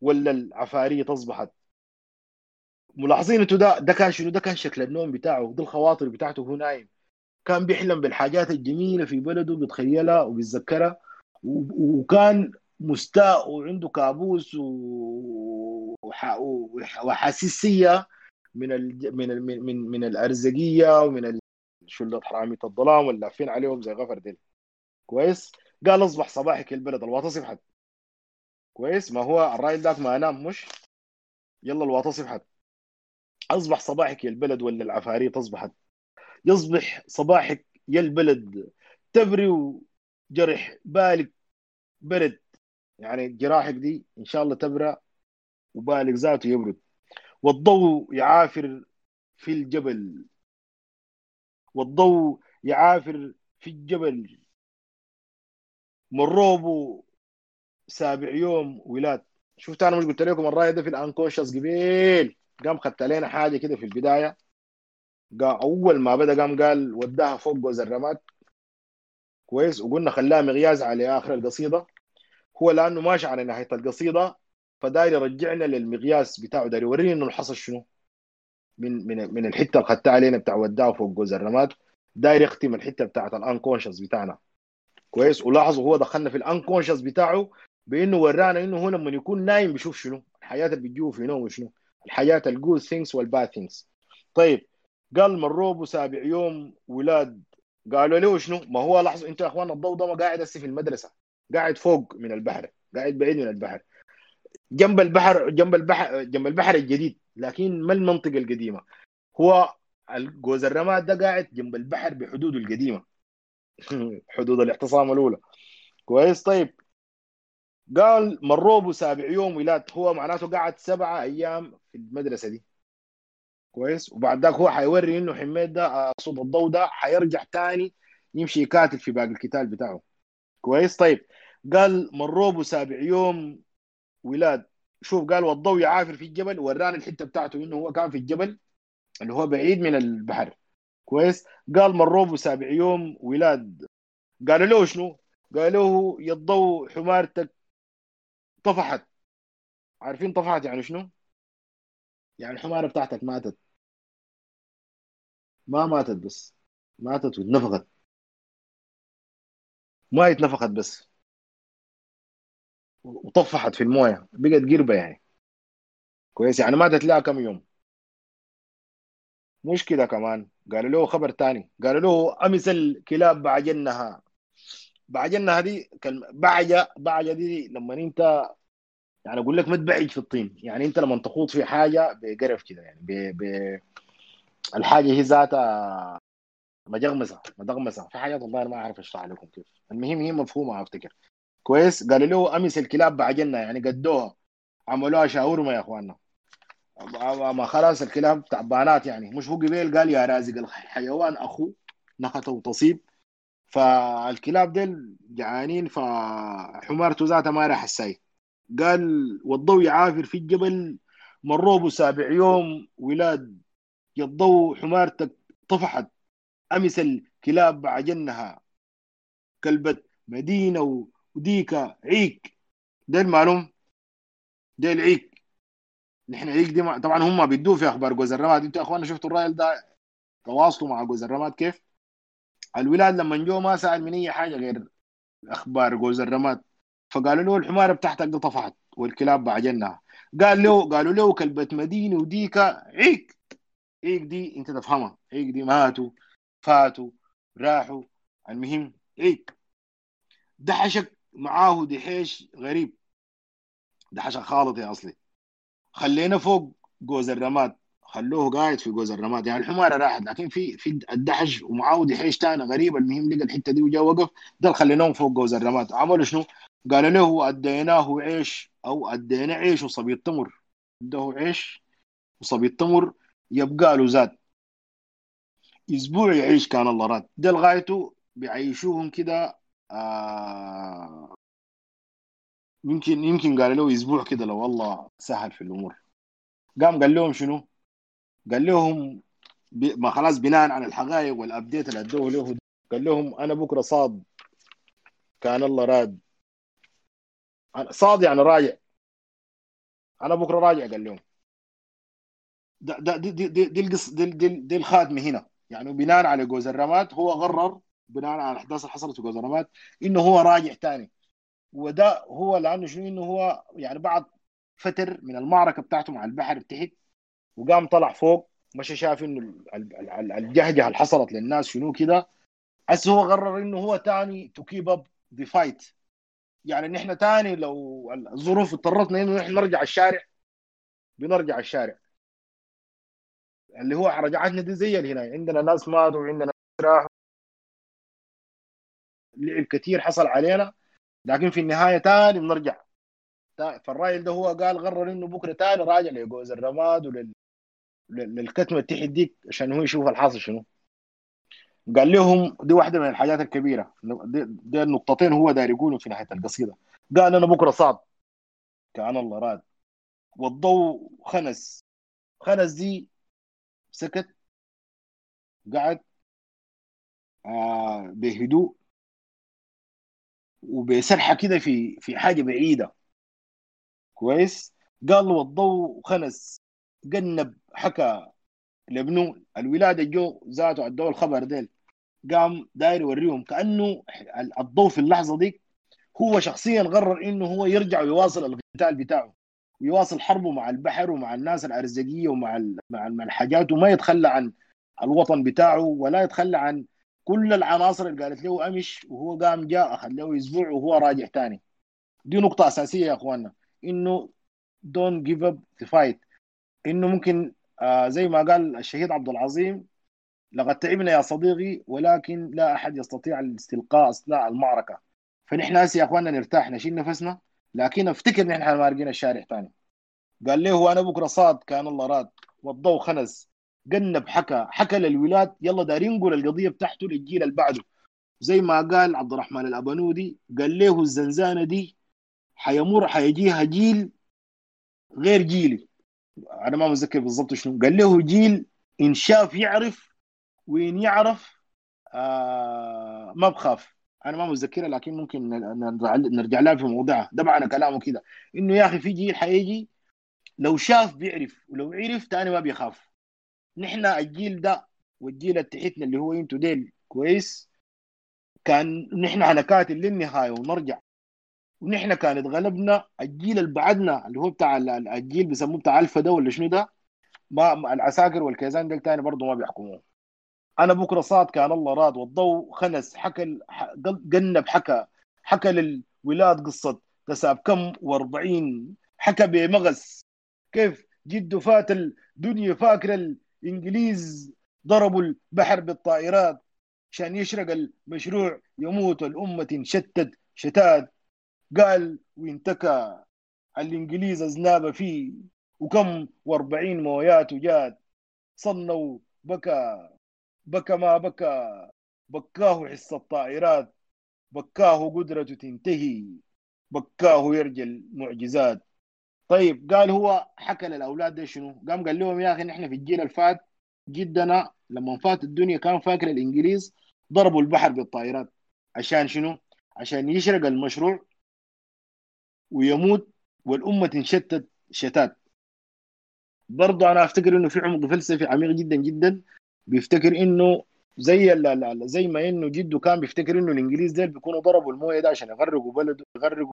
ولا العفارية اصبحت ملاحظين أنتوا ده ده كان شنو؟ ده كان شكل النوم بتاعه دي الخواطر بتاعته وهو نايم. كان بيحلم بالحاجات الجميلة في بلده بيتخيلها وبيتذكرها. وكان مستاء وعنده كابوس وحاسسيه من من من من الأرزقية ومن شلة حرامية الظلام واللافين عليهم زي غفر ديل. كويس؟ قال اصبح صباحك البلد الواطه صفحت كويس؟ ما هو الراجل ذاك ما نام مش؟ يلا الواطه صفحت أصبح صباحك يا البلد ولا العفاريت أصبحت؟ يصبح صباحك يا البلد تبري وجرح بالك برد. يعني جراحك دي إن شاء الله تبرى وبالك ذاته يبرد. والضوء يعافر في الجبل. والضوء يعافر في الجبل. مروبو سابع يوم ولاد. شفت أنا مش قلت لكم الرأي ده في الانكونشس قبيل قام خدت علينا حاجة كده في البداية. قام أول ما بدأ قام قال وداها فوق جوز الرماد. كويس. وقلنا خلاها مقياس على آخر القصيدة. هو لأنه ماشي على نهاية القصيدة فداير يرجعنا للمقياس بتاعه داير يورينا إنه الحصل شنو. من من من الحتة اللي خدتها علينا بتاع وداه فوق جوز الرماد. داير يختم الحتة بتاعت ال unconscious بتاعنا. كويس. ولاحظوا هو دخلنا في ال unconscious بتاعه بإنه ورانا إنه هو لما يكون نايم بيشوف شنو. الحياة اللي بتجيه في نومه شنو. الحياة ال good things وال bad things طيب قال مروه سابع يوم ولاد. قالوا له شنو؟ ما هو لاحظوا أنتوا يا أخوان ما قاعد هسه في المدرسة قاعد فوق من البحر قاعد بعيد من البحر. جنب البحر جنب البحر جنب البحر الجديد لكن ما المنطقة القديمة؟ هو جوز الرماد ده قاعد جنب البحر بحدوده القديمة. حدود الاعتصام الأولى. كويس؟ طيب قال مروه سابع يوم ولاد هو معناته قعد سبعة أيام في المدرسة دي. كويس؟ وبعد ذاك هو حيوري إنه حميد ده صوت الضوء ده حيرجع تاني يمشي يكاتب في باقي الكتاب بتاعه. كويس؟ طيب قال مروه سابع يوم ولاد شوف قال والضوء يعافر في الجبل ورانا الحتة بتاعته إنه هو كان في الجبل اللي هو بعيد من البحر. كويس؟ قال مروه سابع يوم ولاد قالوا له شنو؟ قالوا له يا الضوء حمارتك طفحت. عارفين طفحت يعني شنو؟ يعني الحمارة بتاعتك ماتت. ما ماتت بس. ماتت واتنفخت. ما اتنفخت بس. وطفحت في الموية. بقت قربة يعني. كويس. يعني ماتت لها كم يوم. مش كده كمان. قالوا له خبر تاني. قالوا له أمس الكلاب بعجنها. بعجنها دي كلمة بعجة بعجة دي لما انت يعني أقول لك ما تبعج في الطين. يعني انت لما تخوض في حاجة بقرف كده. يعني ب... ب... الحاجة هي ذاتها مجغمسه مدغمسه في حاجات والله ما أعرف أشرح لكم كيف. المهم هي مفهومة أفتكر. كويس؟ قالوا له أمس الكلاب بعجلنا يعني قدوها. عملوها شاورما يا إخواننا. ما خلاص الكلاب تعبانات يعني. مش هو قبيل قال يا رازق الحيوان أخو نخته وتصيب. فالكلاب ديل جعانين فحمارته ذاتها ما راح الساي قال والضوء يعافر في الجبل مروه سابع يوم ولاد الضوء حمارتك طفحت. أمس الكلاب بعجنها كلبة مدينة وديكا عيك. ده المعلوم ده العيك نحن عيك دي مع... طبعا هم بيدوه في أخبار جوز الرماد. أنتوا يا أخوانا شفتوا الراجل ده؟ تواصلوا مع جوز الرماد كيف؟ الولاد لما جو ما سأل من أي حاجة غير أخبار جوز الرماد. فقالوا له الحماره بتاعتك دي طفحت والكلاب بعجنها. قال له قالوا له كلبة مدينة وديكا عيك عيك دي أنت تفهمها. عيك دي ماتوا فاتوا راحوا. المهم عيك. دحشك معاه دحيش غريب. دحشك خالط يا أصلي. خلينا فوق جوز الرماد. خلوه قاعد في جوز الرماد يعني الحمارة راحت لكن في في الدحش ومعاه دحيش ثاني غريب المهم لقى الحتة دي وجا وقف ده خليناهم فوق جوز الرماد عملوا شنو؟ قال له أديناه عيش أو أدينا عيش وصبي تمر. اداه عيش وصبي تمر يبقى له زاد أسبوع يعيش كان الله راد. ده لغايته بيعيشوهم كده آه يمكن يمكن قال له أسبوع كده لو والله سهل في الأمور. قام قال لهم شنو؟ قال لهم ما خلاص بناء على الحقائق والابديت اللي ادوه له. قال لهم أنا بكرة صاد. كان الله راد. صاد يعني راجع. أنا بكرة راجع قال لهم. ده ده دي دي دي القص دي, دي, دي الخاتمة هنا. يعني بناء على جوز الرماد هو قرر بناء على الأحداث اللي حصلت في جوز الرماد إنه هو راجع ثاني وده هو لأنه شنو؟ إنه هو يعني بعد فتر من المعركة بتاعته مع البحر تحت وقام طلع فوق. مشى شاف إنه الجهجه اللي حصلت للناس شنو كده. هسه هو قرر إنه هو تاني to keep up the fight يعني نحن تاني لو الظروف اضطرتنا إنه نحن نرجع الشارع بنرجع الشارع. اللي هو رجعتنا دي زي هنا. عندنا ناس ماتوا وعندنا راحوا. لعب كثير حصل علينا. لكن في النهاية تاني بنرجع. فالراجل ده هو قال قرر إنه بكرة تاني راجع لجوز الرماد ولل للكتمه تحت ديك عشان هو يشوف الحاصل شنو. قال لهم دي واحدة من الحاجات الكبيرة. دي, دي النقطتين هو داير يقولوا في نهايه القصيدة. قال أنا بكرة صعب. كأن الله راد. والضوء خنس. خنس دي سكت. قعد آه بهدوء. وبسرحة كده في في حاجة بعيدة. كويس؟ قال له الضوء خنس. جنب حكى لابنه الولادة جو ذاته ادوا الخبر ديل. قام داير يوريهم كأنه الضوء في اللحظة دي هو شخصيا قرر إنه هو يرجع ويواصل القتال بتاعه. ويواصل حربه مع البحر ومع الناس الأرزقية ومع مع الحاجات وما يتخلى عن الوطن بتاعه ولا يتخلى عن كل العناصر اللي قالت له أمش. وهو قام جاء اخذ له أسبوع وهو راجع ثاني دي نقطة أساسية يا إخواننا. إنه don't give up the fight إنه ممكن آه زي ما قال الشهيد عبد العظيم لقد تعبنا يا صديقي ولكن لا أحد يستطيع الاستلقاء اثناء المعركة. فنحن هسه يا إخواننا نرتاح نشيل نفسنا لكن أفتكر نحن مارقين الشارع ثاني قال له أنا بكرة صاد كان الله راد والضوء خنز جنب حكى حكى للولاد يلا دارين نقول القضية بتاعته للجيل اللي بعده. زي ما قال عبد الرحمن الأبنودي قال له الزنزانة دي حيمر حيجيها جيل غير جيلي. أنا ما متذكر بالضبط شنو. قال له جيل إن شاف يعرف وين يعرف آه ما بخاف. أنا ما متذكرها لكن ممكن نرجع لها في موضعها ده معنى كلامه كده. إنه يا أخي في جيل حيجي لو شاف بيعرف ولو عرف تاني ما بيخاف. نحن الجيل ده والجيل تحتنا اللي هو إنتو ديل كويس كان نحن حنكات للنهاية ونرجع ونحن كان اتغلبنا الجيل اللي بعدنا اللي هو بتاع الجيل بيسموه بتاع ألفا ده ولا شنو ده ما العساكر والكيزان ديل تاني برضه ما بيحكموه. أنا بكرة صاد كان الله راد والضوء خنس حكى جنب حكى حكى للولاد قصة تساب كم و40 حكى بمغس كيف؟ جده فات الدنيا فاكرة الإنجليز ضربوا البحر بالطائرات. عشان يشرق المشروع يموت الأمة تنشتت شتات. قال وانتكى الإنجليز أزناب فيه وكم وأربعين مويات جات صنوا بكى بكى ما بكى بكاه حس الطائرات بكاه قدرته تنتهي بكاه يرجى المعجزات طيب قال هو حكى للأولاد ده شنو؟ قام قال لهم يا أخي نحن في الجيل الفات جدنا لما فات الدنيا كان فاكر الإنجليز ضربوا البحر بالطائرات عشان شنو؟ عشان يشرق المشروع ويموت والأمة تنشتت شتات. برضه أنا أفتكر إنه في عمق فلسفي عميق جدا جدا بيفتكر إنه زي لا لا زي ما إنه جده كان بيفتكر إنه الإنجليز ديل بيكونوا ضربوا الموية ده عشان يغرقوا بلده يغرقوا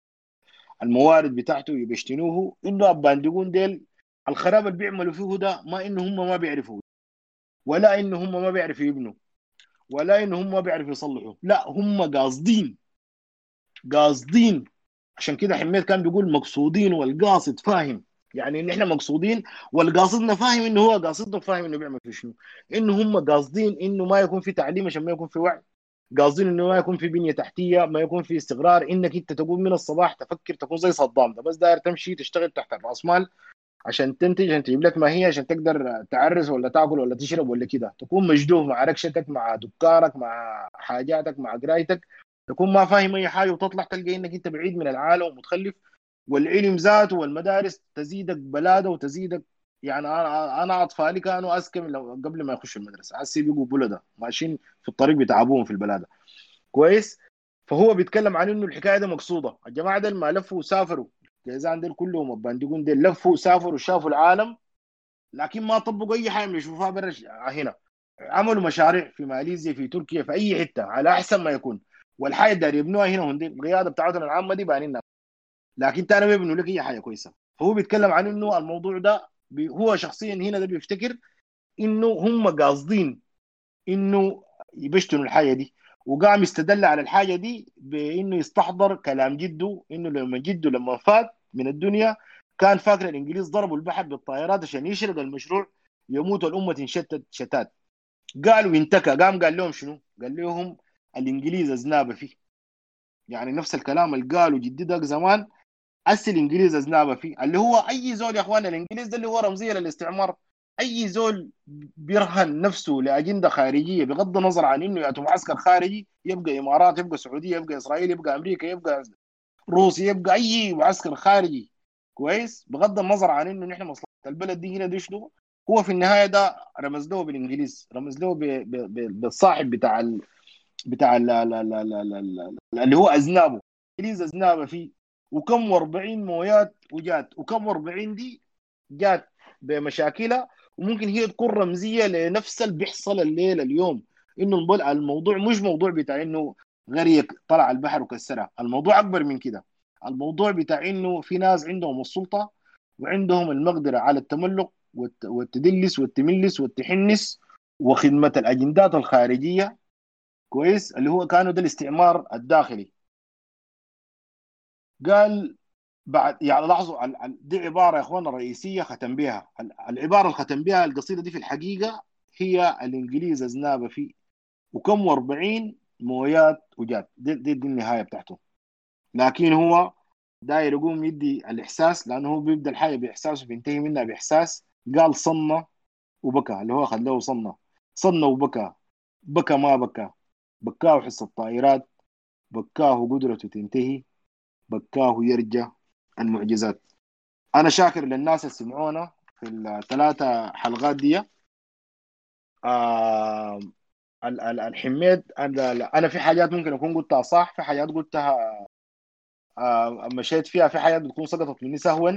الموارد بتاعته يبشتنوه. إنه الباندقون ديل الخراب اللي بيعملوا فيه ده ما إنه هم ما بيعرفوا ولا إنه هم ما بيعرفوا يبنوا. ولا إنه هم ما بيعرفوا يصلحوا. لا هم قاصدين. قاصدين عشان كده حميد كان بيقول مقصودين والقاصد فاهم. يعني إن إحنا مقصودين والقاصدنا فاهم إنه هو قاصدنا فاهم إنه بيعمل في شنو. انه هم قاصدين إنه ما يكون في تعليم عشان ما يكون في وعي. قاصدين إنه ما يكون في بنية تحتية ما يكون في استقرار. إنك أنت تقوم من الصباح تفكر تكون زي صدام ده. بس داير تمشي تشتغل تحت الرأس مال عشان تنتج عشان تجيب لك ما هي عشان تقدر تعرس ولا تأكل ولا تشرب ولا كده. تكون مجدوف مع ركشتك مع دكارك مع حاجاتك مع قرايتك. تكون ما فاهم أي حاجة وتطلع تلقى إنك أنت بعيد من العالم ومتخلف والعلم ذاته والمدارس تزيدك بلادة وتزيدك. يعني أنا أنا أطفالي كانوا اسكم لو قبل ما يخشوا المدرسة. هسه بيقوا بلده ماشيين في الطريق بتاع ابوهم في البلادة. كويس؟ فهو بيتكلم عن إنه الحكاية دي مقصودة. الجماعة دول ما لفوا وسافروا. جيزان دول كلهم الباندقون دول لفوا وسافروا وشافوا العالم لكن ما طبقوا أي حاجة يشوفوها برا هنا. عملوا مشاريع في ماليزيا في تركيا في أي حتة على أحسن ما يكون. والحاجة اللي يبنوها هنا هندي القيادة بتاعتهم العامة دي بانين لكن تاني ما يبنوا لك أي حاجة كويسة. فهو بيتكلم عن إنه الموضوع ده هو شخصيا هنا ده بيفتكر إنه هم قاصدين إنه يبشتنوا الحاجة دي. وقام يستدل على الحاجة دي بإنه يستحضر كلام جده إنه لما جده لما فات من الدنيا كان فاكر الإنجليز ضربوا البحر بالطائرات عشان يشرق المشروع يموت الامه تنشتت شتات. قالوا انتكى. قام قال لهم شنو؟ قال لهم الإنجليز أزنابة فيه. يعني نفس الكلام اللي قالوا جدي زمان هسه الإنجليز أزنابة فيه. اللي هو أي زول يا أخوان الإنجليز ده اللي هو رمزية للاستعمار. أي زول بيرهن نفسه لأجندة خارجية بغض النظر عن إنه يأتوا معسكر خارجي يبقى إمارات يبقى سعودية يبقى إسرائيل يبقى أمريكا يبقى روسيا يبقى أي معسكر خارجي. كويس؟ بغض النظر عن إنه نحن مصلحة البلد دي هنا دي شنو؟ هو في النهاية ده رمز له بالانجليز رمز له بالصاحب بتاع بتاع ال... ال... ال... ال... اللي هو أذنابه. الانجليز أذنابه فيه. وكم و40 مويات وجات. وكم و40 دي جات بمشاكلها. وممكن هي تكون رمزية لنفس اللي بيحصل الليلة اليوم. إنه الموضوع مش موضوع بتاع إنه غريق طلع البحر وكسرها. الموضوع أكبر من كده. الموضوع بتاع إنه في ناس عندهم السلطة وعندهم المقدرة على التملق والتدلس والتملس والتحنس وخدمة الأجندات الخارجية. كويس اللي هو كانوا ده الاستعمار الداخلي. قال بعد يعني لاحظوا دي عبارة يا اخوانا رئيسية ختم بها العبارة اللي ختم بها القصيدة دي في الحقيقة هي الإنجليز اذنابه في وكم و40 مويات وجات. دي, دي, دي النهاية بتاعته. لكن هو داير يقوم يدي الإحساس لأنه هو بيبدأ الحاجة باحساس وبينتهي منها بإحساس. قال صنة وبكى اللي هو خلاه صنة. صنة وبكى. بكى ما بكى. بكاه حس الطائرات بكاه قدرته تنتهي بكاه يرجع المعجزات. أنا شاكر للناس اللي سمعونا في الثلاثة حلقات دي. آه الحميد أنا في حاجات ممكن أكون قلتها صح في حاجات قلتها آه مشيت فيها في حاجات بتكون سقطت مني سهوا.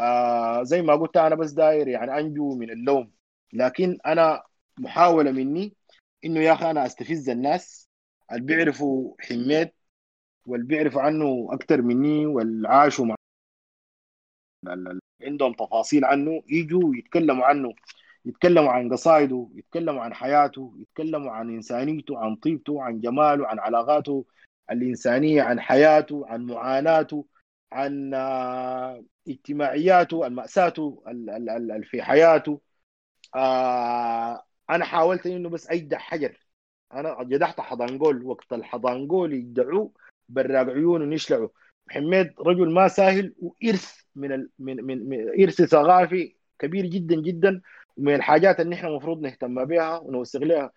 آه زي ما قلت أنا بس داير يعني أنجو من اللوم. لكن أنا محاولة مني إنه يا أخي أنا أستفز الناس اللي بيعرفوا حميد واللي بيعرفوا عنه أكثر مني واللي عاشوا مع عندهم تفاصيل عنه يجوا يتكلموا عنه يتكلموا عن قصائده يتكلموا عن حياته يتكلموا عن إنسانيته عن طيبته عن جماله عن علاقاته الإنسانية عن حياته عن معاناته عن آه، اجتماعياته المأساته في حياته. آه، أنا حاولت إنه بس اجدع حجر. أنا جدحت حضانقول وقت الحضانقول يدعوه براق عيونه نشلعوا محمد رجل ما ساهل وإرث من ال... من من, من إرث ثقافي كبير جدا جدا ومن الحاجات اللي إحنا المفروض نهتم بها ونوثق لها.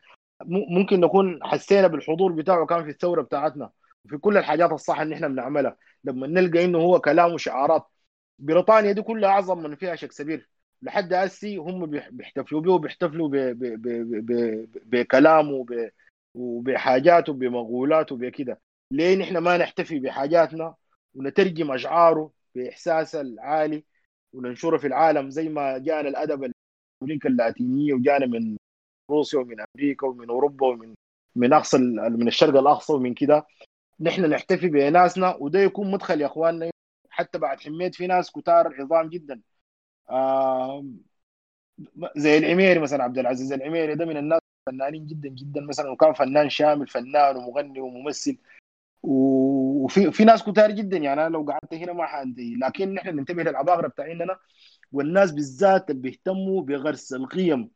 ممكن نكون حسينا بالحضور بتاعه كان في الثورة بتاعتنا. وفي كل الحاجات الصح اللي إحنا بنعملها. لما نلقى إنه هو كلام وشعارات. بريطانيا دي كلها أعظم من فيها شكسبير. لحد هسي هم بيحتفلوا به وبيحتفلوا بكلامه وبحاجاته بمقولاته بكده ليه نحن ما نحتفي بحاجاتنا ونترجم أشعاره باحساسه العالي وننشره في العالم زي ما جانا الأدب أمريكا اللاتينية وجانا من روسيا ومن أمريكا ومن أوروبا ومن من أقصى من الشرق الأقصى ومن كده. نحن نحتفي بناسنا وده يكون مدخل يا إخواننا حتى بعد حميت في ناس كتار عظام جدا. زي العميري مثلا عبد العزيز. العميري ده من الناس فنانين جدا جدا مثلا وكان فنان شامل فنان ومغني وممثل. وفي في ناس كتار جدا. يعني أنا لو قعدت هنا ما حأنتهي. لكن نحن ننتبه للعباقره بتاعيننا. والناس بالذات اللي بيهتموا بغرس القيم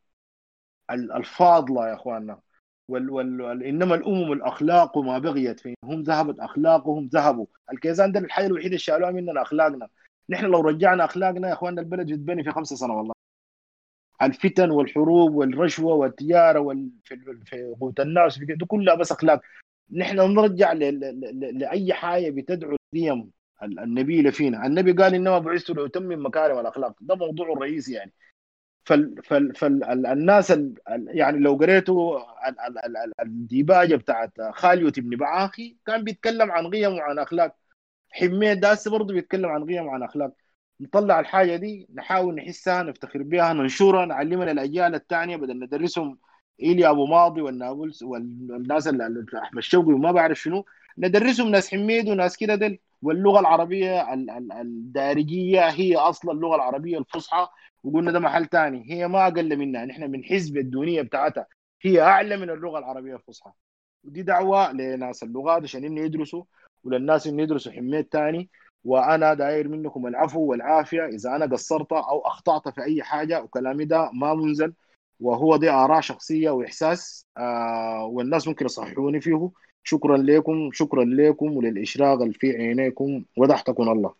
الفاضلة يا إخواننا. وال وال إنما الأمم الأخلاق ما بغيت فيهم. هم ذهبت أخلاقهم ذهبوا. الكيزان ده الحاجة الوحيده اللي شالوها مننا أخلاقنا. نحن لو رجعنا أخلاقنا يا إخواننا البلد يتبني في خمسة سنة والله. الفتن والحروب والرشوة والتجاره وال في قوت الناس دي كلها بس أخلاق. نحن نرجع لأي حاجة بتدعو القيم النبيله فينا النبي قال إنما بعثت لأتمم مكارم الأخلاق. ده موضوع الرئيسي يعني. فال فال فالناس يعني لو قريتوا الديباجة بتاعت خاليوت ابن بعاخي كان بيتكلم عن قيم وعن أخلاق. حميد داس برضه بيتكلم عن قيم وعن أخلاق. نطلع الحاجة دي نحاول نحسها نفتخر بها ننشرها نعلمها للأجيال الثانية بدل ندرسهم ايليا أبو ماضي والنابلس والناس أحمد شوقي وما بعرف شنو. ندرسهم ناس حميد وناس كده دل واللغة العربية الدارجية هي أصلا اللغة العربية الفصحى. وقلنا ده محل ثاني هي ما أقل منها نحن من حزب الدونية بتاعتها. هي أعلى من اللغة العربية الفصحى. ودي دعوة لناس اللغات عشان يدرسوا. وللناس انه يدرسوا حميد ثاني وأنا داير منكم العفو والعافية. إذا أنا قصرت أو أخطأت في أي حاجة وكلامي ده ما منزل وهو دي آراء شخصية وإحساس آه والناس ممكن يصححوني فيه. شكرا لكم شكرا لكم وللإشراق اللي في عينيكم وضحتكم الله.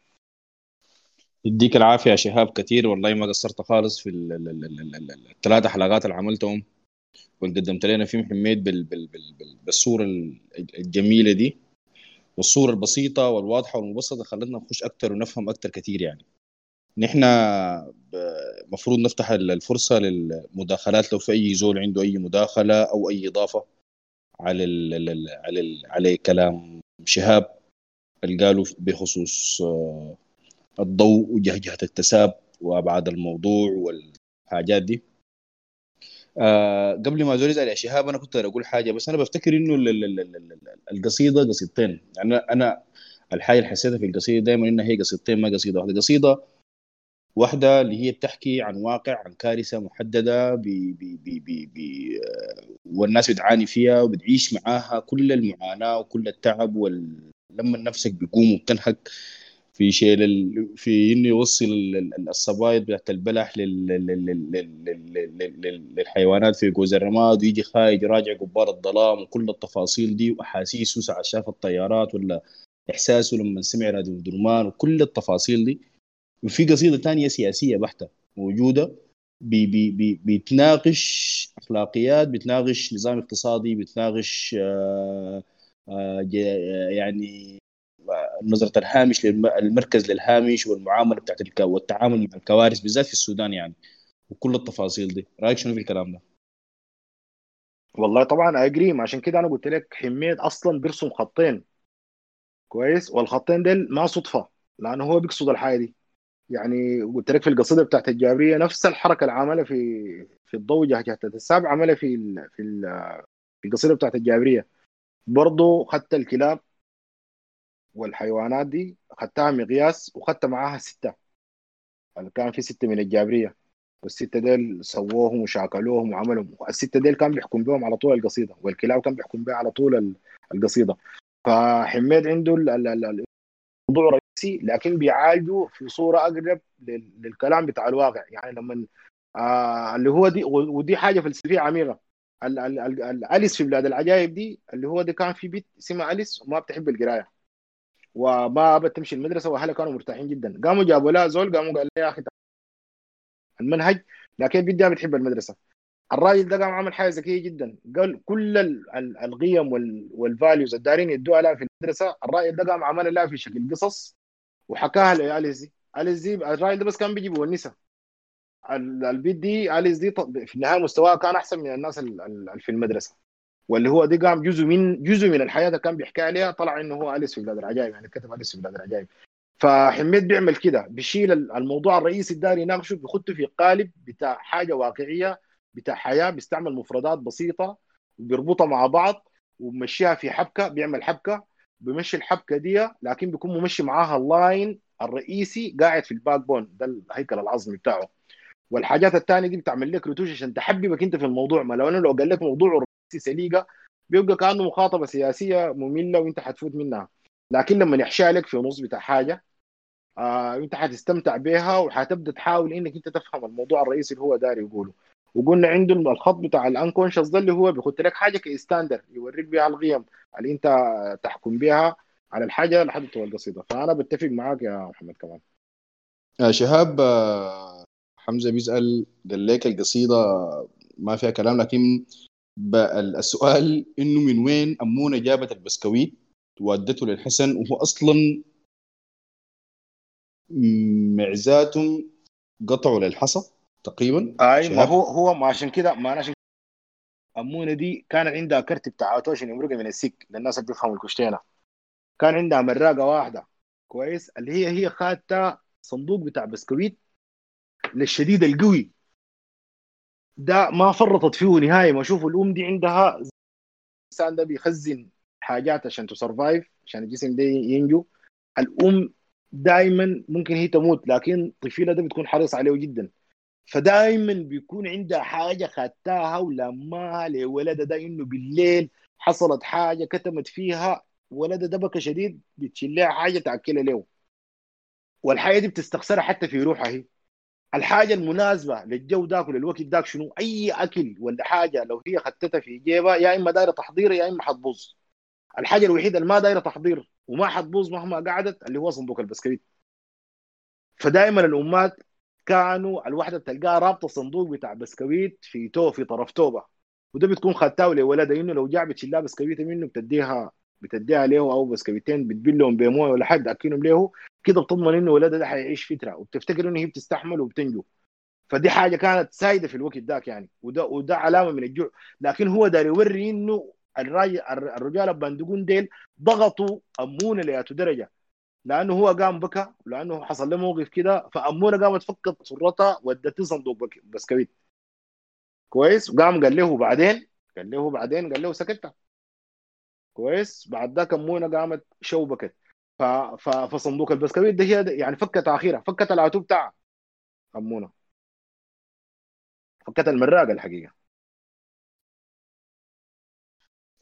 يديك العافية يا شهاب كثير. والله ما قصرت خالص في الثلاثه حلقات اللي عملتهم. وقدمت لنا فيهم حميد بالصورة الجميلة دي. والصورة البسيطة والواضحة والمبسطة خلتنا نخش أكثر ونفهم أكثر كثير يعني. نحن المفروض نفتح الفرصة للمداخلات لو في أي زول عنده أي مداخلة أو أي إضافة على ال على ال على كلام شهاب اللي بخصوص آه، الضوء وجهجهة التساب وأبعاد الموضوع والحاجات دي. آه قبل ما زول يسال يا شهاب أنا كنت أقول حاجة بس أنا بفتكر إنه القصيدة قصيدتين. يعني أنا الحاجة اللي حسيتها في القصيدة دائما إنها هي قصيدتين ما قصيدة واحدة. قصيدة واحدة اللي هي بتحكي عن واقع عن كارثة محددة بي بي بي بي بي آه، والناس بتعاني فيها وبتعيش معاها كل المعاناة وكل التعب ولما نفسك بيقوم وبتنهك في شيء لل... في إنه يوصل الصبايد بتاعت البلح لل... لل... لل... للحيوانات في جوز الرماد ويجي خارج راجع قبار الظلام وكل التفاصيل دي واحاسيسه ساعة شاف الطيارات ولا إحساسه لما سمع راديو أمدرمان وكل التفاصيل دي. وفي قصيدة ثانية سياسية بحتة موجودة بي بي بي بيتناقش أخلاقيات بيتناقش نظام اقتصادي بيتناقش آه آه يعني نظرة الهامش للمركز للهامش والمعاملة بتاعت. والتعامل مع الكوارث بالذات في السودان يعني وكل التفاصيل دي. رأيك شنو في الكلام ده؟ والله طبعا اجريم عشان كده أنا قلت لك حميد أصلا بيرسم خطين. كويس؟ والخطين دول ما صدفة لأنه هو بيقصد الحاجة دي. يعني قلت لك في القصيدة بتاعت الجابرية نفس الحركة اللي عملها في في الضوء جهه السابع عملها في في في القصيدة بتاعت الجابرية. برضه خدت الكلاب والحيوانات دي خدتها مقياس وخدت معاها ستة. كان في ستة من الجابرية. والستة ديل سووهم وشاكلوهم وعملوا الستة ديل كان بيحكم بهم على طول القصيدة. والكلاب كان بيحكم بها على طول القصيدة. فحميد عنده الموضوع رئيسي لكن بيعالجه في صورة أقرب للكلام بتاع الواقع. يعني لما آه اللي هو دي ودي حاجة فلسفية عميقة. أليس في بلاد العجائب دي اللي هو دي كان في بيت اسمها أليس وما بتحب القراية. وما بتمشي المدرسة وأهلها كانوا مرتاحين جدا. قاموا جابوا لها زول قاموا قال لها يا أخي المنهج. لكن بدها بتحب المدرسة. الراجل ده قام عمل حاجة ذكيه جدا. قال كل القيم وال values الدايرين يدوها لها في المدرسة. الراجل ده قام عملها لها في شكل قصص وحكاها لأليس دي. أليس الراجل ده بس كان بيجي بيونسها البيت دي أليس دي في النهاية مستواها كان أحسن من الناس اللي في المدرسة. واللي هو دي قام جزء من جزء من الحياة اللي كان بيحكي عليها طلع إنه هو أليس في بلاد العجائب يعني كتب أليس في بلاد العجائب. فحميد بيعمل كده بيشيل الموضوع الرئيسي الداري يناقشه بيخطه في قالب بتاع حاجة واقعية بتاع حياة بيستعمل مفردات بسيطة وبيربطها مع بعض وبمشيها في حبكة بيعمل حبكة بيمشي الحبكة دي لكن بيكون ممشي معاها ال line الرئيسي قاعد في ال backbone ده الهيكل العظمي بتاعه. والحاجات الثانية دي بتعمل لك رتوش عشان تحببك أنت في الموضوع ما لو أنا لو قال لك موضوع سليقه بيبقى كأنه مخاطبة سياسية مملة وانت حتفوت منها. لكن لما يحشى لك في نص بتاع حاجة آه انت حتستمتع بها وحتبدأ تحاول انك انت تفهم الموضوع الرئيسي اللي هو داير يقوله. وقلنا عنده الخط بتاع ال unconscious ده اللي هو بيحط لك حاجة ك standard يوريك بها القيم اللي انت تحكم بها على الحاجة لحد طول القصيدة. فأنا بتفق معاك يا محمد كمان. يا شهاب آه، حمزة بيسأل قال لك القصيدة ما فيها كلام لكن السؤال إنه من وين أمونة جابت البسكويت؟ وادته للحسن وهو أصلا معزاتهم قطعوا للحصى تقريبا. اي ما هو هو ما عشان كده ما أنا عشان أمونة دي كان عندها كرت بتاع عشان يمرق من السيك للناس اللي بيفهموا الكشتينه كان عندها مراقة واحدة. كويس. اللي هي هي خدتها صندوق بتاع بسكويت للشديد القوي. ده ما فرطت فيه نهائي ما أشوف الأم دي عندها الانسان ده بيخزن حاجات عشان ت survive عشان الجسم ده ينجو. الأم دائما ممكن هي تموت لكن طفيلة ده بتكون حريص عليه جدا. فدائما بيكون عندها حاجة خدتها ولماها لولدها ده إنه بالليل حصلت حاجة كتمت فيها. ولدها ده بكى شديد بتشيل حاجة تأكلها له. والحاجة دي بتستخسرها حتى في روحها هي. الحاجة المناسبة للجو داك وللوقت داك شنو؟ أي أكل ولا حاجة لو هي خدتها في جيبها يا إما دايرة تحضير يا إما حتبوظ. الحاجة الوحيدة اللي ما دايرة تحضير وما حتبوظ مهما قعدت اللي هو صندوق البسكويت. فدائما الامات كانوا الوحدة بتلقاها رابطة صندوق بتاع بسكويت في تو في طرف توبها. وده بتكون خدتها لولدها إنه لو جاء بتشيلها بسكويت منه بتديها بتديها له أو بسكويتين بتبلهم بموية ولا حد أكلهم له. كده بتضمن انه ولدها ده حيعيش فترة وبتفتكر انه هي بتستحمل وبتنجو. فدي حاجة كانت سايدة في الوقت ذاك يعني وده وده علامة من الجوع. لكن هو داير يوري إنه الرجال البندقون ديل ضغطوا أمونه لياتو درجة. لأنه هو قام بكى لأنه حصل له موقف كده فأمونه قامت فكت سرتها ودته صندوق بسكويت. كويس؟ وقام قال له بعدين قال له بعدين قال له سكتها. كويس؟ بعد ذاك أمونه قامت شوبكت ف... ف... فصندوق البسكويت ده هي يعني فكت أخيرا فكت العتب بتاعها. امونه فكت المراقة الحقيقة.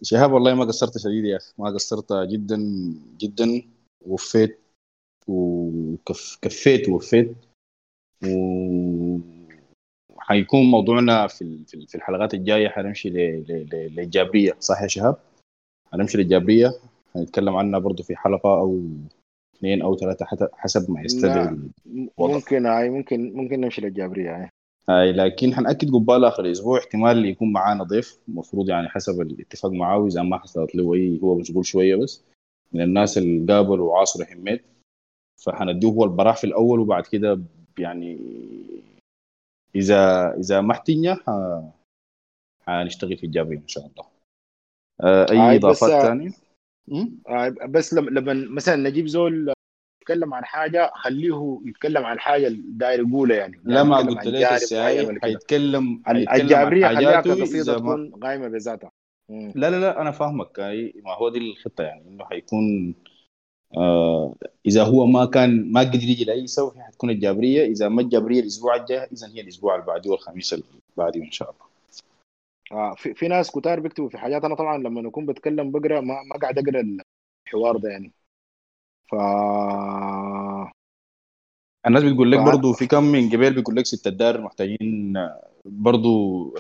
شهاب والله ما قصرت شديد يا أخي. ما قصرت جدا جدا. وفيت وكفيت ووفيت. و حيكون موضوعنا في في الحلقات الجاية حنمشي لايجابيه صح يا شهاب؟ حنمشي لايجابيه حنتكلم عنها برضه في حلقة أو اثنين أو ثلاثة حسب ما يستدعي ممكن هاي ممكن ممكن نمشي للجابريه هاي. هاي لكن حنأكد قبال آخر الأسبوع احتمال يكون معانا ضيف المفروض يعني حسب الاتفاق معاه اذا ما حصلت له أي هو مشغول شوية بس. من الناس اللي قابلوا وعاصروا حميد فحنديه هو البراح في الأول وبعد كده يعني إذا إذا ما احتجنا حنشتغل في الجابريه إن شاء الله. آه، أي إضافات ثانية؟ آه، بس لما مثلا نجيب زول يتكلم عن حاجة خليه يتكلم عن حاجة داير يقولها يعني. لا ما قلت لك الساعي حيتكلم الجابريه خليها كقصيده تكون قائمه بذاتها. لا لا لا أنا فاهمك. ما هو دي الخطة يعني إنه حيكون آه إذا هو ما كان ما قدر يجي لأي سبب حتكون الجابرية. إذا ما الجابرية الأسبوع الجاي اذا هي الأسبوع اللي بعده والخميس اللي بعده إن شاء الله. آه في, في ناس كتار بيكتبوا في حاجات. أنا طبعا لما اكون بتكلم بقرأ ما, ما قاعد أقرأ الحوار ده يعني. ف الناس بتقول لك برضه في كم من قبل بيقول لك ست الدار محتاجين برضه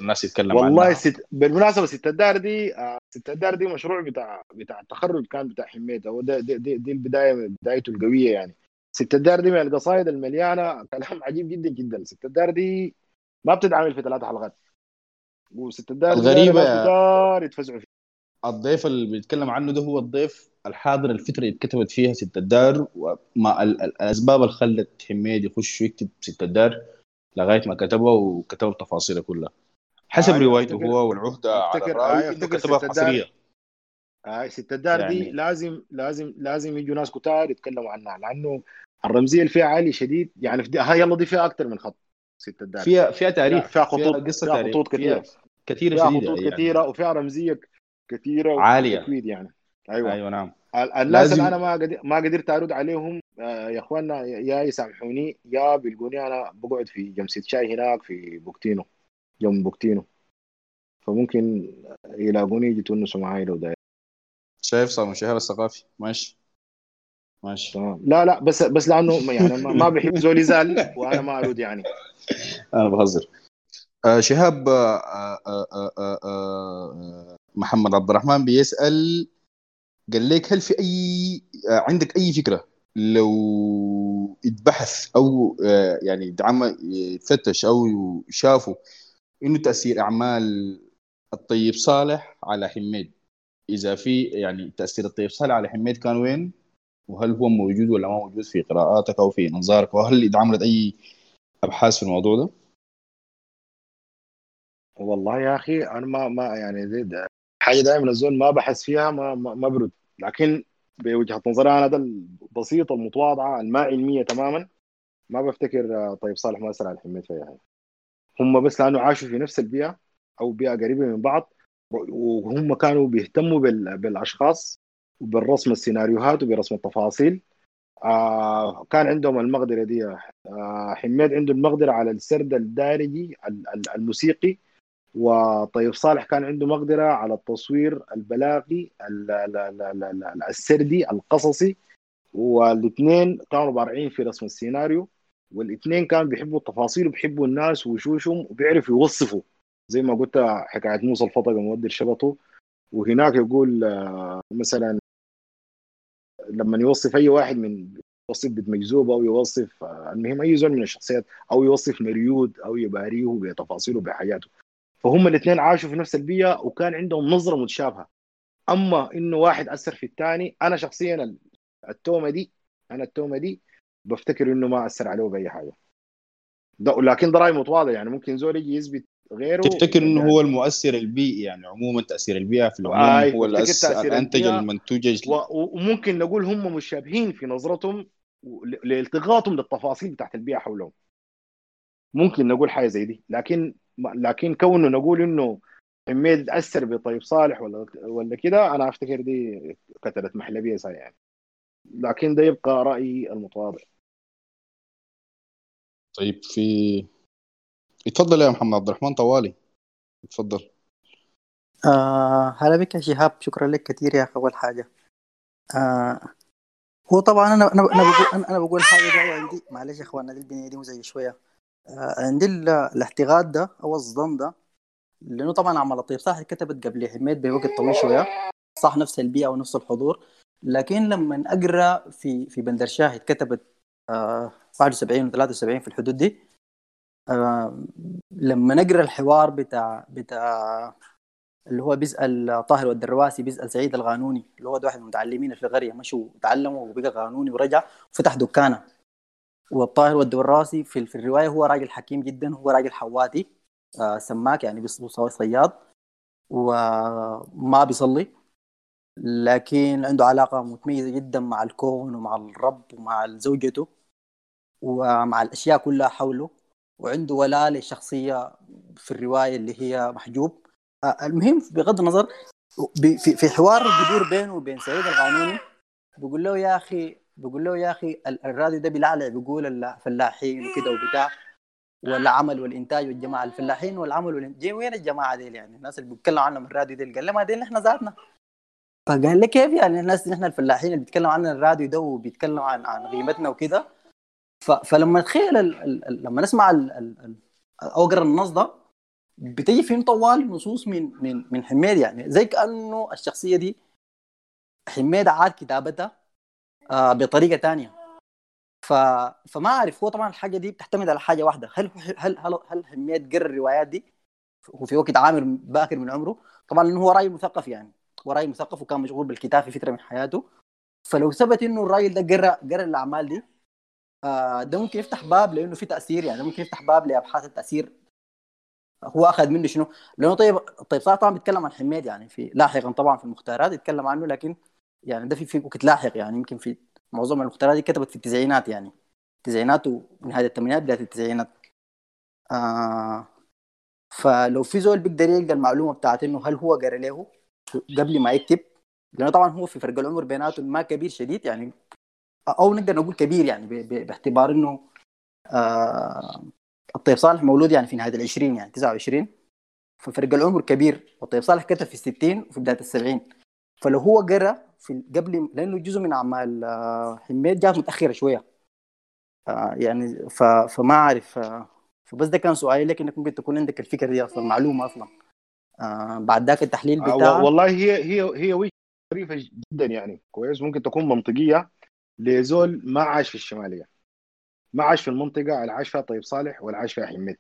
الناس يتكلم والله عنها ست... بالمناسبة ست الدار دي آه، ست الدار دي مشروع بتاع بتاع التخرج كان بتاع حميته وده دي, دي, دي البداية بدايته القوية يعني. ست الدار دي من القصائد المليانة. كلام عجيب جدا جدا. ست الدار دي ما بتتعامل في ثلاث حلقات وست الدار الغريبة يتفزعوا فيه. الضيف اللي بيتكلم عنه ده هو الضيف الحاضر الفترة اللي اتكتبت فيها ست الدار وما الأسباب اللي خلت حميد يخش يكتب ست الدار لغاية ما كتبها وكتب التفاصيل كلها. حسب آه روايته هو والعهدة على الراوي آه كتبها حصريه آه ست الدار يعني دي لازم لازم لازم يجوا ناس كتار يتكلموا عنها لأنه الرمزية اللي فيها عالي شديد يعني هاي يلا دي فيها أكثر من خط ست الدار فيها فيها تاريخ فيها خطوط فيها قصة فيها خطوط كثيرة. كثيرة فيها خطوط يعني. كثيرة وفيها رمزية كثيرة عالية. يعني. أيوه. أيوه نعم. الناس اللي أنا ما قدر ما قدرت أرد عليهم آه، يا إخواننا يا يسامحوني يا بيلقوني أنا بقعد في جمسة شاي هناك في بوكتينو يوم بوكتينو. فممكن يلاقوني يتونسوا معاي لو داير. شايف صار شهر الثقافي. ماشي. ماشي. تمام. لا لا بس بس لأنه يعني ما بحب زول يزعل وأنا ما أرد يعني. أنا بهزر. شهاب آه آه آه آه محمد عبد الرحمن بيسأل قال لك هل في أي عندك أي فكرة لو اتبحث أو يعني اتعمل يتفتش أو شافوا إنه تأثير أعمال الطيب صالح على حميد؟ إذا في يعني تأثير الطيب صالح على حميد كان وين؟ وهل هو موجود ولا ما موجود في قراءاتك أو في انظارك وهل اتعملت أي أبحاث في الموضوع ده؟ والله يا أخي أنا ما ما يعني حاجة دائما الزول ما بحث فيها ما ما, ما برد. لكن بوجهة نظري أنا ده البسيطه المتواضعة الما علميه تماما. ما بفتكر آه، طيب صالح ما اسال على الحميد فيها. هم بس لأنه عاشوا في نفس البيئة أو بيئة قريبة من بعض وهم كانوا بيهتموا بالأشخاص وبالرسم السيناريوهات وبرسم التفاصيل. آه كان عندهم المقدرة دي. آه حميد عنده المقدرة على السرد الدارجي الموسيقي. وطيب صالح كان عنده مقدرة على التصوير البلاغي السردي القصصي والاثنين كانوا بارعين في رسم السيناريو والاثنين كانوا بيحبوا التفاصيل وبيحبوا الناس ووشوشهم وبيعرفوا يوصفوا. زي ما قلت حكاية موسى الفطقة مودي شبطه وهناك يقول آه، مثلا لما يوصف أي واحد من يوصف بنت مجذوب أو يوصف آه، المهم أي زول من الشخصيات أو يوصف مريود أو يباريه بتفاصيله بحياته فهم الاثنين عاشوا في نفس البيئة وكان عندهم نظرة متشابهة. أما إنه واحد أثر في الثاني أنا شخصيا التومة دي أنا التومة دي بفتكر إنه ما أثر عليه بأي حاجة. ده لكن ده رأي متواضع يعني ممكن زول يجي يثبت غيره تفتكر إنه هو المؤثر البيئي؟ يعني عموما تأثير البيئة في العموم آي هو الانتج البيئة؟ المنتوج و- وممكن نقول هم مشابهين في نظرتهم لالتقاطهم للتفاصيل بتاعت البيئة حولهم. ممكن نقول حاجة زي دي لكن لكن كونه نقول إنه حميد تأثر بطيب صالح ولا ولا كده أنا أفتكر دي قتلت محلبيه ساي يعني. لكن ده يبقى رأيي المتواضع. طيب في اتفضل يا محمد عبد الرحمن طوالي. اتفضل. آه هلا بك يا شهاب. شكرا لك كثير يا أخي أول حاجة. آه هو طبعا أنا أنا أنا بقول أنا, أنا بقول حاجة دي عندي. معلش يا اخوانا دي البنيه دي مزعجه شوية. عندي ال- الاحتقاد ده أو الصدام ده لأنه طبعا عمل الطيب صح كتبت قبل حميد بوقت طويل شوية. صح نفس البيئة ونفس الحضور. لكن لما أقرأ في في بندر شاهد كتبت آه 71 و 73 في الحدود دي آه لما نقرأ الحوار بتاع بتاع اللي هو بيسأل طاهر والدرواسي بيسأل سعيد القانوني اللي هو واحد من المتعلمين في القرية مشوا تعلموا وبقى قانوني ورجع وفتح دكانه. والطاهر والدراسي في, في الرواية هو راجل حكيم جدا هو راجل حواتي آه سماك يعني صياد وما بيصلي. لكن عنده علاقة متميزة جدا مع الكون ومع الرب ومع زوجته ومع الأشياء كلها حوله. وعنده ولاء للشخصية في الرواية اللي هي محجوب. آه، المهم بغض النظر في حوار بيدور بينه وبين سعيد القانوني بيقول له يا أخي بيقول له يا ال- الراديو ده بيلعلع بيقول الفلاحين وكده وبتاع والعمل والإنتاج والجماعة الفلاحين والعمل والانتاج وين الجماعة دي يعني؟ الناس اللي بيتكلموا عنهم الراديو دي قال دي اللي إحنا ذاتنا. فقال لي كيف يعني الناس نحن الفلاحين اللي بيتكلموا عن الراديو ده وبيتكلموا عن عن قيمتنا وكده؟ فلما تخيل لما نسمع ال... ال... أو اقرا النص ده بتجي فين طوال نصوص من من من حميد يعني زي كأنه الشخصية دي حميد عاد كتابتها آه بطريقة تانية. ف... فما أعرف هو طبعا الحاجة دي بتعتمد على حاجة واحدة. هل هل هل هل حميد قرا الروايات دي؟ وفي وقت عامر باكر من عمره. طبعا لأنه هو راجل مثقف يعني. هو راجل مثقف وكان مشغول بالكتاب في فترة من حياته. فلو ثبت إنه الراجل ده قرا قرا الأعمال دي آه ده ممكن يفتح باب لأنه في تأثير يعني. ممكن يفتح باب لأبحاث التأثير. هو أخذ منه شنو؟ لأنه طيب طيب صار طبعا بيتكلم عن حميد يعني في لاحقا طبعا في المختارات يتكلم عنه لكن يعني ده في في وقت لاحق يعني يمكن في معظم المختارات دي كتبت في التسعينات يعني. التسعينات ونهايه الثمانينات بداية التسعينات. آه فلو في زول بيقدر يلقى المعلومة بتاعت إنه هل هو قرأ له قبل ما يكتب لأنه طبعا هو في فرق العمر بيناتهم ما كبير شديد يعني أو نقدر نقول كبير يعني باعتبار إنه آه الطيب صالح مولود يعني في نهاية العشرين يعني 29 ففرق العمر كبير والطيب صالح كتب في الستين وفي بداية السبعين. فلو هو قرأ في قبل لأنه جزء من اعمال آه، حميد جات متأخرة شوية. يعني ف... فما أعرف آه، فبس ده كان سؤالي لك انك ممكن تكون عندك الفكرة دي أصلا معلومة أصلا. آه، بعد ذاك التحليل بتاعك. والله هي هي هي وجهة ظريفه جدا يعني كويس. ممكن تكون منطقية لزول ما عاش في الشمالية. ما عاش في المنطقة اللي عاش فيها طيب صالح ولا عاش فيها حميد.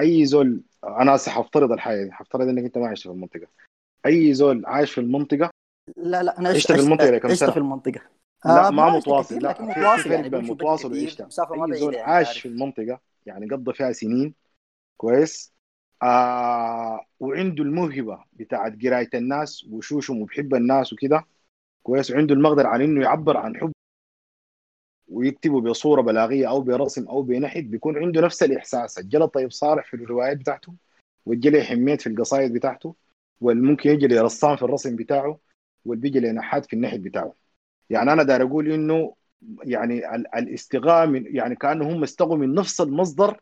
أي زول أنا هسه حفترض الحاجة دي حفترض إنك أنت ما عشت في المنطقة. أي زول عايش في المنطقة لا لا أنا عشت في المنطقة لكم عشت سنة؟ في المنطقة. لا آه، ما متواصل لا. في- متواصل يعني متواصل وعشت زول يعني عاش. في المنطقة يعني قضى فيها سنين كويس. آه وعنده الموهبة بتاعت قراية الناس وشوشهم وبحب الناس وكده كويس. وعنده المقدرة عن إنه يعبر عن حب ويكتبه بصورة بلاغية أو برسم أو بنحت بيكون عنده نفس الإحساس. الجلى طيب صالح في الروايات بتاعته والجلي حميت في القصائد بتاعته والممكن يجي لي رسام في الرسم بتاعه. والبيجي لي نحات في النحت بتاعه. يعني أنا داير أقول إنه يعني ال- الاستغاء من يعني كأنه هم استغوا من نفس المصدر.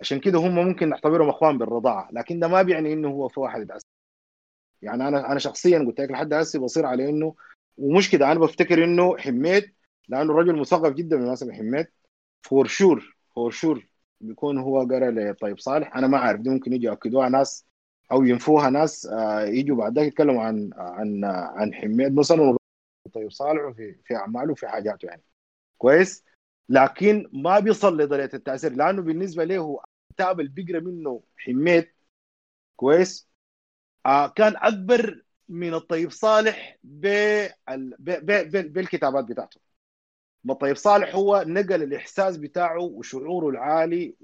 عشان كده هم ممكن نعتبرهم إخوان بالرضاعة. لكن ده ما بيعني إنه هو في واحد يتأثر يعني أنا أنا شخصيا قلت لك لحد هسه بصر على انه ومش كده أنا بفتكر إنه حميد لأنه رجل مثقف جدا بالمناسبة حميد. for sure for sure بيكون هو قرأ للطيب صالح؟ أنا ما عارف دي ممكن يجوا يأكدوها ناس أو ينفوها ناس آه، يجوا بعد يتكلموا عن عن عن حميد مثلا طيب صالح في في أعماله وفي حاجاته يعني. كويس؟ لكن ما بيصل لدرجة التأثير. لأنه بالنسبة له الكتاب اللي بيقرأ منه حميد كويس؟ آه كان أكبر من الطيب صالح. بالكتابات بتاعته. ما الطيب صالح هو نقل الإحساس بتاعه وشعوره العالي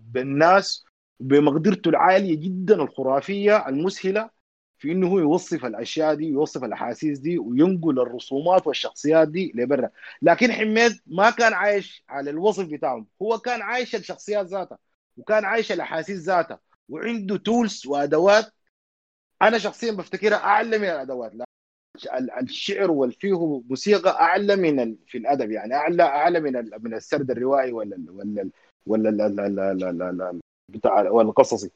بالناس بمقدرته العالية جدا الخرافية المسهلة في إنه هو يوصف الأشياء دي يوصف الأحاسيس دي وينقل الرسومات والشخصيات دي لبرا لكن حميد ما كان عايش على الوصف بتاعهم هو كان عايش الشخصيات ذاتها وكان عايش الأحاسيس ذاتها وعنده تولز وأدوات أنا شخصيا بفتكرها أعلى من الأدوات لا الشعر والفيه موسيقى أعلى من. في الأدب يعني أعلى أعلى من. من السرد الروائي ولا ال... ولا ولا ولا بتاع القصصي.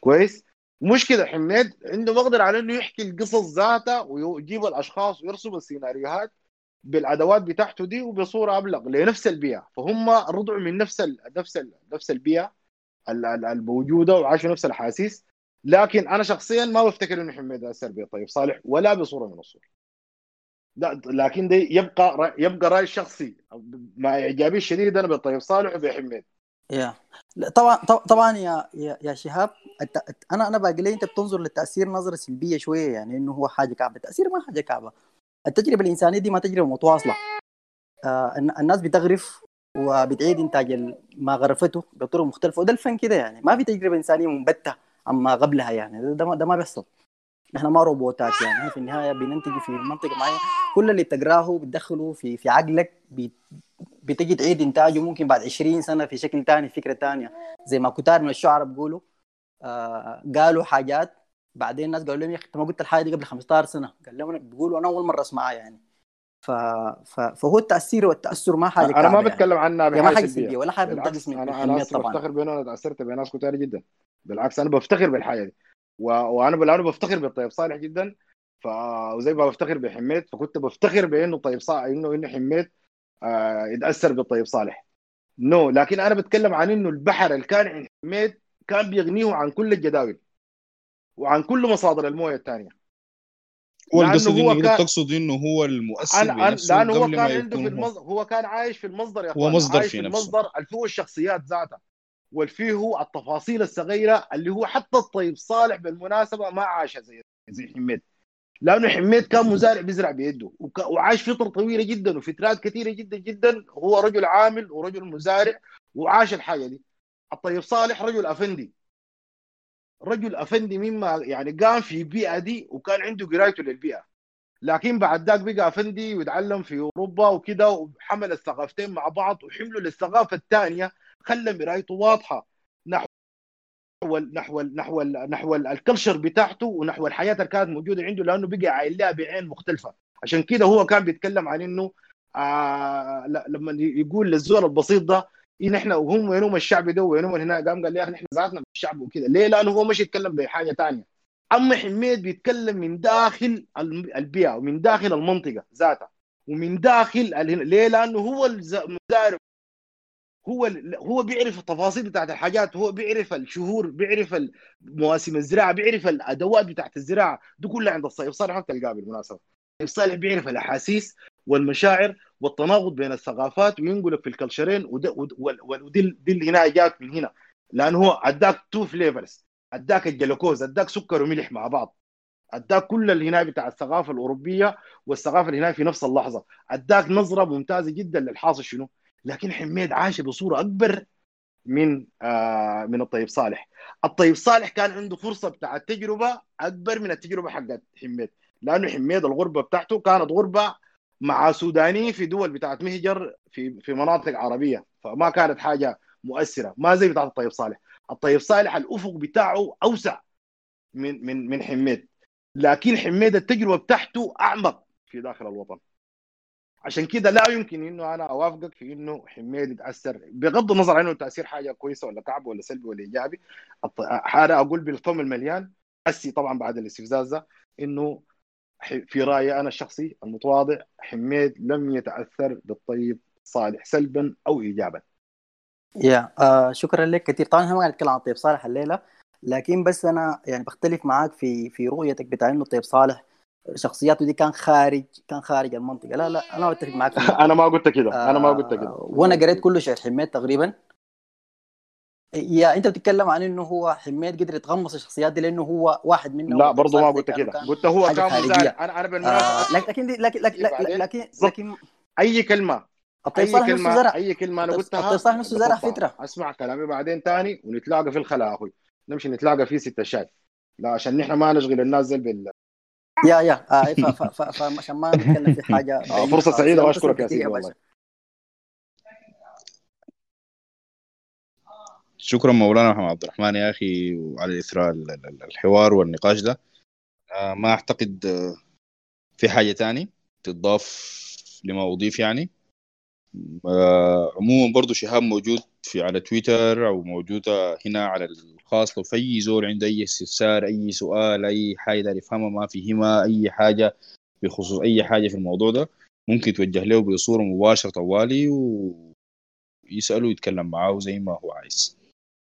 كويس؟ مش كده حميد؟ عنده مقدر على إنه يحكي القصص ذاتها ويجيب الأشخاص ويرسم السيناريوهات بالأدوات بتاعته دي وبصورة أبلغ لنفس البيئة. فهم رضعوا من نفس ال نفس ال نفس البيئة الموجودة وعاشوا نفس الأحاسيس. لكن أنا شخصيا ما بفتكر إنه حميد أثر بطيب صالح ولا بصورة من الصور لكن دي يبقى يبقى رأي شخصي. مع إعجابي الشديد أنا بطيب صالح وبحميد. يا. طبعا طبعا يا يا, شهاب أنا أنا باقي لي أنت بتنظر للتأثير نظرة سلبية شوية يعني إنه هو حاجة كعبة. التاثير ما حاجة كعبة. التجربة الإنسانية دي ما تجربة متواصلة. آه الناس بتغرف وبتعيد إنتاج ما غرفته بطرق مختلفة وده الفن كده يعني. ما في تجربة إنسانية منبتة عما قبلها يعني. ده ما, ده ما بيحصل. إحنا ما روبوتات يعني. في النهاية بننتج في منطقة معينة. كل اللي تقراه بتدخله في في عقلك بتجي تعيد انتاجه ممكن بعد 20 سنة في شكل ثاني فكرة ثانية زي ما كتار من الشعراء بيقولوا آه قالوا حاجات بعدين الناس قالوا لهم يا أخي انت ما قلت الحاجة دي قبل 15 سنة. قال لهم بيقولوا أنا أول مرة اسمعها يعني. ف... ف... فهو التأثير والتأثر ما حاجة أنا ما بتكلم يعني. عنها ما حاجة سلبية. ولا حاجة بنتقص من أنا أنا بفتخر بانه أنا تأثرت بناس كتار جدا. بالعكس أنا بفتخر بالحاجة دي و... وأنا بالآن بفتخر بالطيب صالح جدا. ف وزي ما بفتخر بحميد فكنت بفتخر بأنه طيب صالح انه إنه حميد يتأثر بالطيب صالح. نو no. لكن أنا بتكلم عن إنه البحر اللي كان عند حميد كان بيغنيه عن كل الجداول وعن كل مصادر الموية الثانية. هو القصد إنه كان... تقصد إنه هو المؤثر أنا بنفسه لأنه هو كان عنده في المصدر هو كان عايش في المصدر يا هو مصدر عايش في, في نفسه. المصدر اللي هو الشخصيات ذاتها. والفيه التفاصيل الصغيرة اللي هو حتى الطيب صالح بالمناسبة ما عاش زي زي حميد. لأنه حميد كان مزارع بيزرع بيده. وعاش فتره طويلة جدا وفترات كثيرة جدا جدا هو رجل عامل ورجل مزارع وعاش الحاجة دي. الطيب صالح رجل أفندي. رجل أفندي مما يعني قام في بيئه دي وكان عنده قرايته للبيئة. لكن بعد ذاك بقى أفندي ويتعلم في أوروبا وكده وحمل الثقافتين مع بعض وحملوا للثقافة الثانية خلى مرايته واضحة. نحو نحو نحو الكلشر بتاعته ونحو الحياة اللي كانت موجودة عنده لأنه بقى عايل لها بعين مختلفة. عشان كده هو كان بيتكلم عن إنه آه لما يقول للزول البسيط ده إن إحنا وهم وينهم الشعب ده وينهم هنا؟ قام قال لي إحنا ذاتنا الشعب وكده. ليه؟ لأنه هو مش يتكلم بحاجة ثانية أما حميد بيتكلم من داخل البيئة ومن داخل المنطقة ذاتها ومن داخل ليه؟ لأنه هو المزارع هو هو بيعرف التفاصيل بتاعت الحاجات هو بيعرف الشهور بيعرف مواسم الزراعة بيعرف الأدوات بتاعت الزراعة. دي كلها عند الصيف صالح تلقاه بالمناسبة. الصيف صالح بيعرف الأحاسيس والمشاعر والتناقض بين الثقافات وينقلك في ال cultureين ودي دي اللي هنا جات من هنا. لأنه هو أداك two flavors أداك الجلوكوز أداك سكر وملح مع بعض. أداك كل اللي هنا بتاع الثقافة الأوروبية والثقافة اللي هنا في نفس اللحظة. أداك نظرة ممتازة جدا للحاصل شنو؟ لكن حميد عاش بصورة أكبر من آه من الطيب صالح. الطيب صالح كان عنده فرصة بتاع التجربه أكبر من التجربة حقت حميد. لأنه حميد الغربة بتاعته كانت غربة مع سوداني في دول بتاعت مهجر في في مناطق عربية. فما كانت حاجة مؤثرة. ما زي بتاعت الطيب صالح. الطيب صالح الأفق بتاعه أوسع من من من حميد. لكن حميد التجربة بتاعته أعمق في داخل الوطن. عشان كده لا يمكن إنه أنا أوافقك في إنه حميد يتأثر. بغض النظر عنه تأثير حاجة كويسة ولا كعب ولا سلبي ولا إيجابي أنا أقول بالفم المليان أسي طبعا بعد الاستفزاز ده إنه في رأيي أنا الشخصي المتواضع حميد لم يتأثر بالطيب صالح سلبا أو ايجابا. يا آه شكرا لك كثير. طبعا إحنا ما نتكلم عن الطيب صالح الليلة لكن بس أنا يعني بختلف معاك في في رؤيتك بتاع إنه الطيب صالح شخصياته دي كان خارج كان خارج المنطقة. لا لا أنا أتفق معاك أنا ما قلت كده. آه أنا ما قلت كده. وأنا قريت كله شعر حميد تقريبا. يا أنت بتتكلم عن إنه هو حميد قدر يتغمص الشخصيات دي لأنه هو واحد منهم لا برضه ما قلت كده. قلت هو كان مزارع أنا أنا بالمناسبه آه لكن لكن لكن لكن, لكن, لكن أي كلمة. أي كلمه زرع. أي كلمة أنا قلتها الطيب صالح نفسه زرع. فترة. أسمع كلامي بعدين تاني ونتلاقى في الخلا أخوي. نمشي نتلاقى في ستة شاي لا عشان نحن ما نشغل الناس زي بال يا يا آه ف- فعشان ما نتكلم في حاجة خالص. سعيدة يلا وأشكرك تسلم يا سيدي والله. شكرا مولانا محمد عبد الرحمن يا أخي على إثراء ال- ال- الحوار والنقاش ده آه، ما أعتقد آه، في حاجة تاني تضاف لما اضيف يعني آه، عموما برضو شهاب موجود في على تويتر أو موجودة هنا على الخاص لو في أي زول عنده أي استفسار أي سؤال أي حاجة يفهمها ما فهمها أي حاجة بخصوص أي حاجة في الموضوع ده ممكن توجه له بصورة مباشرة طوالي ويساله ويتكلم معاه زي ما هو عايز.